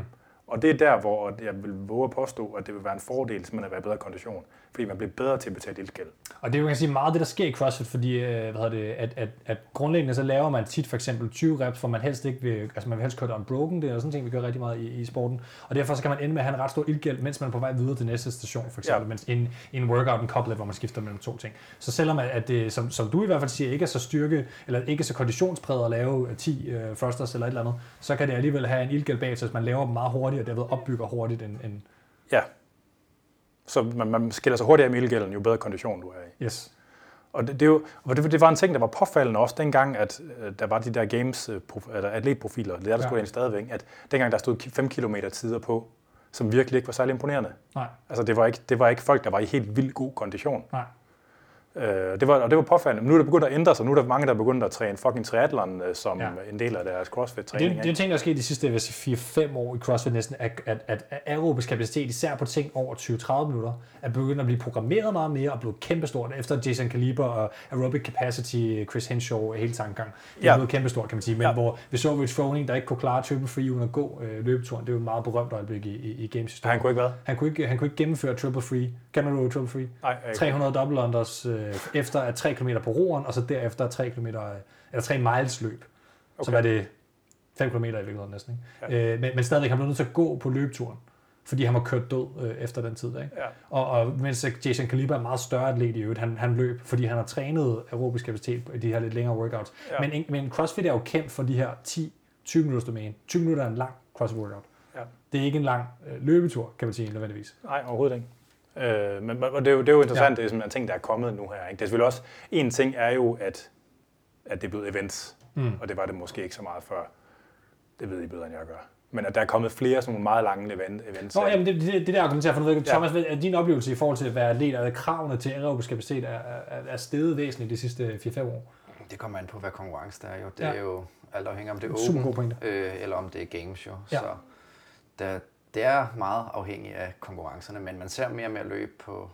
C: Og det er der, hvor jeg vil våge at påstå, at det vil være en fordel, hvis man er i bedre kondition fordi man bliver bedre til at betale ildgæld.
A: Og det er jo kan sige meget det, der sker i CrossFit, fordi øh, hvad det, at, at, at grundlæggende så laver man tit for eksempel 20 reps, hvor man helst ikke vil, altså man vil helst køre unbroken, det er sådan ting, vi gør rigtig meget i, i sporten, og derfor så kan man ende med at have en ret stor ildgæld, mens man er på vej videre til næste station, for eksempel, ja. mens en, en workout, en couplet, hvor man skifter mellem to ting. Så selvom at det, som, som du i hvert fald siger, ikke er så styrke, eller ikke er så konditionspræget at lave 10 uh, thrusters eller et eller andet, så kan det alligevel have en ildgæld bag, hvis man laver dem meget hurtigt, og derved opbygger hurtigt en, en
C: Ja, så man, man skiller sig hurtigere med ildgælden, jo bedre kondition du er i.
A: Yes.
C: Og det, det, jo, og det, det var en ting, der var påfaldende også dengang, at øh, der var de der games, øh, eller atletprofiler, det er der ja. skulle stadigvæk, at dengang der stod 5 km tider på, som virkelig ikke var særlig imponerende.
A: Nej.
C: Altså det var, ikke, det var ikke folk, der var i helt vild god kondition.
A: Nej.
C: Øh, det var, og det var påfaldende. Men nu er det begyndt at ændre sig. Nu er der mange, der er begyndt at træne fucking triathlon øh, som ja. en del af deres CrossFit-træning.
A: Det, det er en ting, der er sket de sidste 4-5 år i CrossFit næsten, at, at, at aerobisk kapacitet, især på ting over 20-30 minutter, er begyndt at blive programmeret meget mere og blevet kæmpestort efter Jason Caliber og Aerobic Capacity, Chris Henshaw, hele tankegang. Det er ja. blevet kæmpestort, kan man sige. Men ja. hvor vi så Rich Froning, der ikke kunne klare triple free uden at gå øh, løbeturen, det er jo et meget berømt øjeblik i, i, i games
C: Han kunne ikke hvad?
A: Han kunne ikke, han kunne ikke gennemføre triple free. Kan du triple free?
C: Nej,
A: 300 double unders øh, efter at 3 km på roeren, og så derefter 3 km, eller 3 miles løb. Okay. Så er det 5 km i virkeligheden næsten. Ikke? Ja. Øh, men, men stadigvæk, han blev nødt til at gå på løbeturen fordi han var kørt død øh, efter den tid. Ikke?
C: Ja.
A: Og, og mens Jason Kaliber er en meget større atlet i øvrigt, han, han løb, fordi han har trænet aerobisk kapacitet i de her lidt længere workouts. Ja. Men, men CrossFit er jo kendt for de her 10-20 minutters domæne. 20 minutter er en lang CrossFit workout.
C: Ja.
A: Det er ikke en lang øh, løbetur, kan man sige, nødvendigvis.
C: Nej, overhovedet ikke. Øh, men og det, er jo, det er jo interessant, ja. det er sådan en ting, der er kommet nu her. Ikke? Det er selvfølgelig også, en ting er jo, at, at det er blevet events, mm. og det var det måske ikke så meget før. Det ved I bedre, end jeg gør. Men at der er kommet flere sådan nogle meget lange event, events.
A: Nå, jamen det, det, det der argumenterer for noget. Thomas, ja. er din oplevelse i forhold til at være atlet, at kravene til aerobisk kapacitet er, er, er steget væsentligt de sidste 4-5 år?
B: Det kommer an på, hvad konkurrence der er jo. Det ja. er jo alt afhængig om det er
A: Super open,
B: øh, eller om det er games jo. Ja. Så der, det er meget afhængigt af konkurrencerne, men man ser mere og mere løb på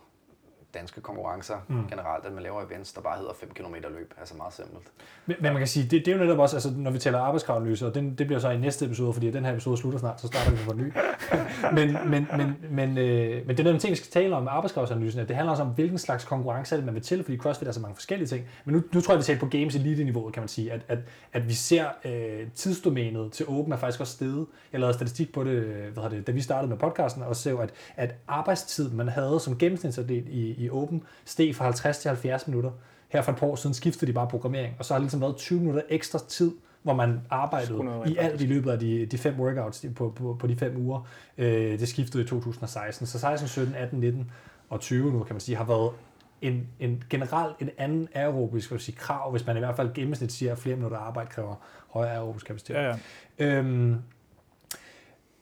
B: danske konkurrencer mm. generelt, at man laver events, der bare hedder 5 km løb. Altså meget simpelt.
A: Men, men man kan sige, det, det er jo netop også, altså, når vi taler arbejdskravanalyse, og den, det bliver så i næste episode, fordi den her episode slutter snart, så starter vi på en ny. men, men, men, men, øh, men det er den ting, vi skal tale om arbejdskraftanalysen, at det handler også om, hvilken slags konkurrence er det, man vil til, fordi CrossFit er så mange forskellige ting. Men nu, nu tror jeg, vi taler på games elite-niveauet, kan man sige, at, at, at vi ser øh, tidsdomænet til Open er faktisk også steget. Jeg lavede statistik på det, hvad det, da vi startede med podcasten, og så at, at arbejdstid, man havde som gennemsnitsatlet i, i Open, steg fra 50 til 70 minutter. Her for et par år siden skiftede de bare programmering, og så har det ligesom været 20 minutter ekstra tid, hvor man arbejdede i alt i løbet af de, de fem workouts på, på, på de fem uger. Øh, det skiftede i 2016. Så 16, 17, 18, 19 og 20 nu, kan man sige, har været en, en generelt en anden aerobisk vil sige, krav, hvis man i hvert fald gennemsnit siger, at flere minutter arbejde kræver højere aerobisk kapacitet.
C: Ja, ja.
A: Øhm,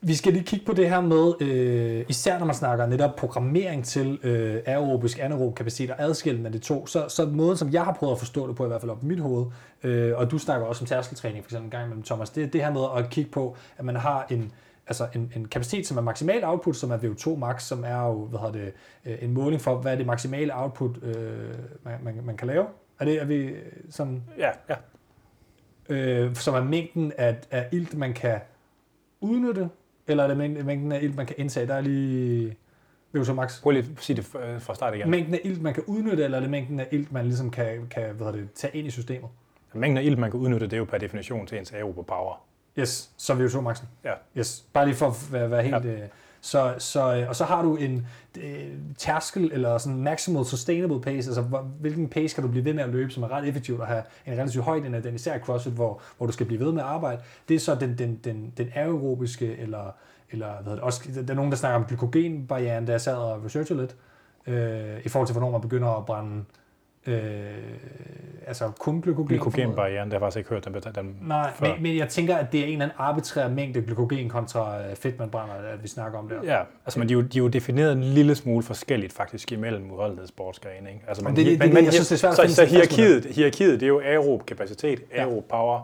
A: vi skal lige kigge på det her med, øh, især når man snakker netop programmering til øh, aerobisk, anaerob kapacitet og af de to, så, så måden, som jeg har prøvet at forstå det på, i hvert fald op i mit hoved, øh, og du snakker også om tærskeltræning for eksempel en gang med Thomas, det er det her med at kigge på, at man har en, altså en, en kapacitet, som er maksimal output, som er VO2 max, som er jo, hvad hedder det, øh, en måling for, hvad er det maksimale output, øh, man, man, man kan lave. Er det, er vi sådan?
C: Ja, ja.
A: Øh, som er mængden af, af ilt, man kan udnytte eller er det mængden af ilt, man kan indtage? Der er lige VO2 max.
C: Prøv lige at sige det fra start igen.
A: Mængden af ilt, man kan udnytte, eller er det mængden af ilt, man ligesom kan, kan hvad det, tage ind i systemet?
C: Mængden af ilt, man kan udnytte, det er jo per definition til ens aerobe power.
A: Yes, så VO2 maxen.
C: Ja.
A: Yes, bare lige for at være, være helt... Ja. Øh, så, så, øh, og så har du en øh, tærskel, eller sådan maximal sustainable pace, altså hvilken pace kan du blive ved med at løbe, som er ret effektivt at have en relativt høj den, den især CrossFit, hvor, hvor du skal blive ved med at arbejde. Det er så den, den, den, den aerobiske, eller, eller hvad det, også, der er nogen, der snakker om glykogenbarrieren, der jeg sad og researchede lidt, øh, i forhold til, hvornår man begynder at brænde Øh, altså kun glykogen.
C: Glykogenbarrieren, det har jeg faktisk ikke hørt den, den
A: Nej, men, men, jeg tænker, at det er en eller anden arbitrær mængde glykogen kontra øh, fedt, man brænder, at vi snakker om det.
C: Ja, altså men de, er jo, de er jo defineret en lille smule forskelligt faktisk imellem udholdenhedssportsgrene. Ikke? Altså,
A: man, det, det, men, det, men, jeg synes, det er svært
C: så, så hierarkiet, hierarkiet, det er jo aerob kapacitet, aerob power,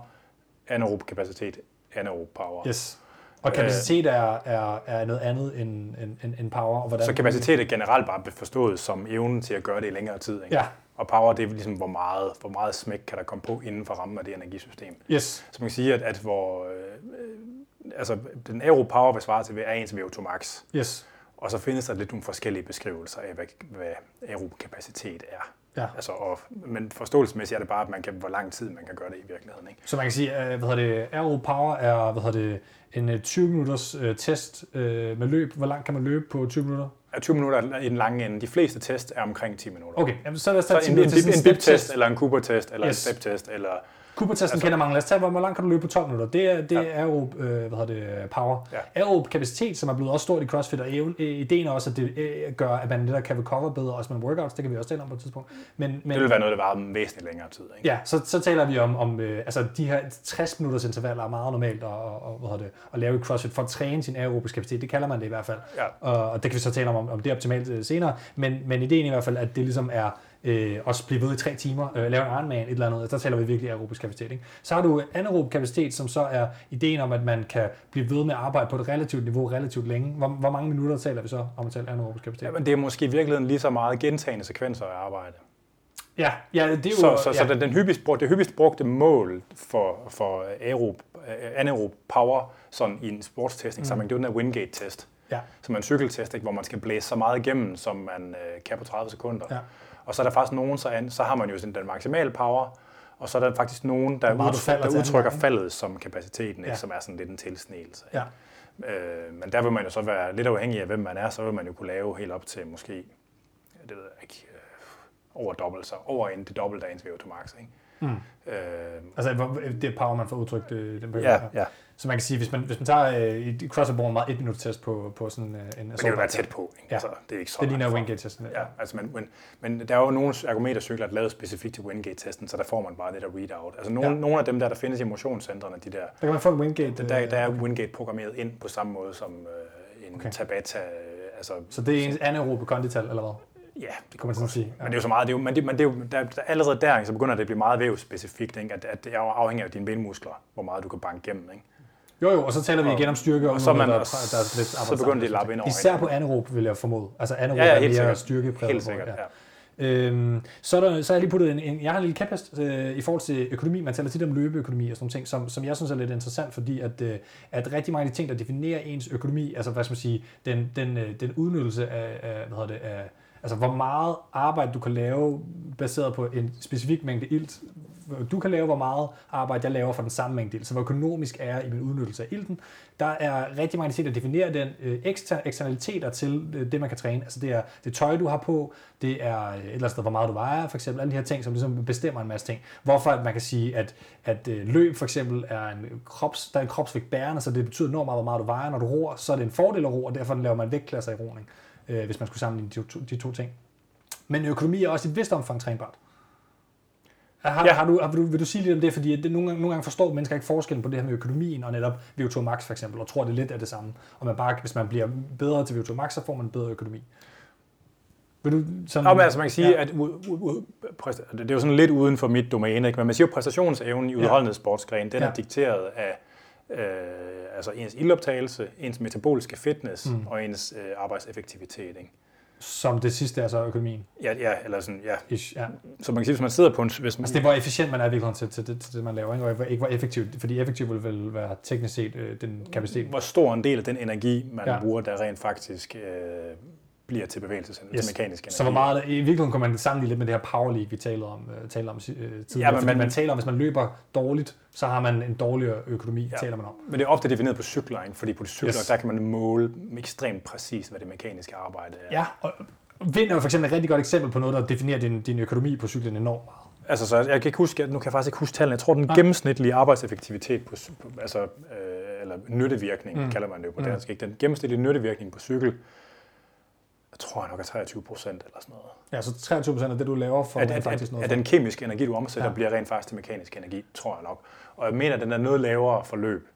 C: anaerob kapacitet, anaerob power.
A: Yes. Og kapacitet er, er, er noget andet end, end, end power. Og
C: hvordan så kapacitet er generelt bare forstået som evnen til at gøre det i længere tid. Ikke?
A: Ja,
C: og power, det er ligesom, hvor meget, hvor meget smæk kan der komme på inden for rammen af det energisystem.
A: Yes.
C: Så man kan sige, at, at hvor, øh, altså, den aero power vil svare til, er ens VO2 max.
A: Yes.
C: Og så findes der lidt nogle forskellige beskrivelser af, hvad, hvad aerob kapacitet er.
A: Ja.
C: Altså, og, men forståelsesmæssigt er det bare, at man kan, hvor lang tid man kan gøre det i virkeligheden. Ikke?
A: Så man kan sige, at hvad det, aerob power er hvad det, en 20 øh, minutters uh, test uh, med løb. Hvor langt kan man løbe på 20 minutter?
C: Er 20 minutter i den lange ende. De fleste test er omkring 10 minutter.
A: Okay, Jamen, så lad os
C: tage så en, en, en, en BIP-test, eller en Cooper-test, eller yes. en step-test, eller
A: Cooper-testen altså, kender mange. Lad os tage, hvor langt kan du løbe på 12 minutter. Det er, det ja. er aerob, øh, hvad hedder det, power. Ja. Aerob kapacitet, som er blevet også stort i CrossFit, og ideen er også, at det øh, gør, at man der kan recover bedre, også med workouts. Det kan vi også tale om på et tidspunkt. Men, men,
C: det vil være noget, der varer væsentligt længere tid. Ikke?
A: Ja, så, så taler vi om, om øh, altså de her 60 minutters intervaller er meget normalt at, og, hvad det, at lave i CrossFit for at træne sin aerobisk kapacitet. Det kalder man det i hvert fald.
C: Ja.
A: Og, og det kan vi så tale om, om det er optimalt øh, senere. Men, men ideen i hvert fald, at det ligesom er øh, også blive ved i tre timer, øh, lave en Ironman, et eller andet, der taler vi virkelig aerobisk kapacitet. Ikke? Så har du anaerob kapacitet, som så er ideen om, at man kan blive ved med at arbejde på et relativt niveau relativt længe. Hvor, hvor mange minutter taler vi så om at tale anaerobisk kapacitet?
C: Ja, men det er måske i virkeligheden lige så meget gentagende sekvenser af arbejde.
A: Ja, ja det er jo...
C: Så, så, ja. så den, den hyppigst, brugte, det hyppigst brugte mål for, for aerob, anaerob power sådan i en sportstestning, mm. så man, det er den her Wingate-test,
A: ja.
C: som er en cykeltest, ikke, hvor man skal blæse så meget igennem, som man øh, kan på 30 sekunder.
A: Ja.
C: Og så er der faktisk nogen, så, an, så har man jo sådan den maksimale power, og så er der faktisk nogen, der, udtryk, der udtrykker
A: anden
C: faldet som kapaciteten, ikke,
A: Ja.
C: som er sådan lidt en tilsnigelse.
A: Ja.
C: Øh, men der vil man jo så være lidt afhængig af, hvem man er, så vil man jo kunne lave helt op til måske, det ved jeg ikke, øh, over dobbelt, så over en det dobbelte af ens VO2 max. Ikke?
A: Mm.
C: Øh,
A: Altså, det power, man får udtrykt øh, den
C: ja, ja.
A: Så man kan sige, hvis man, hvis man tager øh, i CrossFit bruger meget et minut test på, på sådan øh, en
C: Men det vil være tæt på. Ikke?
A: Ja.
C: Altså, det er ikke så
A: Det ligner. Wingate-testen.
C: Ja, altså, men, men, men der er jo nogle ergometercykler, der er lavet specifikt til Wingate-testen, så der får man bare det der readout. Altså nogle,
A: Ja.
C: ja. nogle af dem der, der findes i motionscentrene, de der,
A: Der kan man få en Wingate.
C: der,
A: øh,
C: der er Wingate programmeret ind på samme måde som øh, en
A: Okay.
C: Tabata. øh, Altså,
A: Så det er ens anaerobe kondital, eller hvad?
C: ja, det
A: Kan man sådan sige.
C: Men det er jo så meget, det er jo, men det, men det er jo, der, der, allerede der, så begynder det at blive meget vævspecifikt, ikke? At, at det er jo afhængig af dine benmuskler, hvor meget du kan banke igennem. Ikke?
A: Jo, jo, og så taler vi
C: Og-
A: igen om styrke,
C: og så er man-
A: der, der,
C: og
A: der er lidt
C: så begynder de at lappe ind over
A: Især på anaerob, vil jeg formode. Altså anaerob
C: Ja, ja,
A: er mere
C: sikkert.
A: styrkepræget.
C: Helt sikkert, ja.
A: Øhm, så, er der, så har jeg lige puttet en, en jeg har en lille kæphest øh, i forhold til økonomi. Man taler tit om løbeøkonomi og sådan nogle ting, som, som jeg synes er lidt interessant, fordi at, øh, at rigtig mange af de ting, der definerer ens økonomi, altså hvad skal man sige, den, den, øh, den udnyttelse af, af, hvad hedder det, af, altså hvor meget arbejde du kan lave baseret på en specifik mængde ilt, du kan lave, hvor meget arbejde jeg laver for den samme mængde ilt. Så hvor økonomisk er jeg i min udnyttelse af ilten. Der er rigtig mange ting, der definerer den øh, ekster, eksternaliteter til øh, det, man kan træne. Altså det er det tøj, du har på, det er et eller andet hvor meget du vejer, for eksempel. Alle de her ting, som ligesom bestemmer en masse ting. Hvorfor man kan sige, at, at øh, løb for eksempel er en, krops, der er en kropsvægt bærende, så det betyder enormt meget, hvor meget du vejer. Når du roer, så er det en fordel at ro, og derfor laver man vægtklasser i roning, øh, hvis man skulle sammenligne de to, de to ting. Men økonomi er også i et vist omfang trænbart. Har, ja. Har du, har du, vil du sige lidt om det? Fordi det, nogle, gange, nogle gange forstår mennesker ikke forskellen på det her med økonomien og netop VO2 max for eksempel, og tror, det lidt er det samme. Og man bare, hvis man bliver bedre til VO2 max, så får man bedre økonomi. Vil du sådan,
C: Nå, men altså man kan sige,
A: Ja.
C: at u, u, præsta- det er jo sådan lidt uden for mit domæne, ikke? men man siger jo, at præstationsevnen i udholdenhedssportsgren, den
A: Ja.
C: er dikteret af øh, altså ens ildoptagelse, ens metaboliske fitness
A: Mm.
C: og ens øh, arbejdseffektivitet. Ikke?
A: Som det sidste er så økonomien.
C: Ja, ja, eller sådan, ja.
A: Ish, ja.
C: Så man kan sige, hvis man sidder på en... Hvis man,
A: Altså det er, hvor efficient man er i virkeligheden til, til, det, til det, man laver, ikke? og hvor- ikke hvor effektivt. Fordi effektivt vil vel være teknisk set øh, den kapacitet.
C: hvor stor en del af den energi, man
A: ja.
C: bruger, der rent faktisk øh, bliver til bevægelse, yes. Til mekanisk energi.
A: Så hvor meget, i virkeligheden kan man sammenligne lidt med det her power league, vi talte om, øh, talte om øh, tidligere.
C: Ja, men man-
A: man taler om, hvis man løber dårligt, så har man en dårligere økonomi, ja. Taler man om.
C: Men det er ofte defineret på cykler, ikke? fordi på de cykler,
A: Yes.
C: der kan man måle ekstremt præcist, hvad det mekaniske arbejde er.
A: Ja, og vind er jo for eksempel et rigtig godt eksempel på noget, der definerer din, din økonomi på cyklen enormt meget.
C: Altså, så jeg kan ikke huske, nu kan jeg faktisk ikke huske tallene. Jeg tror, den
A: Nej.
C: gennemsnitlige arbejdseffektivitet på, altså, øh, eller nyttevirkning,
A: Mm.
C: mm. kalder man det jo på
A: Mm.
C: mm. dansk, ikke? Den gennemsnitlige nyttevirkning på cykel, jeg tror jeg nok er 23 procent eller sådan noget.
A: Ja, så 23 procent af det, du laver, får
C: At, at,
A: faktisk
C: at,
A: noget
C: at
A: for.
C: den kemiske energi, du omsætter,
A: Ja.
C: bliver rent faktisk til mekanisk energi, tror jeg nok. Og jeg mener, at den er noget lavere forløb,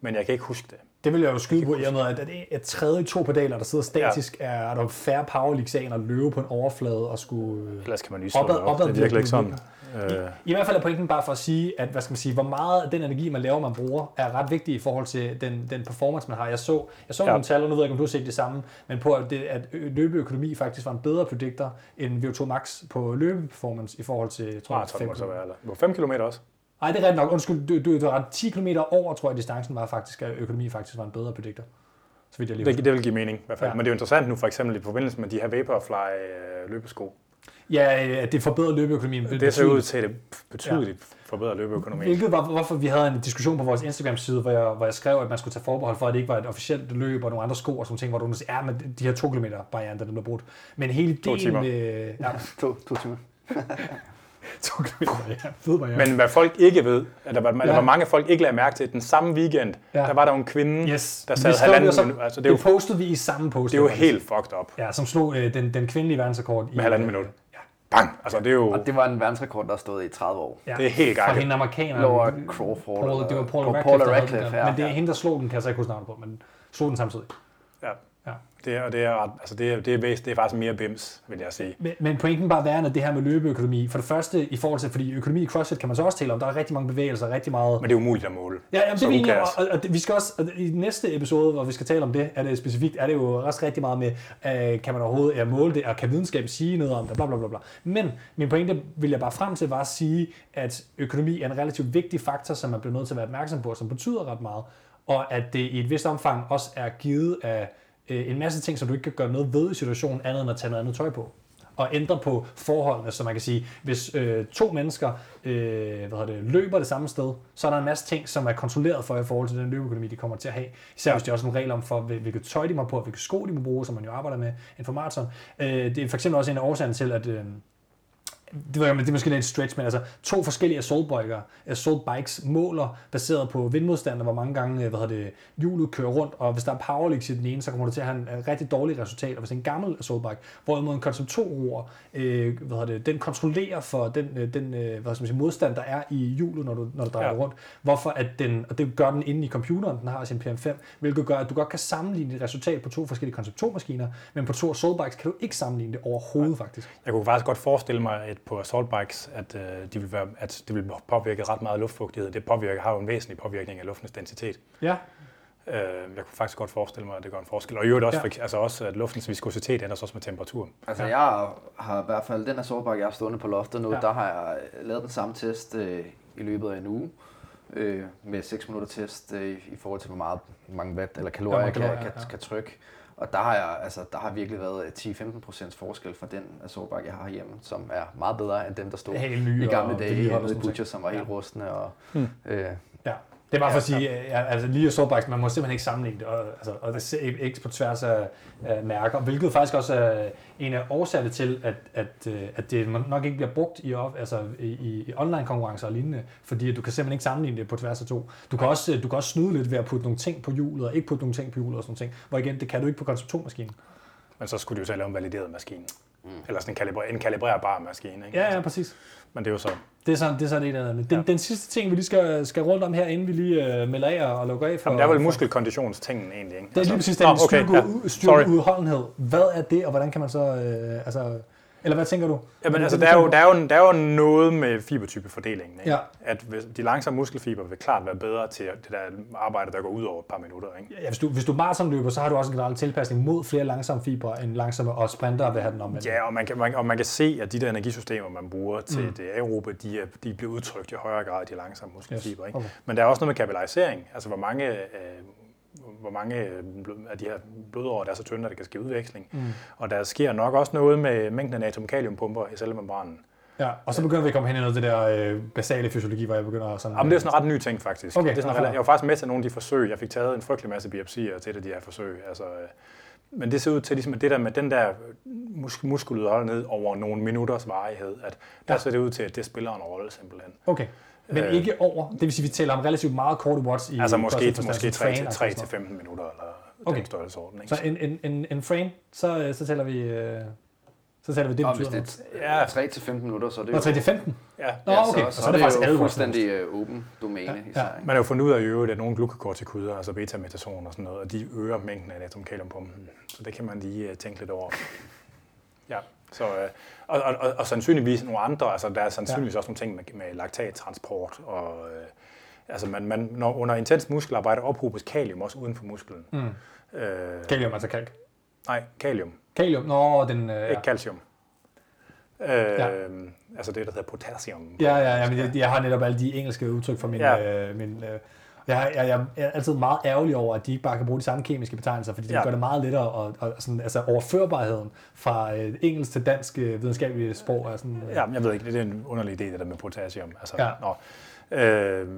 C: men jeg kan ikke huske det.
A: Det vil jeg jo skyde på, i og med, at, at et tredje to pedaler, der sidder statisk, ja. er, er der færre power leagues af, end at løbe på en overflade og skulle... øh,
C: Ellers kan man lige slå det op.
A: opad
C: Det er virkelig ikke sådan. Øh,
A: I hvert fald er pointen bare for at sige, at hvad skal man sige, hvor meget af den energi, man laver, man bruger, er ret vigtig i forhold til den, den performance, man har. Jeg så, jeg så ja. Nogle tal, og nu ved jeg ikke, om du har set det samme, men på at, det, at løbeøkonomi faktisk var en bedre predictor end VO2 max på løbeperformance i forhold til, jeg tror,
C: må det så
A: km.
C: være. Eller. Det var 5 km også.
A: Nej, det er rigtigt nok. Undskyld, du, du, du ret. 10 km over, tror jeg, distancen var faktisk, at økonomi faktisk var en bedre predictor. Så vidt jeg lige
C: Det, det vil give mening i hvert fald.
A: Ja.
C: Men det er jo interessant nu, for eksempel i forbindelse med de her Vaporfly øh, løbesko.
A: Ja, øh, at det forbedrer løbeøkonomien.
C: Det ser ud til, at det betydeligt ja. forbedrer løbeøkonomien.
A: Hvilket var, hvorfor vi havde en diskussion på vores Instagram-side, hvor jeg, hvor jeg skrev, at man skulle tage forbehold for, at det ikke var et officielt løb og nogle andre sko og sådan ting, hvor du siger, ja, men de her to kilometer barrieren, den er blevet brudt. Men hele
C: To
A: ideen
C: timer.
A: med... Ja,
B: To, to timer.
A: to kilometer barrieren. Fed barriere.
C: Men hvad folk ikke ved, at der var,
A: Ja.
C: ja. var mange folk ikke lagde mærke til, at den samme weekend,
A: Ja.
C: der var der jo en kvinde,
A: yes.
C: der sad halvanden
A: det,
C: minut. Altså, det jo,
A: det postede vi i samme post.
C: det er jo helt fucked up.
A: Ja, som slog øh, den, den kvindelige verdensrekord i...
C: Med halvanden
A: øh,
C: minut. Bang! Altså, det er jo
B: Og det var en verdensrekord, der stod i 30 år.
A: ja.
C: det er helt
A: Fra
C: gakket.
A: hende amerikaneren.
B: Laura Crawford.
A: Paul, det var Paul
B: Paula
A: Radcliffe,
B: Radcliffe, ja.
A: Men det er hende, der slog den, kan jeg så ikke huske navnet på, men slog den samtidig.
C: Ja. Det er, og det er, ret, altså det er, det, er, det er faktisk mere bims, vil jeg sige.
A: Men, men pointen bare være, at det her med løbeøkonomi, for det første i forhold til, fordi økonomi i CrossFit kan man så også tale om, der er rigtig mange bevægelser, rigtig meget...
C: Men det er umuligt at måle.
A: Ja, jamen, det er vi og, og, vi skal også, og i næste episode, hvor vi skal tale om det, er det specifikt, er det jo også rigtig meget med, øh, kan man overhovedet ja, måle det, og kan videnskab sige noget om det, bla bla bla bla. Men min pointe vil jeg bare frem til, var at sige, at økonomi er en relativt vigtig faktor, som man bliver nødt til at være opmærksom på, som betyder ret meget, og at det i et vist omfang også er givet af Øh, en masse ting, som du ikke kan gøre noget ved i situationen, andet end at tage noget andet tøj på og ændre på forholdene, så man kan sige, hvis øh, to mennesker øh, hvad det, løber det samme sted, så er der en masse ting, som er kontrolleret for i forhold til den løbeøkonomi, de kommer til at have. Især hvis de også en regler om for, hvilket tøj de må på, og hvilke sko de må bruge, som man jo arbejder med en for maraton. Øh, det er for eksempel også en af årsagerne til, at øh, det, var, det er måske lidt et stretch, men altså to forskellige assault, assault bikes måler baseret på vindmodstand, hvor mange gange hvad det, hjulet kører rundt, og hvis der er powerleaks i den ene, så kommer du til at have en, en rigtig dårlig resultat, og hvis det er en gammel assault bike, hvorimod en Concept 2 roer, øh, hvad det, den kontrollerer for den, øh, den øh, hvad skal man sige, modstand, der er i hjulet, når du, når du drejer ja. rundt, hvorfor at den, og det gør den inde i computeren, den har sin PM5, hvilket gør, at du godt kan sammenligne et resultat på to forskellige Concept 2 maskiner, men på to assault bikes kan du ikke sammenligne det overhovedet ja. faktisk.
C: Jeg kunne faktisk godt forestille mig, at på assault bikes, at, øh, de vil være, at det vil påvirke ret meget luftfugtighed. Det påvirker, har jo en væsentlig påvirkning af luftens densitet.
A: Ja.
C: Øh, jeg kunne faktisk godt forestille mig, at det gør en forskel. Og i øvrigt også, ja. for, altså også at luftens viskositet ændres også med temperatur.
B: Altså ja. jeg har i hvert fald, den her sårbar, jeg har stående på loftet nu, ja. der har jeg lavet den samme test øh, i løbet af en uge. Øh, med 6 minutter test øh, i forhold til, hvor meget mange watt eller kalorier, ja, kalorier kan, ja, ja. kan, kan trykke. Og der har, jeg, altså, der har virkelig været 10-15% forskel fra den assaultbakke, jeg har hjemme, som er meget bedre end den, der stod i gamle dage i Butcher, som var helt rustne. Og, hmm. øh,
A: ja. Det er bare for at sige, altså lige i Soulbikes, man må simpelthen ikke sammenligne det, og, altså, og det er ikke på tværs af, af mærker, hvilket faktisk også er en af årsagerne til, at, at, øh, at det nok ikke bliver brugt i, altså, i, i online konkurrencer og lignende, fordi du kan simpelthen ikke sammenligne det på tværs af to. Du kan også, du kan også snyde lidt ved at putte nogle ting på hjulet, og ikke putte nogle ting på hjulet og sådan ting, hvor igen, det kan du ikke på Concept 2-maskinen.
C: Men så skulle du jo lave en valideret maskine. Mm. Eller sådan en, kalibre, en kalibrerbar maskine. Ikke?
A: Ja, ja, præcis.
C: Men det er jo så...
A: Det er sådan, det er sådan en af den, ja. den sidste ting, vi lige skal, skal rundt om her, inden vi lige uh, melder af og lukker af
C: for... Jamen, det er vel muskelkonditionstingen egentlig, ikke?
A: Det er lige præcis den okay, styrke, ja. udholdenhed. Hvad er det, og hvordan kan man så... Uh, altså, eller hvad tænker du?
C: Jamen, altså, der, er jo, der, er jo, der er jo noget med fibertypefordelingen. Ikke? Ja. At de langsomme muskelfiber vil klart være bedre til det der arbejde, der går ud over et par minutter. Ikke?
A: Ja, hvis du, hvis du maratonløber, så har du også en generel tilpasning mod flere langsomme fibre end langsomme, og sprinter vil have den omvendt.
C: Ja, og man, kan, man, og man kan se, at de der energisystemer, man bruger til mm. det aerobe, de, er, de bliver udtrykt i højere grad i de langsomme muskelfibre. Yes. Ikke? Okay. Men der er også noget med kapillarisering, altså hvor mange øh, hvor mange øh, af de her blodårer, der er så tynde, at der kan ske udveksling. Mm. Og der sker nok også noget med mængden af natrium-kaliumpumper i cellemembranen.
A: Ja, og så begynder vi at komme hen i noget af det der øh, basale fysiologi, hvor jeg begynder sådan...
C: Jamen, det er sådan en ret ny ting, faktisk. Okay, det er sådan, ja. Jeg var faktisk med til nogle af de forsøg. Jeg fik taget en frygtelig masse biopsier til det, de her forsøg. Altså, øh, men det ser ud til, ligesom, at det der med den der mus- muskeludholdenhed over nogle minutters varighed, at der ja. ser det ud til, at det spiller en rolle simpelthen.
A: Okay. Men øh, ikke over, det vil sige, at vi taler om relativt meget korte watts i
C: Altså måske, måske 3-15 minutter eller okay. den størrelsesorden.
A: Ikke? Så en, en, en, en frame, så, så taler vi... Øh, så taler vi det,
B: betyder noget. Ja, 3 til 15 minutter, så er det
A: jo... 3 til 15?
C: Ja.
A: Nå, okay.
B: Så, så, så, så er det, faktisk jo fuldstændig åben domæne. Ja.
C: Især, ja. Man har jo fundet ud af, øvrigt, at nogle glukokortikuder, altså beta-metason og sådan noget, og de øger mængden af natriumkaliumpumpen. Så det kan man lige tænke lidt over. Ja. Så, øh, og, og, og, og sandsynligvis nogle andre, altså der er sandsynligvis ja. også nogle ting med, med laktattransport, og øh, altså man, man, når under intens muskelarbejde ophobes kalium også uden for musklen. Mm.
A: Øh, kalium, altså kalk?
C: Nej, kalium.
A: Kalium, nå, den... Øh,
C: Ikke calcium. Øh, ja. Altså det, der hedder potassium.
A: Ja, ja, ja men jeg, jeg har netop alle de engelske udtryk for min, ja. øh, min øh, jeg, jeg, jeg er altid meget ærgerlig over, at de ikke bare kan bruge de samme kemiske betegnelser, fordi det ja. gør det meget lettere, og, og sådan, altså overførbarheden fra øh, engelsk til dansk øh, videnskabelige sprog er sådan...
C: Øh. Ja, jeg ved ikke, det er en underlig idé, det der med potassium. Altså, ja. Nå. Øh,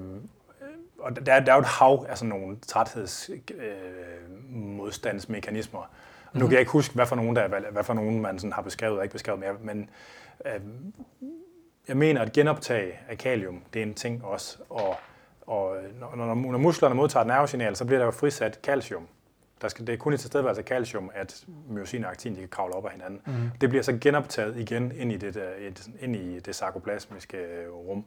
C: og der, der er jo et hav af sådan nogle træthedsmodstandsmekanismer. Øh, mm-hmm. Nu kan jeg ikke huske, hvad for nogen, der, hvad for nogen man sådan har beskrevet og ikke beskrevet, men, men øh, jeg mener, at genoptag af kalium, det er en ting også, og og øh, når, når, når musklerne modtager et nervesignal, så bliver der jo frisat calcium. Der skal, det er kun i tilstedeværelse af calcium, at myosin og aktin de kan kravle op af hinanden. Mm. Det bliver så genoptaget igen ind i det, der, ind i det sarkoplasmiske øh, rum,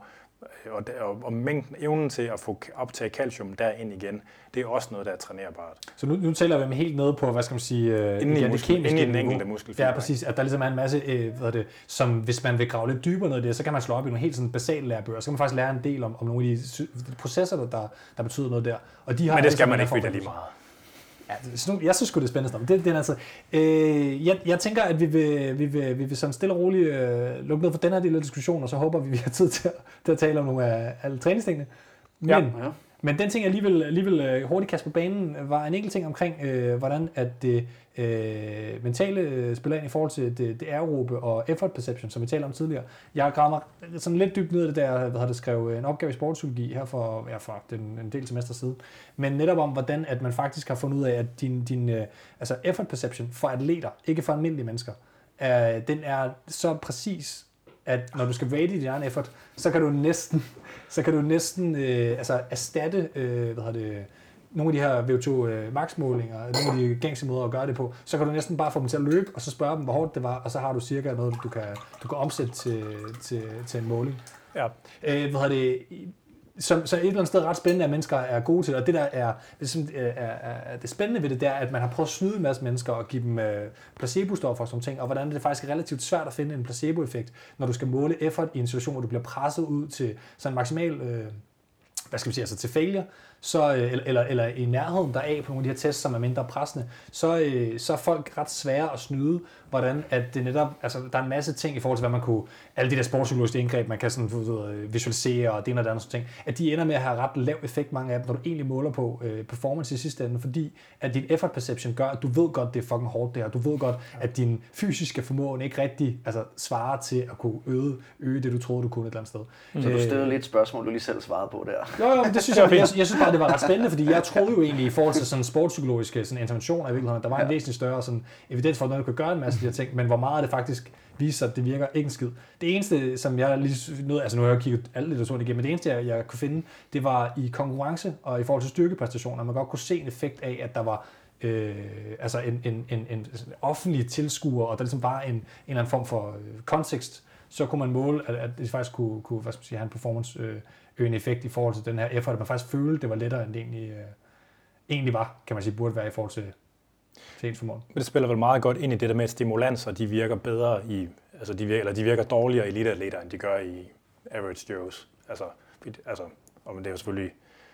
C: og, og, og mængden, evnen til at få optage calcium derind igen, det er også noget, der er trænerbart.
A: Så nu, nu taler vi helt nede på, hvad skal man sige,
C: øh, inden, i, muskel, inden i den enkelte muskelfiber.
A: Ja, præcis. At der ligesom er en masse, øh, hvad det, som hvis man vil grave lidt dybere ned i det, så kan man slå op i nogle helt sådan basale lærebøger. Så kan man faktisk lære en del om, om nogle af de processer, der, der betyder noget der.
C: Og de har Men det skal man ikke vide lige meget.
A: Ja, det, jeg synes sgu, det er spændende. Det, det er altså, øh, jeg, jeg tænker, at vi vil, vi vil, vi vil sådan stille og roligt øh, lukke ned for den her del af diskussionen, og så håber vi, vi har tid til at, til at tale om nogle af alle træningstingene. Men, ja, ja men den ting, jeg alligevel, alligevel øh, hurtigt kaste på banen, var en enkelt ting omkring, øh, hvordan at det øh, mentale øh, spiller ind i forhold til det, det aerobe og effort perception, som vi talte om tidligere. Jeg har mig sådan lidt dybt ned i det der, hvad havde det skrevet, øh, en opgave i sportspsykologi her for, ja, for den, en del semester siden. Men netop om, hvordan at man faktisk har fundet ud af, at din, din øh, altså effort perception for atleter, ikke for almindelige mennesker, øh, den er så præcis, at når du skal rate din egen effort, så kan du næsten, så kan du næsten øh, altså erstatte, øh, hvad hedder det, nogle af de her VO2 øh, max-målinger, nogle af de gængse måder at gøre det på, så kan du næsten bare få dem til at løbe, og så spørge dem, hvor hårdt det var, og så har du cirka noget, du kan, du kan omsætte til, til, til en måling. Ja. Øh, hvad det, så, så et eller andet sted ret spændende, at mennesker er gode til det, og det der er, det, er, øh, er, er det spændende ved det, der, at man har prøvet at snyde en masse mennesker og give dem øh, placebo-stoffer og sådan ting, og hvordan det faktisk er relativt svært at finde en placebo-effekt, når du skal måle effort i en situation, hvor du bliver presset ud til sådan maksimal, øh, hvad skal vi sige, altså til failure, så, øh, eller, eller i nærheden deraf på nogle af de her tests, som er mindre pressende, så, øh, så er folk ret svære at snyde, hvordan at det netop, altså der er en masse ting i forhold til, hvad man kunne, alle de der sportspsykologiske indgreb, man kan sådan ved, visualisere og det ene og det andet sådan ting, at de ender med at have ret lav effekt, mange af dem, når du egentlig måler på øh, performance i sidste ende, fordi at din effort perception gør, at du ved godt, det er fucking hårdt det her, du ved godt, at din fysiske formåen ikke rigtig altså, svarer til at kunne øge, øge det, du troede, du kunne et eller andet sted.
B: Mm. Så du stillede lidt spørgsmål, du lige selv svarede på der.
A: Jo, jo, det synes jeg, jeg, jeg synes bare, det var ret spændende, fordi jeg troede jo egentlig i forhold til sådan sportspsykologiske sådan interventioner i virkeligheden, der var en ja. væsentlig større sådan, evidens for, at du kan gøre en masse de her ting, men hvor meget det faktisk viser sig, at det virker ikke en skid. Det eneste, som jeg lige nåede, altså nu har jeg kigget alle litteraturen igennem, men det eneste, jeg, jeg kunne finde, det var i konkurrence og i forhold til styrkepræstationer, man godt kunne se en effekt af, at der var øh, altså en, en, en, en offentlig tilskuer, og der ligesom var en, en eller anden form for øh, kontekst, så kunne man måle, at, at det faktisk kunne, kunne hvad skal man sige, have en performance øh, øgende effekt i forhold til den her effort, at man faktisk følte, det var lettere, end det egentlig, øh, egentlig var, kan man sige, burde være i forhold til, til ens formål.
C: Men det spiller vel meget godt ind i det der med, at stimulanser, de virker bedre i, altså de virker, eller de virker dårligere i eliteatleter, end de gør i average Joes. Altså, altså og det er jo selvfølgelig,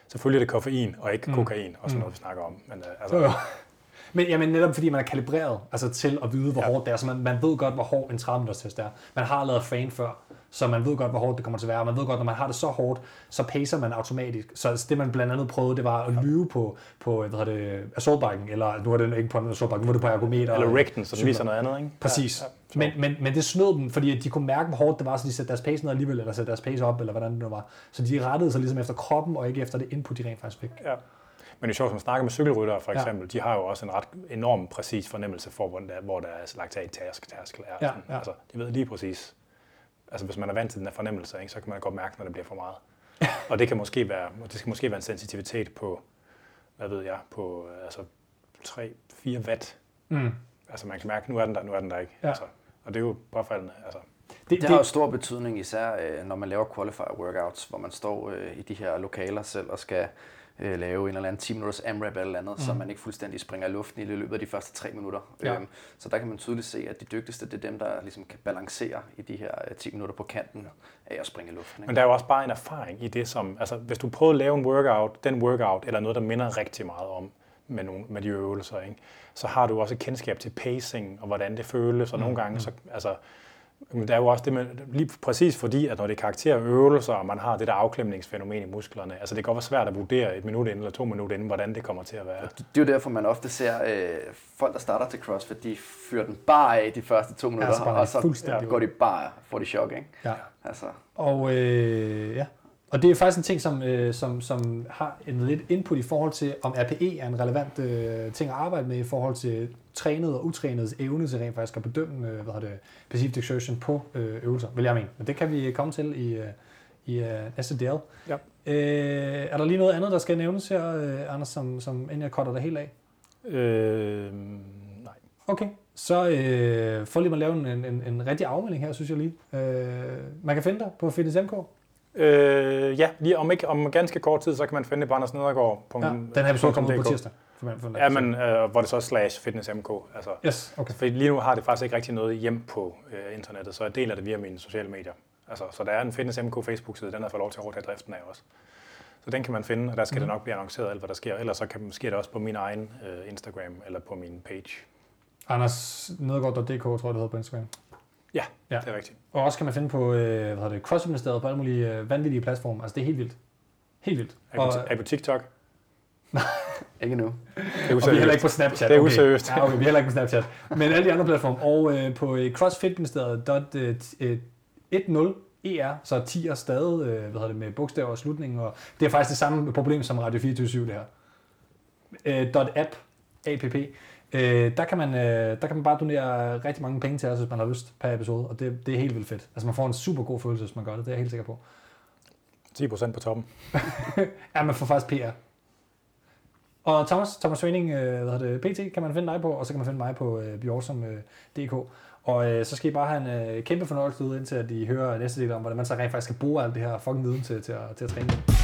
C: selvfølgelig er det koffein og ikke mm. kokain, og sådan mm. noget, vi snakker om. Men, uh, altså.
A: Men jamen, netop fordi man er kalibreret altså, til at vide, hvor ja. hårdt det er. Så man, man ved godt, hvor hård en 30 test er. Man har lavet fan før så man ved godt, hvor hårdt det kommer til at være. Man ved godt, når man har det så hårdt, så pacer man automatisk. Så det, man blandt andet prøvede, det var at lyve på, på hvad hedder det, assaultbiken, eller nu er det ikke på en assaultbike, nu er det på ergometer.
C: Eller så det viser noget andet, ikke?
A: Præcis. Ja, ja. Men, men, men det snød dem, fordi de kunne mærke, hvor hårdt det var, så de satte deres pace ned alligevel, eller satte deres pace op, eller hvordan det nu var. Så de rettede sig ligesom efter kroppen, og ikke efter det input, de rent faktisk fik. Ja.
C: Men det er sjovt, som snakker med cykelryttere for eksempel, ja. de har jo også en ret enorm præcis fornemmelse for, hvor der, hvor der er lagt af task, tærskel er. Ja, ja. Altså, de ved lige præcis, altså hvis man er vant til den her fornemmelse, ikke, så kan man godt mærke, når det bliver for meget. og det kan måske være, det skal måske være en sensitivitet på, hvad ved jeg, på altså 3-4 watt. Mm. Altså man kan mærke, nu er den der, nu er den der ikke. Ja. Altså, og det er jo påfaldende. Altså.
B: Det, det, det har jo stor betydning, især øh, når man laver qualifier workouts, hvor man står øh, i de her lokaler selv og skal øh, lave en eller anden 10 minutters AMRAP eller andet, mm. så man ikke fuldstændig springer i luften i løbet af de første tre minutter. Ja. Øhm, så der kan man tydeligt se, at de dygtigste, det er dem, der ligesom kan balancere i de her 10 øh, minutter på kanten af at springe i luften. Ikke?
C: Men der er jo også bare en erfaring i det, som, altså hvis du prøver at lave en workout, den workout, eller noget, der minder rigtig meget om, med, nogle, med de øvelser, ikke? så har du også et kendskab til pacing, og hvordan det føles, og mm. nogle gange, så, altså, men der er jo også det med, lige præcis fordi, at når det er karakterøvelser, og man har det der afklemningsfænomen i musklerne, altså det kan godt være svært at vurdere et minut inden eller to minutter inden, hvordan det kommer til at være.
B: Det er jo derfor, man ofte ser øh, folk, der starter til CrossFit, de fyrer den bare af de første to minutter, ja, og så går de bare for det chok, ikke? Ja.
A: Altså. Og øh, ja, og det er faktisk en ting, som, øh, som, som har en lidt input i forhold til, om RPE er en relevant øh, ting at arbejde med i forhold til trænet og utrænet evne til rent faktisk at bedømme øh, hvad det, passive exertion på øh, øvelser, vil jeg mene. Men det kan vi komme til i, øh, i øh, næste del. Ja. Øh, er der lige noget andet, der skal nævnes her, øh, Anders, som, som inden jeg cutter dig helt af? Øh, nej. Okay, så øh, for lige at lave en, en, en rigtig afmelding her, synes jeg lige. Øh, man kan finde dig på Fitness MK.
C: Øh, ja, lige om ikke om ganske kort tid, så kan man finde det på Anders Nedergaard.
A: Ja, den her episode kommer på tirsdag.
C: Ja, men øh, hvor det så er slash fitnessmk. Altså,
A: yes, okay.
C: For lige nu har det faktisk ikke rigtig noget hjem på øh, internettet, så jeg deler det via mine sociale medier. Altså, så der er en Fitness MK Facebook-side, den har fået lov til at overtage driften af også. Så den kan man finde, og der skal mm. det nok blive annonceret alt, hvad der sker. Ellers så kan, sker det også på min egen øh, Instagram eller på min page.
A: Anders Nedergaard.dk, tror jeg, det hedder på Instagram.
C: Ja, ja, det er rigtigt.
A: Og også kan man finde på øh, hvad hedder det, CrossFit-ministeriet på alle mulige øh, vanvittige platforme. Altså, det er helt vildt. Helt vildt.
C: Er på, er på TikTok?
B: Nej, ikke nu.
A: Det er og vi er heller ikke på Snapchat.
C: Det er useriøst.
A: Okay. Ja, okay, vi er heller ikke på Snapchat. Men alle de andre platforme. Og øh, på øh, crossfitministeriet.10 ER, så 10'er stadig øh, hvad hedder det, med bogstaver og slutningen, og det er faktisk det samme problem som Radio 24 det her. Øh, .app, app, øh, der, kan man, øh, der kan man bare donere rigtig mange penge til os, hvis man har lyst per episode, og det, det er helt vildt fedt. Altså man får en super god følelse, hvis man gør det, det er jeg helt sikker på.
C: 10% på toppen.
A: ja, man får faktisk PR. Og Thomas, Thomas Svending, øh, hvad hedder det, PT, kan man finde dig på, og så kan man finde mig på øh, bjorsom.dk. Øh, og øh, så skal I bare have en øh, kæmpe fornøjelse ud, indtil at I hører næste del om, hvordan man så rent faktisk skal bruge alt det her fucking viden til, til, at, til at træne.